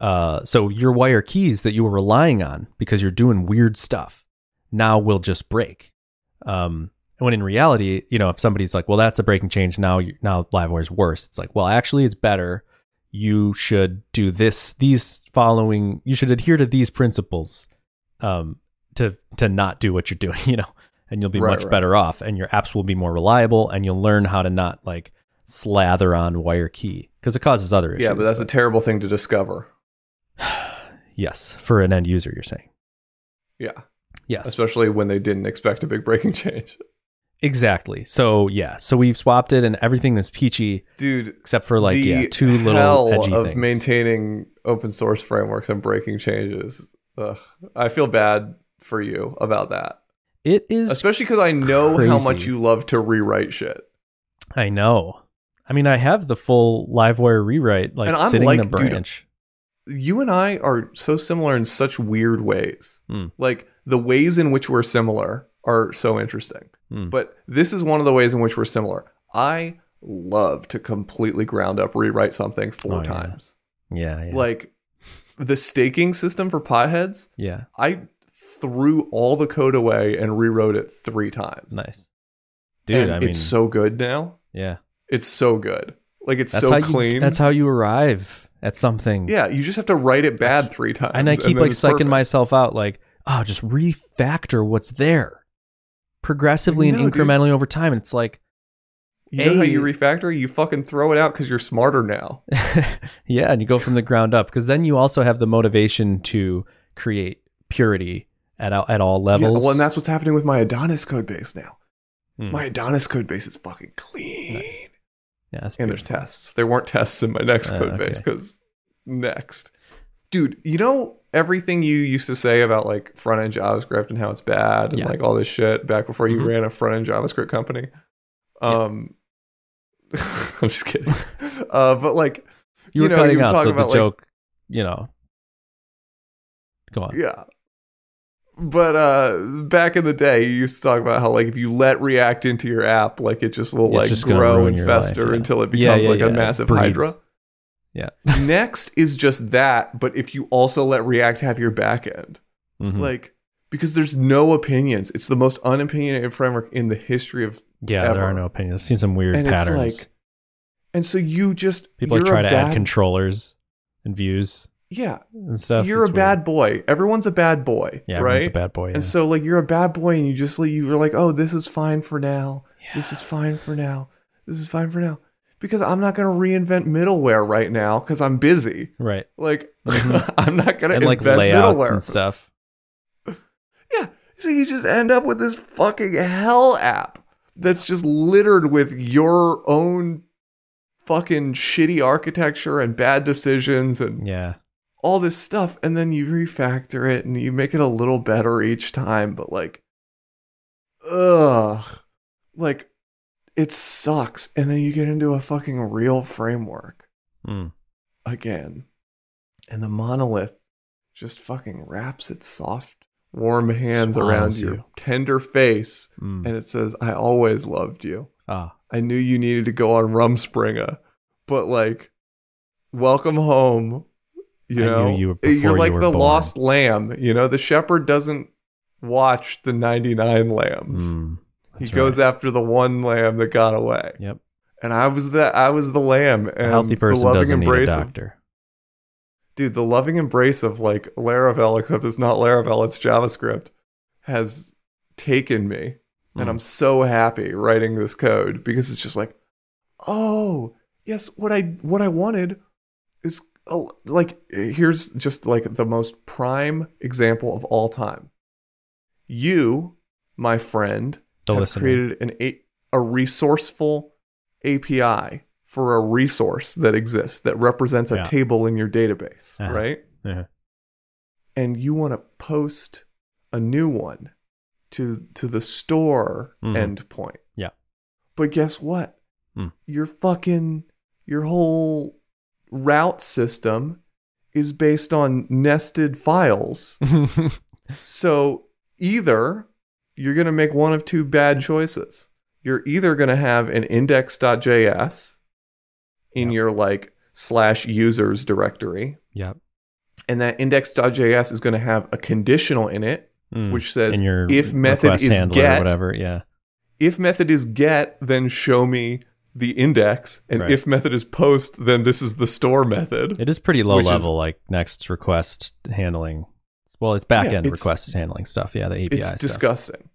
uh, so your wire keys that you were relying on because you're doing weird stuff now will just break. Um, and when in reality, you know, if somebody's like, "Well, that's a breaking change," now you, now Livewire's worse. It's like, well, actually, it's better. You should do this. These following. You should adhere to these principles, um, to to not do what you're doing. <laughs> You know, and you'll be Right, much right. better off, and your apps will be more reliable, and you'll learn how to not like slather on wire key because it causes other issues. yeah, but that's a terrible thing to discover. Yes for an end user. You're saying Yeah, yes. especially when they didn't expect a big breaking <laughs> change. Exactly. So yeah, so we've swapped it and everything is peachy Dude, except for like the yeah, two little edgy of things. maintaining open source frameworks and breaking changes. Ugh, I feel bad for you about that, it is especially because I know how much you love to rewrite shit. I know. I mean, I have the full Livewire rewrite like sitting in a like, dude, branch. You and I are so similar in such weird ways. Hmm. Like the ways in which we're similar are so interesting. Hmm. But this is one of the ways in which we're similar. I love to completely ground up rewrite something four Oh, times. yeah, yeah. Like the staking system for potheads, yeah. I threw all the code away and rewrote it three times. Nice. Dude, I mean, it's so good now. yeah. It's so good. Like it's That's so clean. You, that's how you arrive at something. yeah, you just have to write it bad three times. And I keep then like psyching perfect. myself out like, oh, just refactor what's there progressively No, and dude. incrementally over time. And it's like, You know how you refactor? You fucking throw it out because you're smarter now. <laughs> yeah, and you go from the ground up because then you also have the motivation to create purity at all, at all Yeah, levels. well, and that's what's happening with my Adonis code base now. Hmm. My Adonis code base is fucking clean. Nice. Yeah, And there's tests. There weren't tests in my next Uh, code base okay. because next. Dude, you know everything you used to say about like front end JavaScript and how it's bad and Yeah. like all this shit back before you Mhm. ran a front end JavaScript company? Yeah. Um <laughs> I'm just kidding. <laughs> uh but like you were know, you out, talk so about the like joke, you know. Go on. Yeah. But uh back in the day, you used to talk about how like if you let React into your app, like it just will It's like just grow and your life, fester yeah. until it becomes yeah, like yeah. a massive hydra. Yeah. <laughs> Next is just that, but if you also let React have your backend, Mhm. like because there's no opinions. It's the most unopinionated framework in the history of yeah, there are no opinions. I've seen some weird and patterns. it's like and so you just People like try to bad, add controllers and views Yeah. and stuff. You're a It's weird. bad boy. Everyone's a bad boy. Yeah, everyone's right? a bad boy. Yeah. And so like you're a bad boy and you just like you were like, oh, this is fine for now. This is fine for now. This is fine for now. Because I'm not gonna reinvent middleware right now because I'm busy. right. Like Mhm. <laughs> I'm not gonna And like invent layouts middleware. and stuff. <laughs> Yeah. So you just end up with this fucking hell app that's just littered with your own fucking shitty architecture and bad decisions and Yeah. All this stuff and then you refactor it and you make it a little better each time but like ugh like it sucks. And then you get into a fucking real framework Mm. again. And the monolith just fucking wraps its soft, warm hands around Swallows your you. tender face Mm. and it says, I always loved you. Ah, I knew you needed to go on Rumspringa, but like, welcome home. You I know, you you're you like were the born. lost lamb. You know, the shepherd doesn't watch the 99 lambs. mm. he goes right. after the one lamb that got away. Yep. And I was the I was the lamb. A And healthy person the loving doesn't need a embrace of dude, the loving embrace of like Laravel, except it's not Laravel, it's JavaScript, has taken me. And Mm. I'm so happy writing this code because it's just like, oh, yes, what I what I wanted like here's just like the most prime example of all time. You, my friend, The have listener. created an a, a resourceful API for a resource that exists that represents a Yeah. table in your database, Uh-huh. right? Yeah. And you want to post a new one to to the store Mhm. endpoint. Yeah. But guess what? Hmm. Your fucking your whole route system is based on nested files. <laughs> So either you're going to make one of two bad choices. You're either going to have an index.js in Yep. your like slash users directory, yep. and that index.js is going to have a conditional in it, Mm. which says if method is get, whatever. Yeah. if method is get, then show me the index, and Right. if method is post, then this is the store method. It is pretty low Which is- level, like next request handling. Well, it's back end it's- request handling stuff. Yeah, the API it's stuff. disgusting.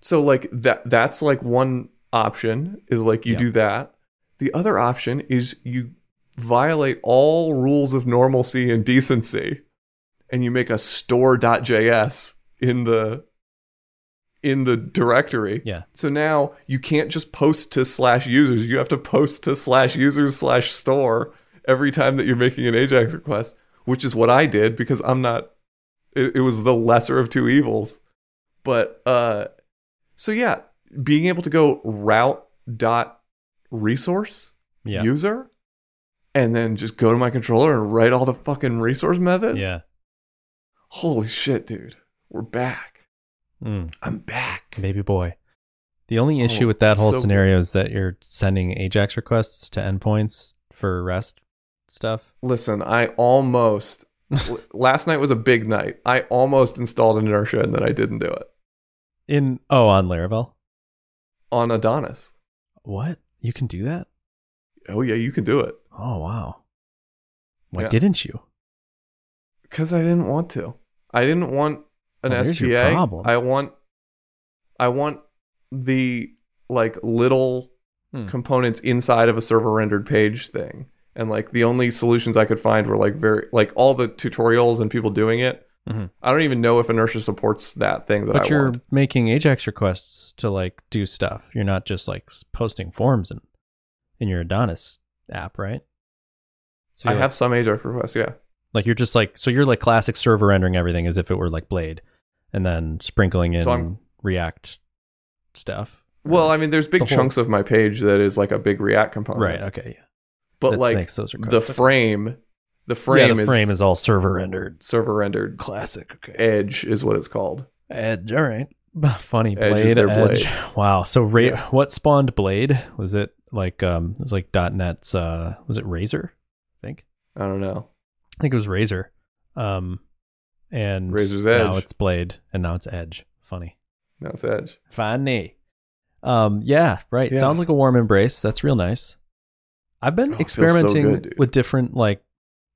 So like that that's like one option is like you Yeah. do that. The other option is you violate all rules of normalcy and decency and you make a store.js in the in the directory. Yeah. So now you can't just post to slash users. You have to post to slash users slash store every time that you're making an Ajax request, which is what I did because I'm not. It, it was the lesser of two evils. But uh, so yeah, being able to go route dot resource Yeah. user, and then just go to my controller and write all the fucking resource methods. yeah. Holy shit, dude, we're back. Mm, I'm back. baby boy. The only issue Oh, with that whole so scenario is that you're sending Ajax requests to endpoints for REST stuff. Listen, I almost <laughs> last night was a big night. I almost installed inertia and then I didn't do it In oh, on Laravel. on Adonis. What? You can do that? Oh yeah, you can do it Oh wow. Why Yeah. didn't you? because I didn't want to. I didn't want an Well, SPA. I want I want the like little Hmm. components inside of a server rendered page thing. And like the only solutions I could find were like very like all the tutorials and people doing it. Mhm. I don't even know if inertia supports that thing that But I you're want. making Ajax requests to like do stuff. You're not just like posting forms in in your Adonis app, right? So I you're, have some Ajax requests, yeah. like you're just like so you're like classic server rendering everything as if it were like Blade, and then sprinkling in So React stuff. Well, I mean, there's big The whole- chunks of my page that is like a big React component, Right. Okay. Yeah. But That like makes those the frame, the yeah, frame, the is, frame is all server rendered. server rendered. Classic. Okay. Edge is what it's called. Edge. All right. <laughs> Funny. Edge Blade. is their Edge. blade. <laughs> Wow. So Ra- Yeah. what spawned Blade? Was it like um? It was like .NET's uh. Was it Razor? I think. I don't know. I think it was Razor. Um, and Razor's Now it's Blade, and now it's Edge. Funny. Now it's Edge. Funny. Um, yeah, right. Yeah. Sounds like a warm embrace. That's real nice. I've been Oh, it feels so experimenting good, with different like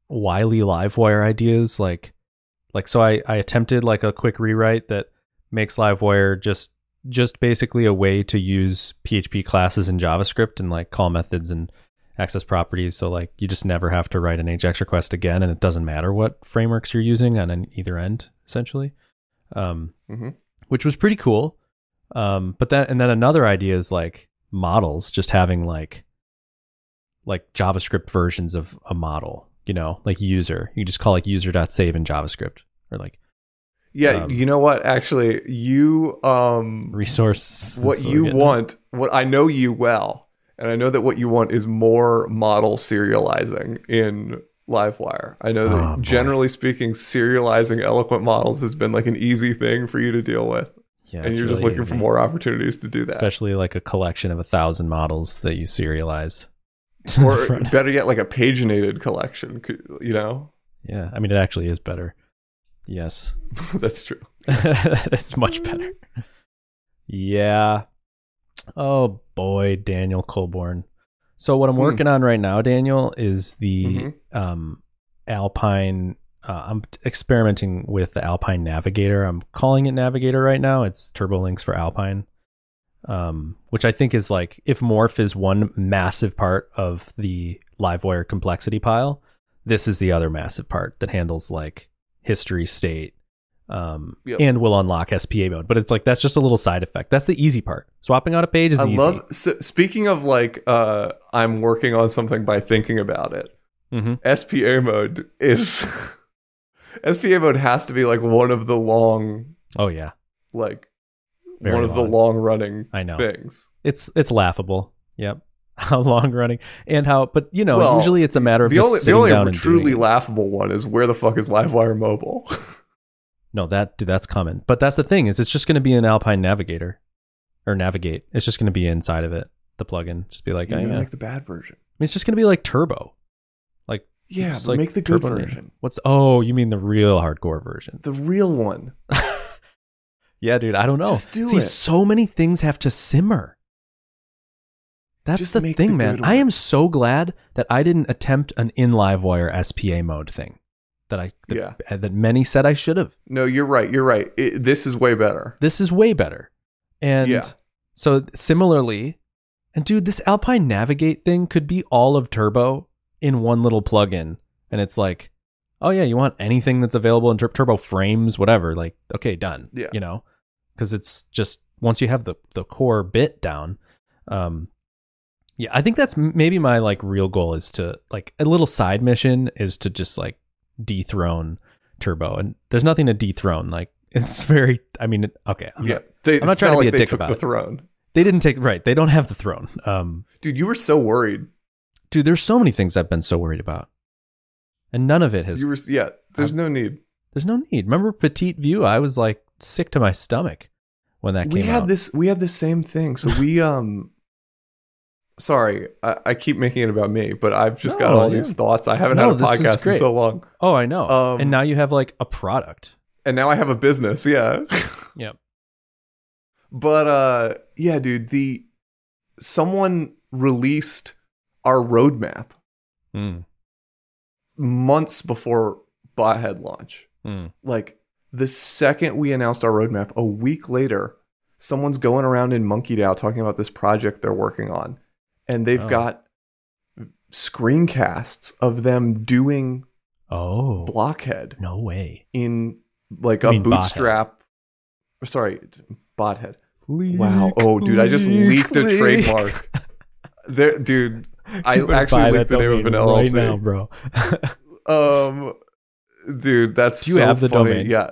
wily livewire ideas. Like, like so I I attempted like a quick rewrite that makes livewire just just basically a way to use PHP classes in JavaScript and like call methods and access properties. So like you just never have to write an Ajax request again, and it doesn't matter what frameworks you're using on an either end, essentially. Um, hmm which was pretty cool. Um, but then and then another idea is like models, just having like like JavaScript versions of a model, you know, like user. You just call like user.save in JavaScript or like Yeah, Um, you know what? Actually, you um resource. what you want, what I know you well, and I know that what you want is more model serializing in Livewire. I know that Oh, generally speaking, serializing eloquent models has been like an easy thing for you to deal with, Yeah, and you're just really looking for more opportunities to do that. especially like a collection of a thousand models that you serialize. <laughs> or better yet, like a paginated collection. You know, yeah, I mean, it actually is better. Yes, <laughs> that's true. <laughs> it's much better. Yeah. Oh boy, Daniel Coulbourne. So what I'm Hmm. working on right now, Daniel, is the Mhm. um, Alpine. Uh, I'm experimenting with the Alpine Navigator. I'm calling it Navigator right now. It's TurboLinks for Alpine, um, which I think is like if Morph is one massive part of the Livewire complexity pile, this is the other massive part that handles like history, state, um, Yep. and will unlock SPA mode. But it's like that's just a little side effect. That's the easy part. Swapping out a page is I easy. love. So, speaking of like, uh, I'm working on something by thinking about it. hmm SPA mode is <laughs> SPA mode has to be like one of the long Oh yeah, like Very one of the long running I know. things. it's it's laughable. Yep. <laughs> How long running and how, but you know, Well, usually it's a matter of The only the only truly laughable one is where the fuck is Livewire Mobile? <laughs> No, that dude, that's coming. But that's the thing is, it's just going to be an Alpine Navigator or Navigate. It's just going to be inside of it, the plugin. Just be like, You're gonna yeah. make the bad version. I mean, it's just going to be like Turbo. Like, Yeah, but like make the good version. What's oh, you mean the real hardcore version? The real one. <laughs> yeah, dude. I don't know. Just do See, it. so many things have to simmer. That's Just the thing, the man. I am so glad that I didn't attempt an in Livewire SPA mode thing. That I that, Yeah. that many said I should have. No, you're right. You're right. It, this is way better. This is way better. And Yeah. so similarly, and dude, this Alpine Navigate thing could be all of Turbo in one little plugin. And it's like, oh yeah, you want anything that's available in Tur- Turbo frames, whatever. Like, okay, done. Yeah. You know, because it's just once you have the the core bit down. Um, yeah, I think that's m- maybe my like real goal is to like a little side mission is to just like dethrone Turbo, and there's nothing to dethrone. Like <laughs> it's very, I mean, okay, I'm yeah, not- they, I'm not trying to be like a they dick took about the it. throne, they didn't take right. They don't have the throne. Um, dude. You were so worried. dude, there's so many things I've been so worried about, and none of it has. You were yeah. There's no need. There's no need. Remember Petite Vue? I was like sick to my stomach when that we came we had out. this we had the same thing so we <laughs> um sorry I, I keep making it about me but i've just got all yeah. these thoughts i haven't No, had a podcast in so long oh, I know. Um, and now you have like a product. and now i have a business yeah <laughs> Yep. but uh yeah dude the someone released our roadmap Mm, months before bothead launch mm. like the second we announced our roadmap a week later someone's going around in Monkey DAO talking about this project they're working on and they've Oh. got screencasts of them doing Oh, blockhead no way. in like a Bothead. bootstrap sorry bothead wow oh dude i just leaked a trademark <laughs> there dude I actually leaked the name of an domain right now, bro. <laughs> um dude that's Do you so have the funny. domain? yeah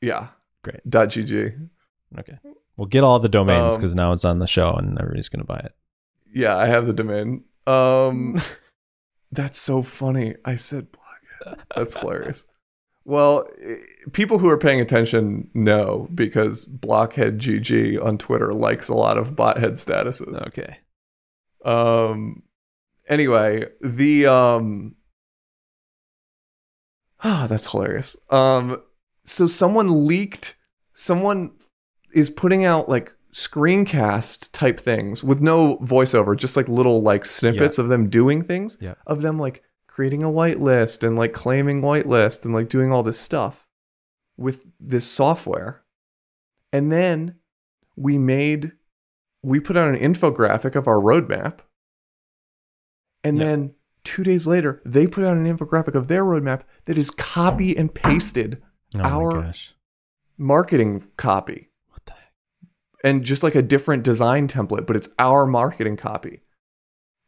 yeah Great. dot gg okay, we'll get all the domains Um, because now it's on the show and everybody's gonna buy it. Yeah, I have the domain. Um <laughs> that's so funny. I said blockhead. That's hilarious. Well, people who are paying attention know because blockhead GG on Twitter likes a lot of bothead statuses. Okay. Um anyway, the um Ah, that's hilarious. Um so someone leaked someone is putting out like screencast type things with no voiceover, just like little like snippets of them doing things Yeah. of them like creating a whitelist and like claiming whitelist and like doing all this stuff with this software. And then we made we put out an infographic of our roadmap. And Yeah. then two days later, they put out an infographic of their roadmap that is copy and pasted Oh Our- marketing copy What the heck? And just like a different design template, but it's our marketing copy.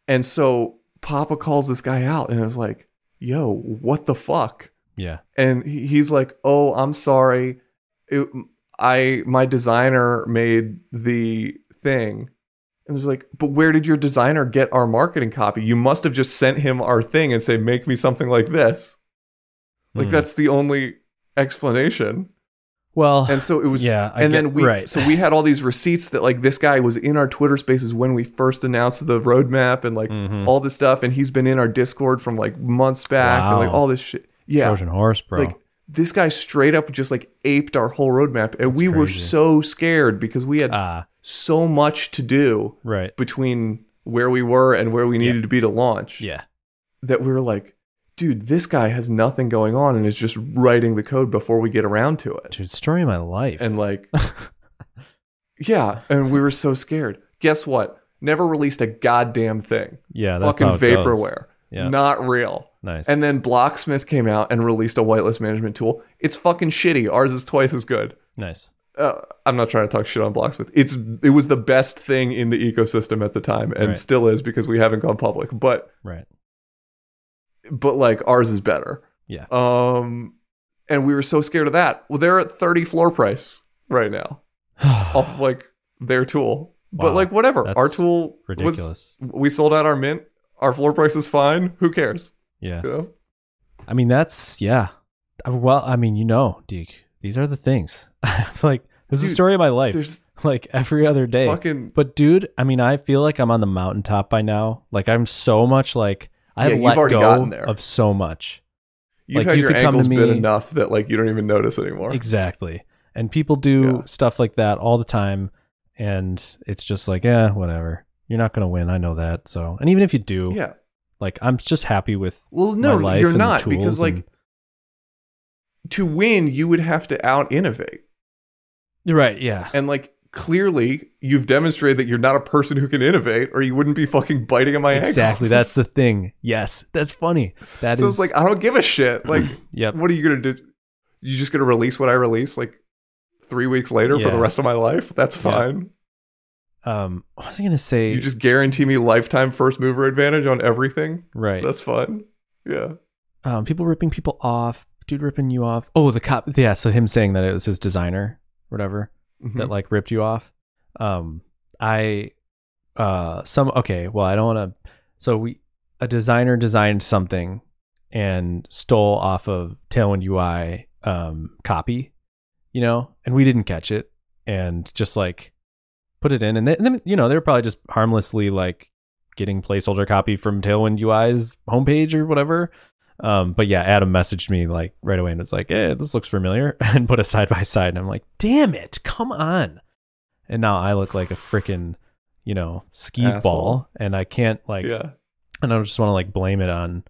And so Papa calls this guy out and is like, yo, what the fuck? Yeah. and he's like, "Oh, I'm sorry. It, I my designer made the thing." And there's like, "But where did your designer get our marketing copy? You must have just sent him our thing and say, "Make me something like this." Like Hmm. that's the only explanation. Well, And so it was Yeah, I and get- then we right. so we had all these receipts that like this guy was in our Twitter spaces when we first announced the roadmap and like mhm. all this stuff and he's been in our Discord from like months back and like all this shit. Yeah. Trojan horse, bro. Like this guy straight up just like aped our whole roadmap and we were so scared because we had ah, so much to do right. between where we were and where we needed to be to launch Yeah. that we were like dude this guy has nothing going on and is just writing the code before we get around to it Dude, story of my life. and like <laughs> yeah and we were so scared guess what never released a goddamn thing yeah, that's fucking how it goes. vaporware Yeah. not real Nice. and then Blocksmith came out and released a whitelist management tool. It's fucking shitty. Ours is twice as good. nice. Uh, I'm not trying to talk shit on Blocksmith. It's it was the best thing in the ecosystem at the time, and Right. still is because we haven't gone public. But Right. But like ours is better. Yeah. Um, and we were so scared of that. Well, they're at 30 floor price right now <sighs> off of like their tool. But like whatever, That's our tool was Ridiculous. we sold out our mint. Our floor price is fine. Who cares? yeah. You know? I mean, that's yeah. Uh, Well, I mean, you know, Deke, these are the things. <laughs> like this is the story of my life. There's <laughs> Like every other day. fucking But dude, I mean, I feel like I'm on the mountaintop by now. Like I'm so much like I Yeah, let go gotten there. of so much. You've Like, had you your could come to ankles bit enough that like you don't even notice anymore. Exactly. And people do Yeah. stuff like that all the time and it's just like, yeah, whatever. You're not going to win. I know that. So, and even if you do, Yeah. like I'm just happy with Well, no, you're not because like and- to win, you would have to out innovate, Right, yeah. and like clearly you've demonstrated that you're not a person who can innovate, or you wouldn't be fucking biting at my ankles. Exactly. That's the thing. Yes. That's funny. That is. so it's like I don't give a shit. <clears throat> Like, yep. what are you gonna do? You just gonna release what I release like three weeks later for the rest of my life? That's Yeah. fine. Um, what was I going to say? You just guarantee me lifetime first mover advantage on everything. right. That's fun. Yeah. um, people ripping people off, dude ripping you off. Oh, the cop. Yeah. So him saying that it was his designer, whatever. Mhm. that like ripped you off. Um, I, uh, some okay. Well, I don't want to. So we, a designer designed something and stole off of Tailwind UI um copy, you know, and we didn't catch it and just like put it in, and then, and then you know they were probably just harmlessly like getting placeholder copy from Tailwind UI's homepage or whatever. Um, but yeah, Adam messaged me like right away and was like, "Eh, this looks familiar," <laughs> and put a side by side, and I'm like, "Damn it, come on!" And now I look like a freaking, you know, ski Asshole. ball, and I can't like, yeah. and I just want to like blame it on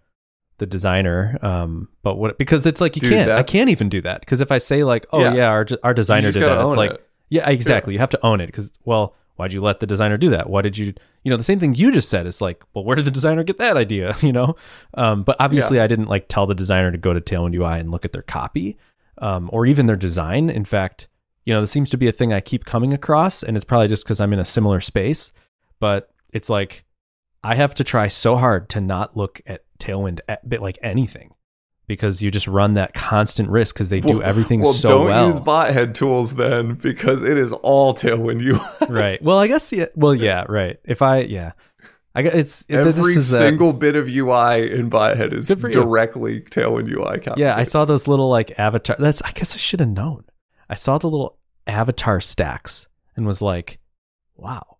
the designer. Um, but what because it's like you Dude, can't, I can't even do that because if I say like, "Oh Yeah. yeah, our our designer did that," it's like, it. yeah, exactly. You have to own it because, well, why'd you let the designer do that? Why did you, you know, the same thing you just said is like, well, where did the designer get that idea? <laughs> You know, um, but obviously I didn't like tell the designer to go to Tailwind UI and look at their copy, um, or even their design. In fact, you know, this seems to be a thing I keep coming across, and it's probably just because I'm in a similar space. But it's like I have to try so hard to not look at Tailwind at bit like anything because you just run that constant risk because they do Well- everything well, so don't well. use bot head tools then because it is all Tailwind UI. <laughs> right. Well, I guess yeah. Well, yeah. Right. If I yeah, I guess it's it- Every this is a- single bit of UI in bot head is Good for you. directly Tailwind UI. yeah. I saw those little like avatar. That's I guess I should have known. I saw the little avatar stacks and was like, wow.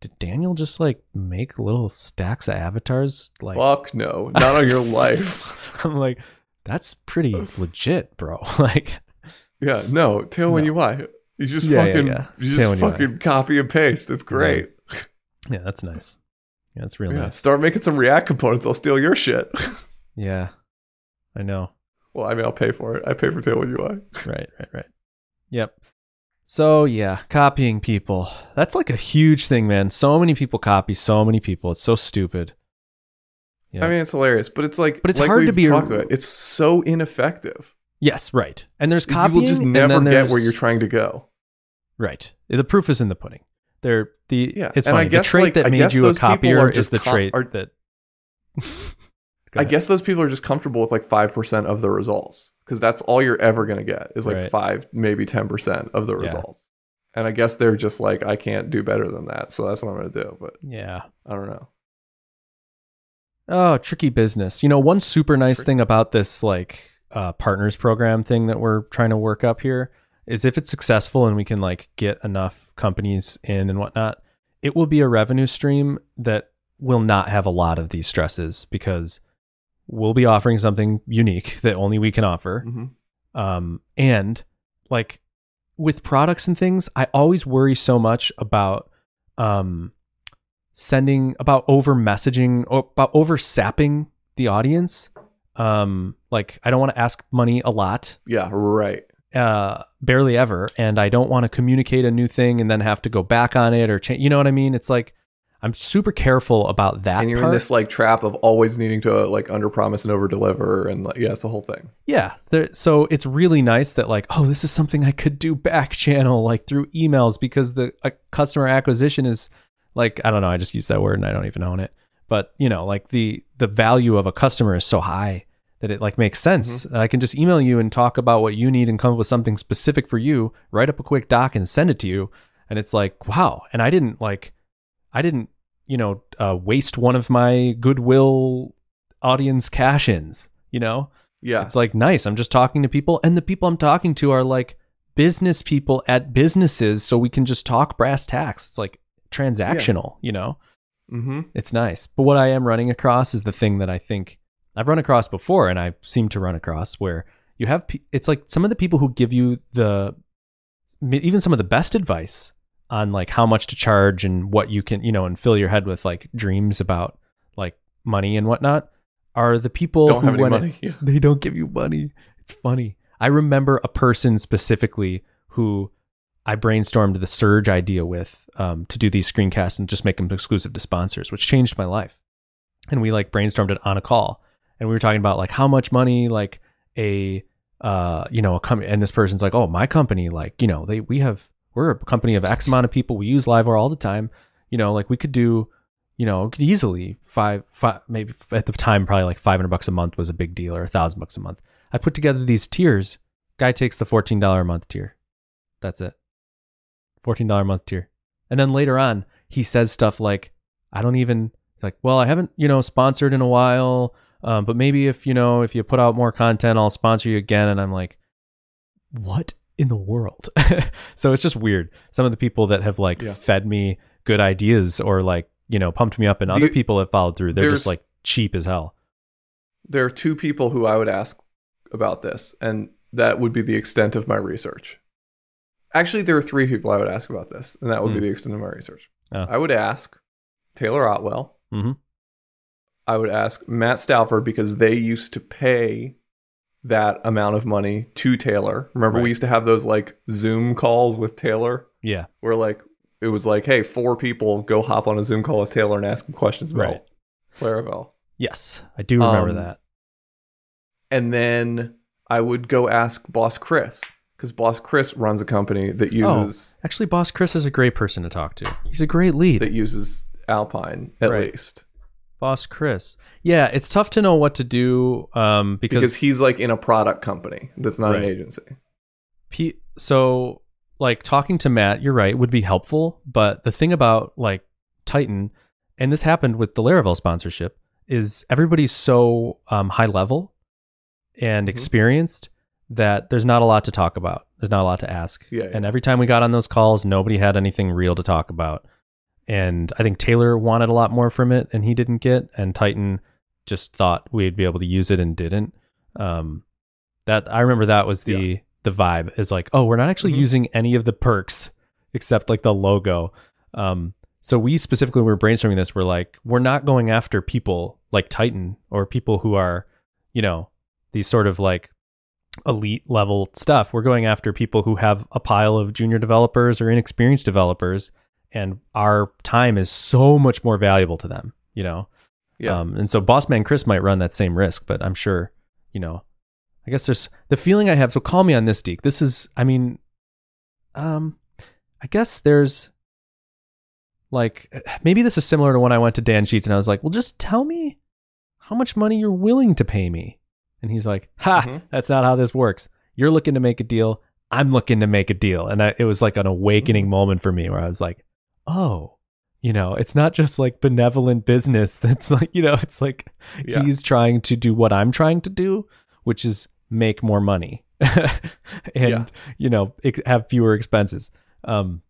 Did Daniel just like make little stacks of avatars? Like, Fuck no, not on your <laughs> life. <laughs> I'm like, that's pretty legit, bro. <laughs> like, Yeah, no, Tailwind No. UI. You just Yeah, yeah, fucking, yeah. you just Tailwind UI. fucking copy and paste. It's great. yeah, that's nice. Yeah, that's real Yeah, nice. start making some React components. I'll steal your shit. Yeah, I know. well, I mean, I'll pay for it. I pay for Tailwind UI. right, right, right. Yep. So yeah, copying people. That's like a huge thing, man. So many people copy so many people. It's so stupid. Yeah. I mean, it's hilarious, but it's like, But it's like hard to be a- talked about. It's so ineffective. yes, right. And there's you copying. will just never get where you're trying to go. Right. The proof is in the pudding. They're the Yeah, it's and I guess, the trait like, that I made you a copier is the co- trait are- that I guess those people are just comfortable with like five percent of the results because that's all you're ever gonna get is like Right. five, maybe ten percent of the Yeah. results. And I guess they're just like, I can't do better than that, so that's what I'm gonna do. But Yeah. I don't know. Oh, tricky business. You know, one super nice Tricky. thing about this like uh, partners program thing that we're trying to work up here is if it's successful and we can like get enough companies in and whatnot, it will be a revenue stream that will not have a lot of these stresses because we'll be offering something unique that only we can offer. hmm um, and like with products and things i always worry so much about um, sending about over messaging or about over sapping the audience. Um, like i don't want to ask money a lot. Yeah, right. uh, barely ever. And i don't want to communicate a new thing and then have to go back on it or change you know what i mean? It's like i'm super careful about that and you're in this like trap of always needing to uh, like under promise and over deliver, and like yeah, it's a whole thing. Yeah. There, so it's really nice that like, oh, this is something I could do back <laughs> channel, like through emails, because the uh, customer acquisition is like, I don't know, I just use that word and I don't even own it. But you know, like the the value of a customer is so high that it like makes sense. I can just email you and talk about what you need and come up with something specific for you, write up a quick doc and send it to you. And it's like, wow. And I didn't like, I didn't, you know, uh, waste one of my goodwill audience cash ins, you know? Yeah, It's like nice. I'm just talking to people, and the people I'm talking to are like business people at businesses, so we can just talk brass tacks. It's like transactional, you know. mm-hmm. It's nice. But what I am running across is the thing that I think I've run across before, and I seem to run across where you have. pe- It's like some of the people who give you the even some of the best advice on like how much to charge and what you can, you know, and fill your head with like dreams about like money and whatnot are the people don't who have any when it- money. Yeah. <laughs> they don't give you money. It's funny. I remember a person specifically who I brainstormed the Surge idea with um, to do these screencasts and just make them exclusive to sponsors, which changed my life. And we like brainstormed it on a call, and we were talking about like how much money like a uh you know a company and this person's like oh my company like you know they we have we're a company of X amount of people. We use LiveWire all the time. You know like we could do you know could easily five five maybe at the time probably like 500 bucks a month was a big deal or a thousand bucks a month. I put together these tiers. Guy takes the $14 a month tier. That's it. $14 a month tier. And then later on he says stuff like I don't even like well I haven't you know sponsored in a while um, but maybe if you know if you put out more content I'll sponsor you again. And I'm like what in the world <laughs> so it's just weird some of the people that have like Yeah. fed me good ideas or like you know pumped me up and Do other people have followed through they're just like cheap as hell There are two people who I would ask about this, and that would be the extent of my research. Actually, there are three people I would ask about this, and that would be Hmm. the extent of my research. Oh. I would ask Taylor Otwell. Mhm. I would ask Matt Stauffer because they used to pay that amount of money to Taylor. Remember, Right. we used to have those like Zoom calls with Taylor yeah where like it was like, hey, four people go hop on a Zoom call with Taylor and ask him questions about Right. Laravel. yes I do remember Um, that And then I would go ask Boss Chris because Boss Chris runs a company that Oh. uses actually boss Chris is a great person to talk to he's a great lead that uses Alpine at Right. least boss Chris yeah it's tough to know what to do um because, because he's like in a product company that's not an agency. P- so like talking to Matt, you're right, would be helpful. But the thing about like Tighten, and this happened with the Laravel sponsorship, is everybody's so um, high level and Mhm. experienced that there's not a lot to talk about. There's not a lot to ask. Yeah, yeah. And every time we got on those calls, nobody had anything real to talk about. And I think Taylor wanted a lot more from it and he didn't get. And Tighten just thought we'd be able to use it and didn't. Um, that I remember that was the the vibe is like, oh, we're not actually Mhm. using any of the perks except like the logo. Um, so we specifically were brainstorming this. We're like, we're not going after people like Tighten or people who are, you know, these sort of like elite level stuff. We're going after people who have a pile of junior developers or inexperienced developers, and our time is so much more valuable to them. You know, Yeah. um, and so Bossman Chris might run that same risk, but I'm sure, you know, I guess there's the feeling I have. So call me on this, Deke. This is, I mean, um, I guess there's like maybe this is similar to when I went to Dan Sheets and I was like, well, just tell me how much money you're willing to pay me. And he's like, ha, Mhm. that's not how this works. You're looking to make a deal. I'm looking to make a deal. And I, it was like an awakening Mm-hmm. moment for me where I was like, oh, you know, it's not just like benevolent business <laughs> that's like, you know, it's like Yeah. he's trying to do what I'm trying to do, which is make more money <laughs> and, Yeah. you know, have fewer expenses. Um,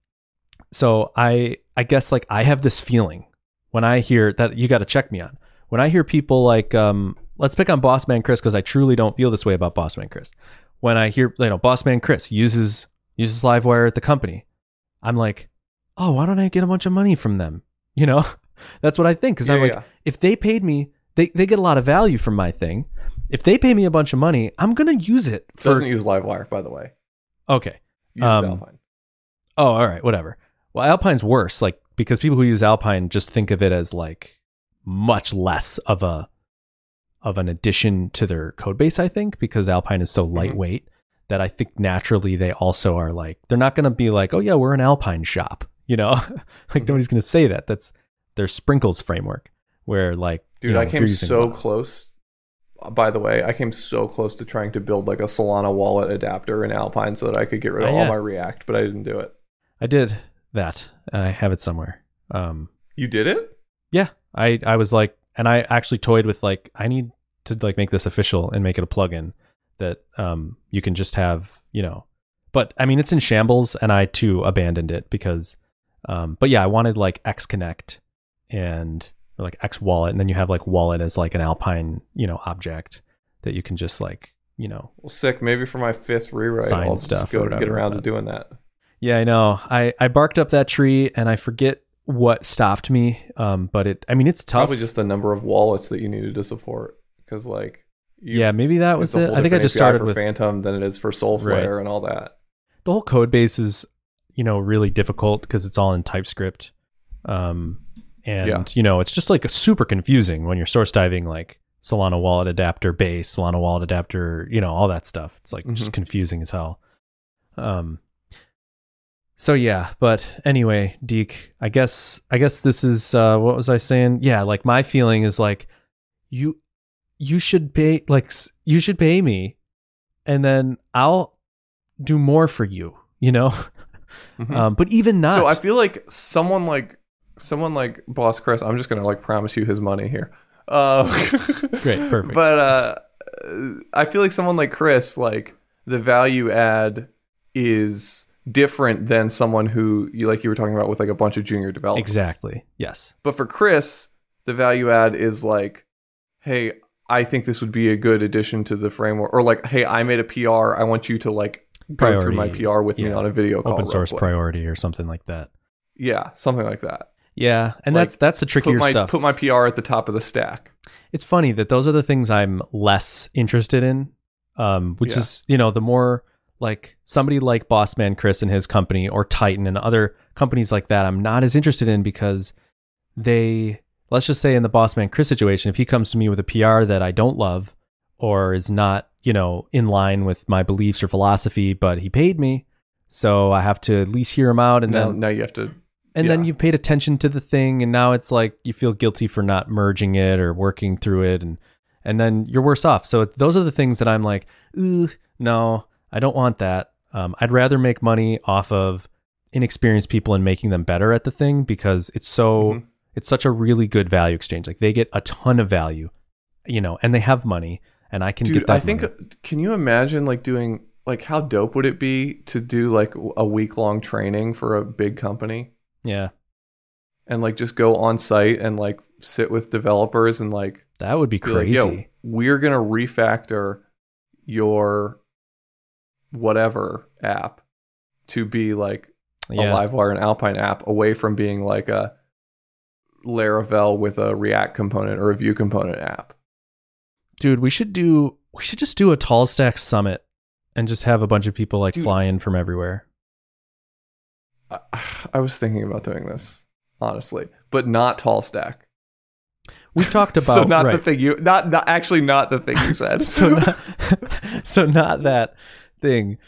so I, I guess like I have this feeling when I hear that you got to check me on when I hear people like, um, let's pick on Boss Man Chris because I truly don't feel this way about Boss Man Chris. When I hear, you know, Boss Man Chris uses uses Livewire at the company, I'm like, oh, why don't I get a bunch of money from them? You know, <laughs> that's what I think because I'm like, yeah. if they paid me, they they get a lot of value from my thing. If they pay me a bunch of money, I'm gonna use it for Doesn't use Livewire, by the way. okay. Uses Um, Alpine. Oh, all right, whatever. Well, Alpine's worse, like because people who use Alpine just think of it as like much less of a of an addition to their code base. I think because Alpine is so lightweight that I think naturally they also are like they're not going to be like, oh yeah, we're an Alpine shop, you know, <laughs> like Mhm. nobody's going to say that. That's their Sprinkles framework, where like Dude, you know, I came so close. By the way, I came so close to trying to build like a Solana wallet adapter in Alpine so that I could get rid of Oh, all yeah. my React, but I didn't do it. I did that. and I have it somewhere. Um, You did it? Yeah, I I was like, and I actually toyed with like, I need to like make this official and make it a plugin that um you can just have, you know. But I mean, it's in shambles, and I too abandoned it because, um, but yeah, I wanted like X Connect and or like X Wallet, and then you have like Wallet as like an Alpine, you know, object that you can just like, you know, Well, sick. Maybe for my fifth rewrite, I'll stuff just go to get around to doing that. Yeah, I know. I I barked up that tree, and I forget what stopped me. Um, but it, I mean, it's tough. Probably just the number of wallets that you needed to support, because like, you, yeah, maybe that was it. I think I just API started for with Phantom than it is for Solflare and all that. the whole code base is you know really difficult because it's all in TypeScript, um, and Yeah. you know it's just like super confusing when you're source diving like Solana wallet adapter base, Solana wallet adapter, you know all that stuff. It's like just Mhm. confusing as hell. Um. So yeah, but anyway, Deek, I guess I guess this is uh, what was I saying? Yeah, like my feeling is like you you should pay like you should pay me, and then I'll do more for you. You know, <laughs> Mhm. um, but even not. So I feel like someone like someone like Boss Chris. I'm just gonna like promise you his money here. Uh, <laughs> Great, perfect. But uh, I feel like someone like Chris, like the value add is different than someone who you like you were talking about with like a bunch of junior developers. exactly. Yes. But for Chris, the value add is like, hey, I think this would be a good addition to the framework, or like, hey, I made a PR. I want you to like go through my PR with me on a video call. Open source priority or something like that. Yeah, something like that. Yeah, and Like, that's that's the Put trickier my stuff. put my PR at the top of the stack. it's funny that those are the things I'm less interested in. Um, which Yeah. is you know the more like somebody like Bossman Chris and his company or Tighten and other companies like that, I'm not as interested in because they let's just say in the Bossman Chris situation, if he comes to me with a PR that I don't love or is not you know in line with my beliefs or philosophy, but he paid me, so I have to at least hear him out and now, then now you have to. and then you've paid attention to the thing and now it's like you feel guilty for not merging it or working through it and and then you're worse off. So those are the things that i'm like no i don't want that. Um, i'd rather make money off of inexperienced people and making them better at the thing because it's so Mhm. it's such a really good value exchange. Like they get a ton of value you know and they have money and i can Dude, get that I think. money. Can you imagine like doing like how dope would it be to do like a week long training for a big company yeah and like just go on site and like sit with developers and like that would be be like, crazy yo, we're gonna refactor your whatever app to be like yeah a Livewire and Alpine app away from being like a Laravel with a React component or a Vue component app. Dude we should do we should just do a tall stack summit and just have a bunch of people like Dude. fly in from everywhere I, I was thinking about doing this honestly, but not tall stack. we've talked <laughs> about so not the thing you not, not actually not the thing you said. <laughs> so not, <laughs> so not that thing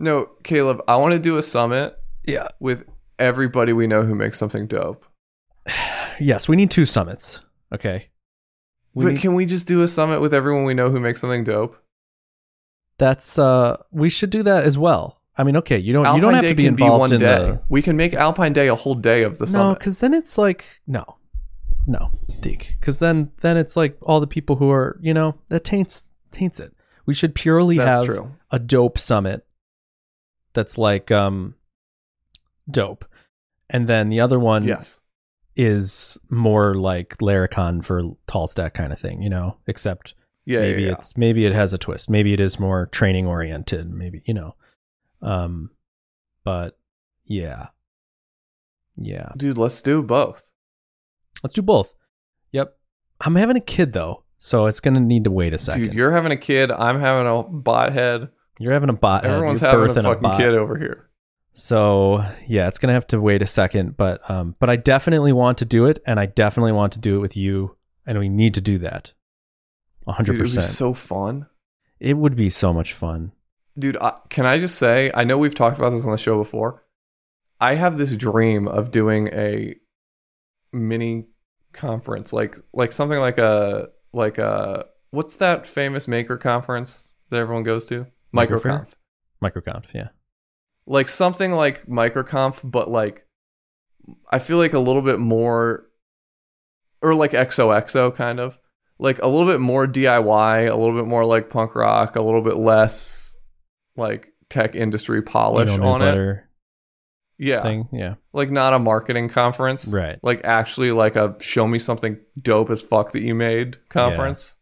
no, Caleb, I want to do a summit yeah with everybody we know who makes something dope. <sighs> yes we need two summits okay We but need- can we just do a summit with everyone we know who makes something dope? that's uh we should do that as well. I mean, okay, you don't Alpine you don't have Day to be can be involved one in day. the We can make Alpine Day a whole day of the summit. No, summit. cuz then it's like no. No, Deke. Cuz then then it's like all the people who are, you know, that taints taints it. We should purely That's have true. a dope summit that's like um dope. And then the other one Yes. Is more like Laracon for tall stack kind of thing, you know, except Yeah, maybe yeah, yeah. it's maybe it has a twist. Maybe it is more training oriented, maybe, you know. Um but yeah. Yeah. Dude, let's do both. Let's do both. Yep. I'm having a kid though, so it's going to need to wait a second. Dude, you're having a kid. I'm having a bot head. You're having a bot. head. Everyone's having a fucking bot. kid over here. So yeah, it's gonna have to wait a second, but um, but I definitely want to do it, and I definitely want to do it with you, and we need to do that. Hundred it would be percent. so fun. It would be so much fun. Dude, I, can I just say, I know we've talked about this on the show before. I have this dream of doing a mini conference, like like something like a like a what's that famous maker conference that everyone goes to? MicroConf. Microconf, yeah. Like something like MicroConf, but like I feel like a little bit more or like XOXO kind of. Like a little bit more DIY, a little bit more like punk rock, a little bit less like tech industry polish Email on it. Yeah. thing, yeah. Like not a marketing conference. Right. Like actually like a show me something dope as fuck that you made conference.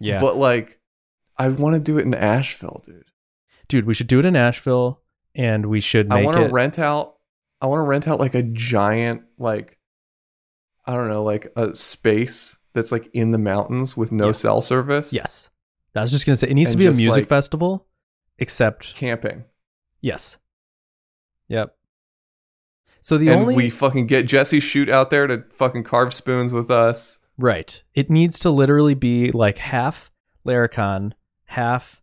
Yeah, But like I want to do it in Asheville, dude. dude, we should do it in Asheville, and we should I want to it. rent out I want to rent out like a giant like I don't know, like a space that's like in the mountains with no Yeah. cell service. yes, I was just gonna say it needs And to be a music like- festival, except Camping. yes, yep. So the and only we fucking get Jesse shoot out there to fucking carve spoons with us. Right. It needs to literally be like half Laracon, half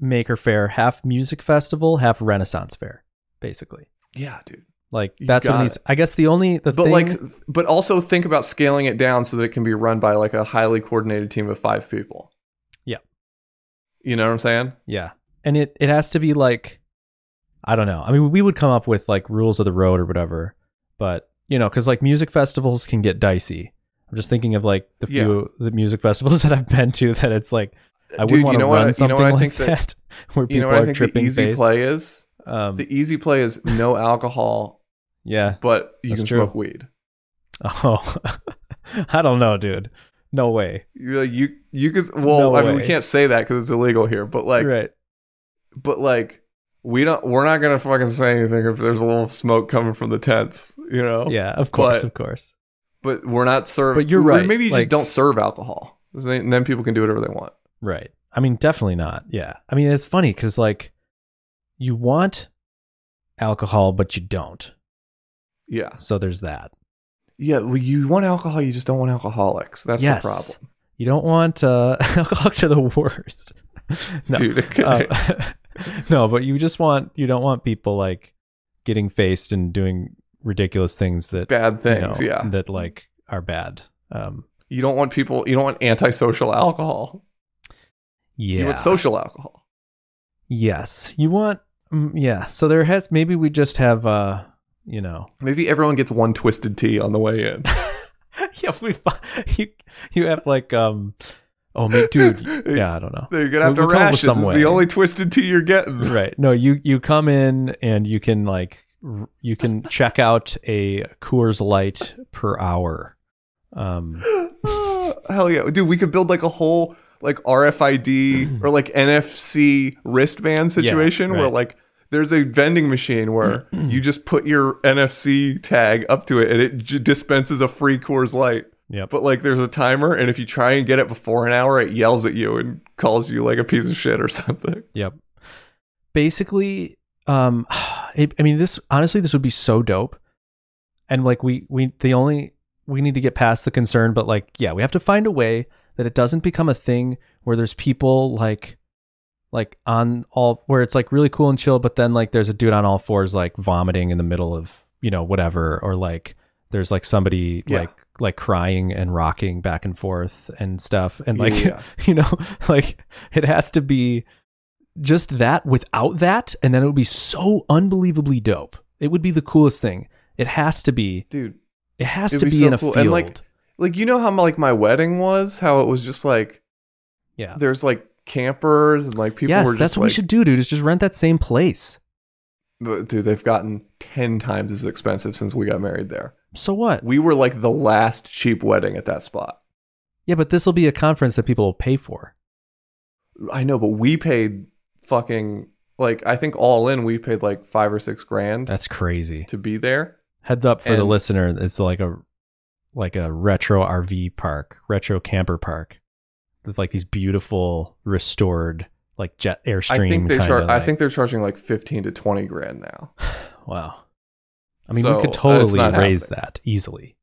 Maker Faire, half Music Festival, half Renaissance Fair, basically. Yeah, dude. Like You that's what got needs. I guess the only the But thing, like but also think about scaling it down so that it can be run by like a highly coordinated team of 5 people. Yeah. You know what I'm saying? yeah, and it it has to be like, I don't know. I mean, we would come up with like rules of the road or whatever, but you know, because like music festivals can get dicey. I'm just thinking of like the few the music festivals <laughs> that I've been to that it's like I Dude, you to know what I- you know what I like think that- that, <laughs> where people You know what I are think the easy play is? Um, The easy play is no <laughs> alcohol, yeah. but you can true. smoke weed. Oh, <laughs> I don't know, dude. No way. Like you you could well, No I mean we can't say that cuz it's illegal here, but like right. but like we don't we're not going to fucking say anything if there's a little smoke coming from the tents, you know? Yeah, of course, But- of course. But we're not serving But you're right, Maybe you like- just don't serve alcohol. And then people can do whatever they want. Right. I mean, definitely not. Yeah. I mean, it's funny because like you want alcohol, but you don't. Yeah. So there's that. Yeah, you want alcohol, you just don't want alcoholics. That's Yes. the problem. You don't want uh, <laughs> alcoholics are the worst. <laughs> no. Dude, okay. Um, <laughs> no, but you just want you don't want people like getting faced and doing ridiculous things that bad you things, know, yeah. that like are bad. Um, You don't want people, you don't want antisocial alcohol. Yeah. You want social alcohol. Yes, you want. Mm, yeah. So there has maybe we just have uh, you know, Maybe everyone gets one twisted tea on the way in. <laughs> yeah, we you you have like um, oh me, dude, <laughs> yeah, I don't know. You're gonna have We'll- to we'll come up with ration. some This is the only twisted tea you're getting. <laughs> Right? No, you you come in and you can like you can check out a Coors Light per hour. Um, <gasps> Hell yeah, dude! We could build like a whole like RFID or like <clears throat> NFC wristband situation where right. like there's a vending machine where <clears throat> you just put your NFC tag up to it and it j- dispenses a free Coors Light. yep. But like there's a timer, and if you try and get it before an hour, it yells at you and calls you like a piece of shit or something. Yep. Basically, um, <sighs> it, I mean, this honestly, this would be so dope, and like we we the only we need to get past the concern, but like yeah, we have to find a way that it doesn't become a thing where there's people like like on all where it's like really cool and chill, but then like there's a dude on all fours like vomiting in the middle of you know whatever, or like There's like somebody Yeah. like like crying and rocking back and forth and stuff. And like Yeah. <laughs> you know, like it has to be just that without that, and then it would be so unbelievably dope. It would be the coolest thing. It has to be. dude. It has to be be, so in a cool. field. And, like, Like you know how like my wedding was, how it was just like yeah. there's like campers and like people yes, were just that's what like, we should do, dude. Is just rent that same place. But, dude, they've gotten ten times as expensive since we got married there. So what? We were like the last cheap wedding at that spot. Yeah, but this will be a conference that people will pay for. I know, but we paid fucking like I think all in we paid like five or six grand That's crazy. to be there. Heads up for the listener, it's like a like a retro RV park, retro camper park. With like these beautiful restored like jet airstream. I think kind of i think they're charging like fifteen to twenty grand now. <sighs> Wow. I mean, So, we could uh, totally not raise happening. that easily.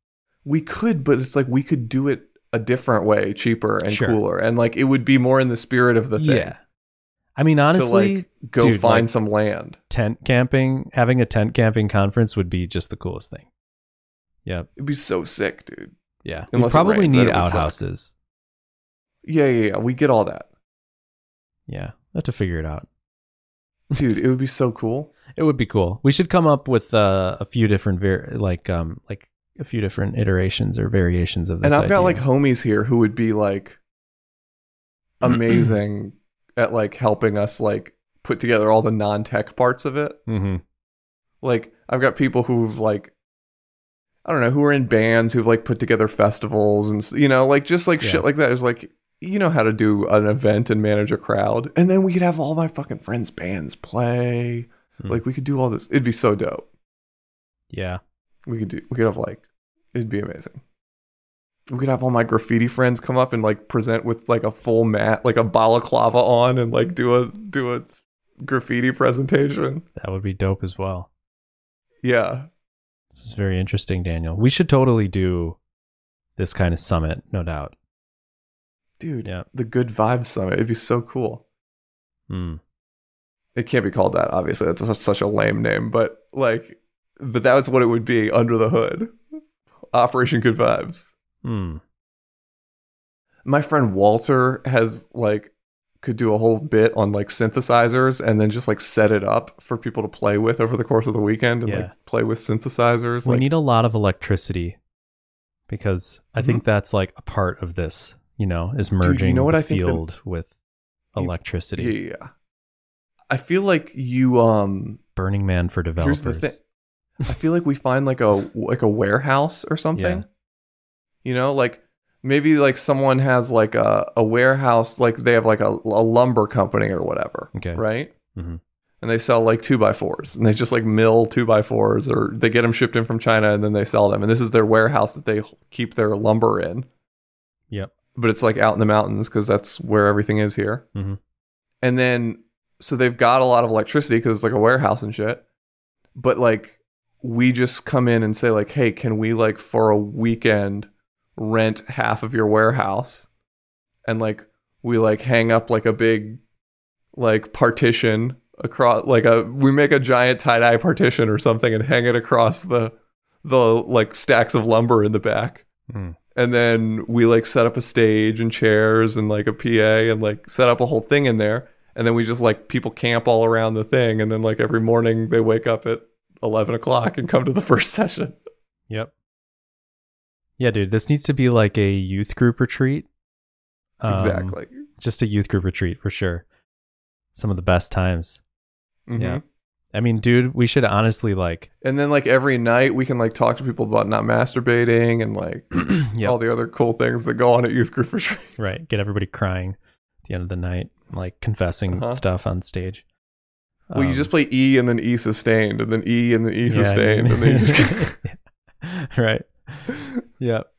We could, but it's like we could do it a different way, cheaper and Sure. cooler, and like it would be more in the spirit of the thing. Yeah. I mean, honestly, to like go dude, find like- some land. tent camping, having a tent camping conference would be just the coolest thing. Yeah. It'd be so sick, dude. Yeah. we Unless it probably rained, need then it would suck. outhouses. Yeah, yeah, yeah. We get all that, Yeah. I have to figure it out. dude. It would be so cool. It would be cool. We should come up with uh, a few different var- like um like a few different iterations or variations of this. and I've got like homies here who would be like <clears throat> amazing at like helping us like put together all the non-tech parts of it. Mhm. Like I've got people who've like I don't know, who are in bands who've like put together festivals and you know, like just like Yeah. shit like that. It was like you know how to do an event and manage a crowd. And then we could have all my fucking friends' bands play. Hmm. Like we could do all this. It'd be so dope. Yeah. We could do we could have like it'd be amazing. We could have all my graffiti friends come up and like present with like a full mat, like a balaclava on and like do a do a graffiti presentation. That would be dope as well. Yeah. This is very interesting, Daniel. We should totally do this kind of summit, no doubt. Dude, Yeah. the Good Vibes Summit. It'd be so cool. Hmm. It can't be called that, obviously. That's such- such a lame name, but like, but that was what it would be under the hood. Operation Good Vibes. Hmm. My friend Walter has like could do a whole bit on like synthesizers and then just like set it up for people to play with over the course of the weekend and Yeah. like play with synthesizers. we like, need a lot of electricity because I Mhm. think that's like a part of this, you know, is merging you know what the I think the- field with You- electricity. yeah, yeah. I feel like you um Burning Man for developers. Here's the thing. I feel like we find like a like a warehouse or <laughs> something. Yeah. You know, like maybe like someone has like a, a warehouse, like they have like a, a lumber company or whatever. Okay. Right. Mhm. And they sell like two by fours, and they just like mill two by fours, or they get them shipped in from China, and then they sell them. And this is their warehouse that they keep their lumber in. Yep. But it's like out in the mountains because that's where everything is here. Mhm. And then so they've got a lot of electricity because it's like a warehouse and shit. But like we just come in and say like, hey, can we like for a weekend rent half of your warehouse? And like we like hang up like a big like partition across like a we make a giant tie-dye partition or something and hang it across the the like stacks of lumber in the back Hmm. and then we like set up a stage and chairs and like a PA and like set up a whole thing in there. And then we just like people camp all around the thing. And then like every morning they wake up at 11 o'clock and come to the <laughs> first session. Yep. Yeah, dude, this needs to be like a youth group retreat. Um, exactly. Just a youth group retreat for sure. Some of the best times. Mhm. Yeah. I mean, dude, we should honestly like And then like every night we can like talk to people about not masturbating and like <clears throat> yeah, all the other cool things that go on at youth group <laughs> retreats. right, get everybody crying at the end of the night, like confessing Uh-huh. stuff on stage. Well, you Um, just play E and then E sustained and then E and then E yeah, sustained. and then you just <laughs> <laughs> right. <laughs> Yep.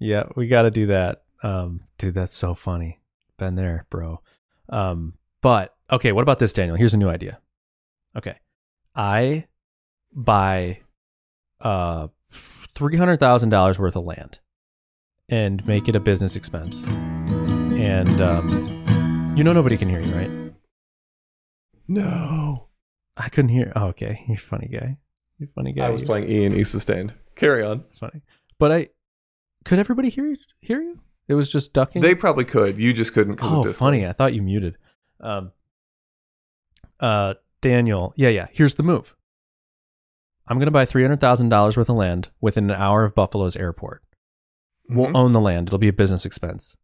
Yeah, we got to do that. Um, dude, that's so funny. Been there, bro. Um, but okay, what about this, Daniel? Here's a new idea. Okay, I buy uh three hundred thousand dollars worth of land and make it a business expense, and um, you know nobody can hear you, right? no. I couldn't hear. Oh, okay, you're a funny guy. You're a funny guy. I was playing E and E sustained. Carry on. It's funny. But I could everybody hear you, hear you? It was just ducking. They probably could. You just couldn't. oh, funny. I thought you muted. Um. Uh, Daniel. Yeah, yeah. Here's the move. I'm gonna buy three hundred thousand dollars worth of land within an hour of Buffalo's airport. We'll Mhm. own the land. It'll be a business expense,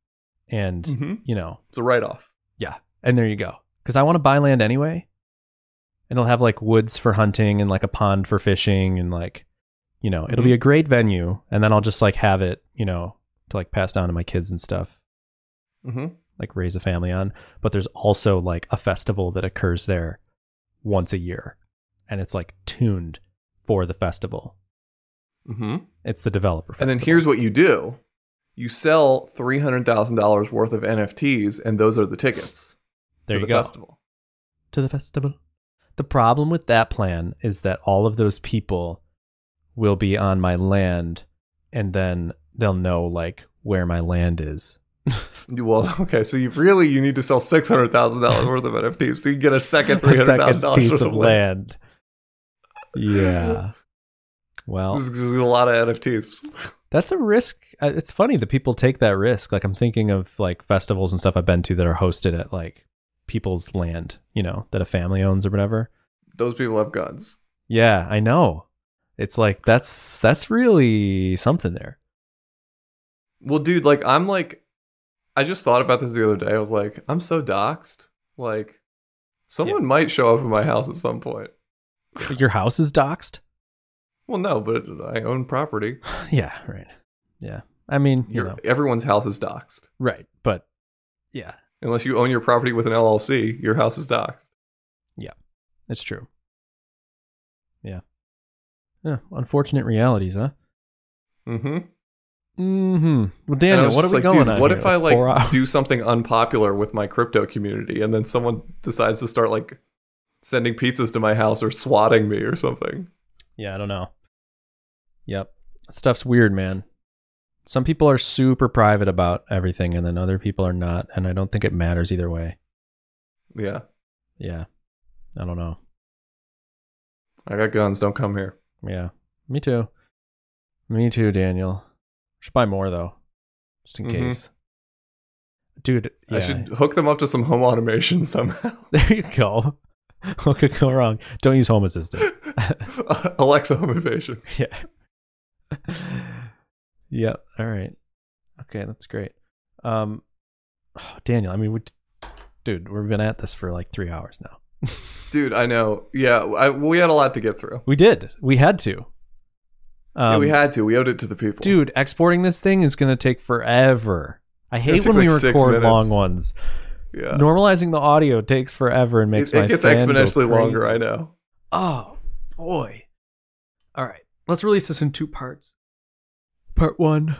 and Mhm. you know, It's a write off. yeah. And there you go. Because I want to buy land anyway, and it'll have like woods for hunting and like a pond for fishing and like, you know, it'll be a great venue. And then I'll just like have it, you know, to like pass down to my kids and stuff. Mm-hmm. like raise a family on. But there's also like a festival that occurs there once a year, and it's like tuned for the festival. Mm-hmm. It's the developer. And then here's what you do: you sell three hundred thousand dollars worth of NFTs, and those are the tickets there to the go festival. to the festival. The problem with that plan is that all of those people will be on my land, and then they'll know like where my land is. <laughs> Well, <laughs> okay, so you really you need to sell six hundred thousand dollars <laughs> worth of NFTs so you can get a second three hundred thousand dollars worth of of land. land. Yeah. Well, This is a lot of NFTs. That's a risk. Uh, It's funny that people take that risk. Like I'm thinking of like festivals and stuff I've been to that are hosted at like people's land, you know, that a family owns or whatever. Those people have guns. Yeah, I know. It's like that's that's really something there. Well, dude, like I'm like, I just thought about this the other day. I was like, I'm so doxxed. Like, someone might show up at my house at some point. <laughs> Your house is doxxed? Well, no, but I own property. <sighs> yeah, right. Yeah. I mean, you know, everyone's house is doxxed. right, but yeah, Unless you own your property with an LLC, your house is doxxed. Yeah, it's true. Yeah. Unfortunate realities, huh? Mm-hmm. Mm-hmm. Well, Daniel, what are we like, going dude, on what here? if I like do something unpopular with my crypto community, and then someone decides to start like sending pizzas to my house or swatting me or something? Yeah, I don't know. Yep. Stuff's weird, man. Some people are super private about everything and then other people are not, and I don't think it matters either way. Yeah, Yeah. I don't know. I got guns. Don't come here. Yeah. Me too. Me too, Daniel. Should buy more though. Just in Mhm. case. Dude, yeah. I should hook them up to some home automation <laughs> somehow. <laughs> There you go. What could go wrong? Don't use Home Assistant. <laughs> Alexa home invasion. yeah. yeah. All right. Okay, that's great. Um, <sighs> Daniel, I mean, we, dude, we've been at this for like three hours now. Dude, I know. Yeah, I, we had a lot to get through. We did. We had to. Um, yeah, we had to. We owed it to the people. dude, exporting this thing is gonna take forever. I hate when we like, six record long ones. yeah. Normalizing the audio takes forever and makes it, my it gets exponentially longer. I know. Oh boy. All right. Let's release this in two parts. Part one.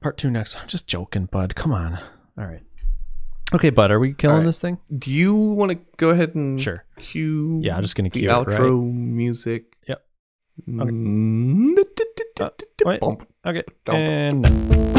Part two next. I'm just joking, bud. Come on. All right. Okay, bud, are we killing right. this thing? Do you want to go ahead and Sure. cue Yeah, I'm just gonna the cue it, right? outro music? Yep. Mm. Uh, wait. Bump. Okay. Dump. And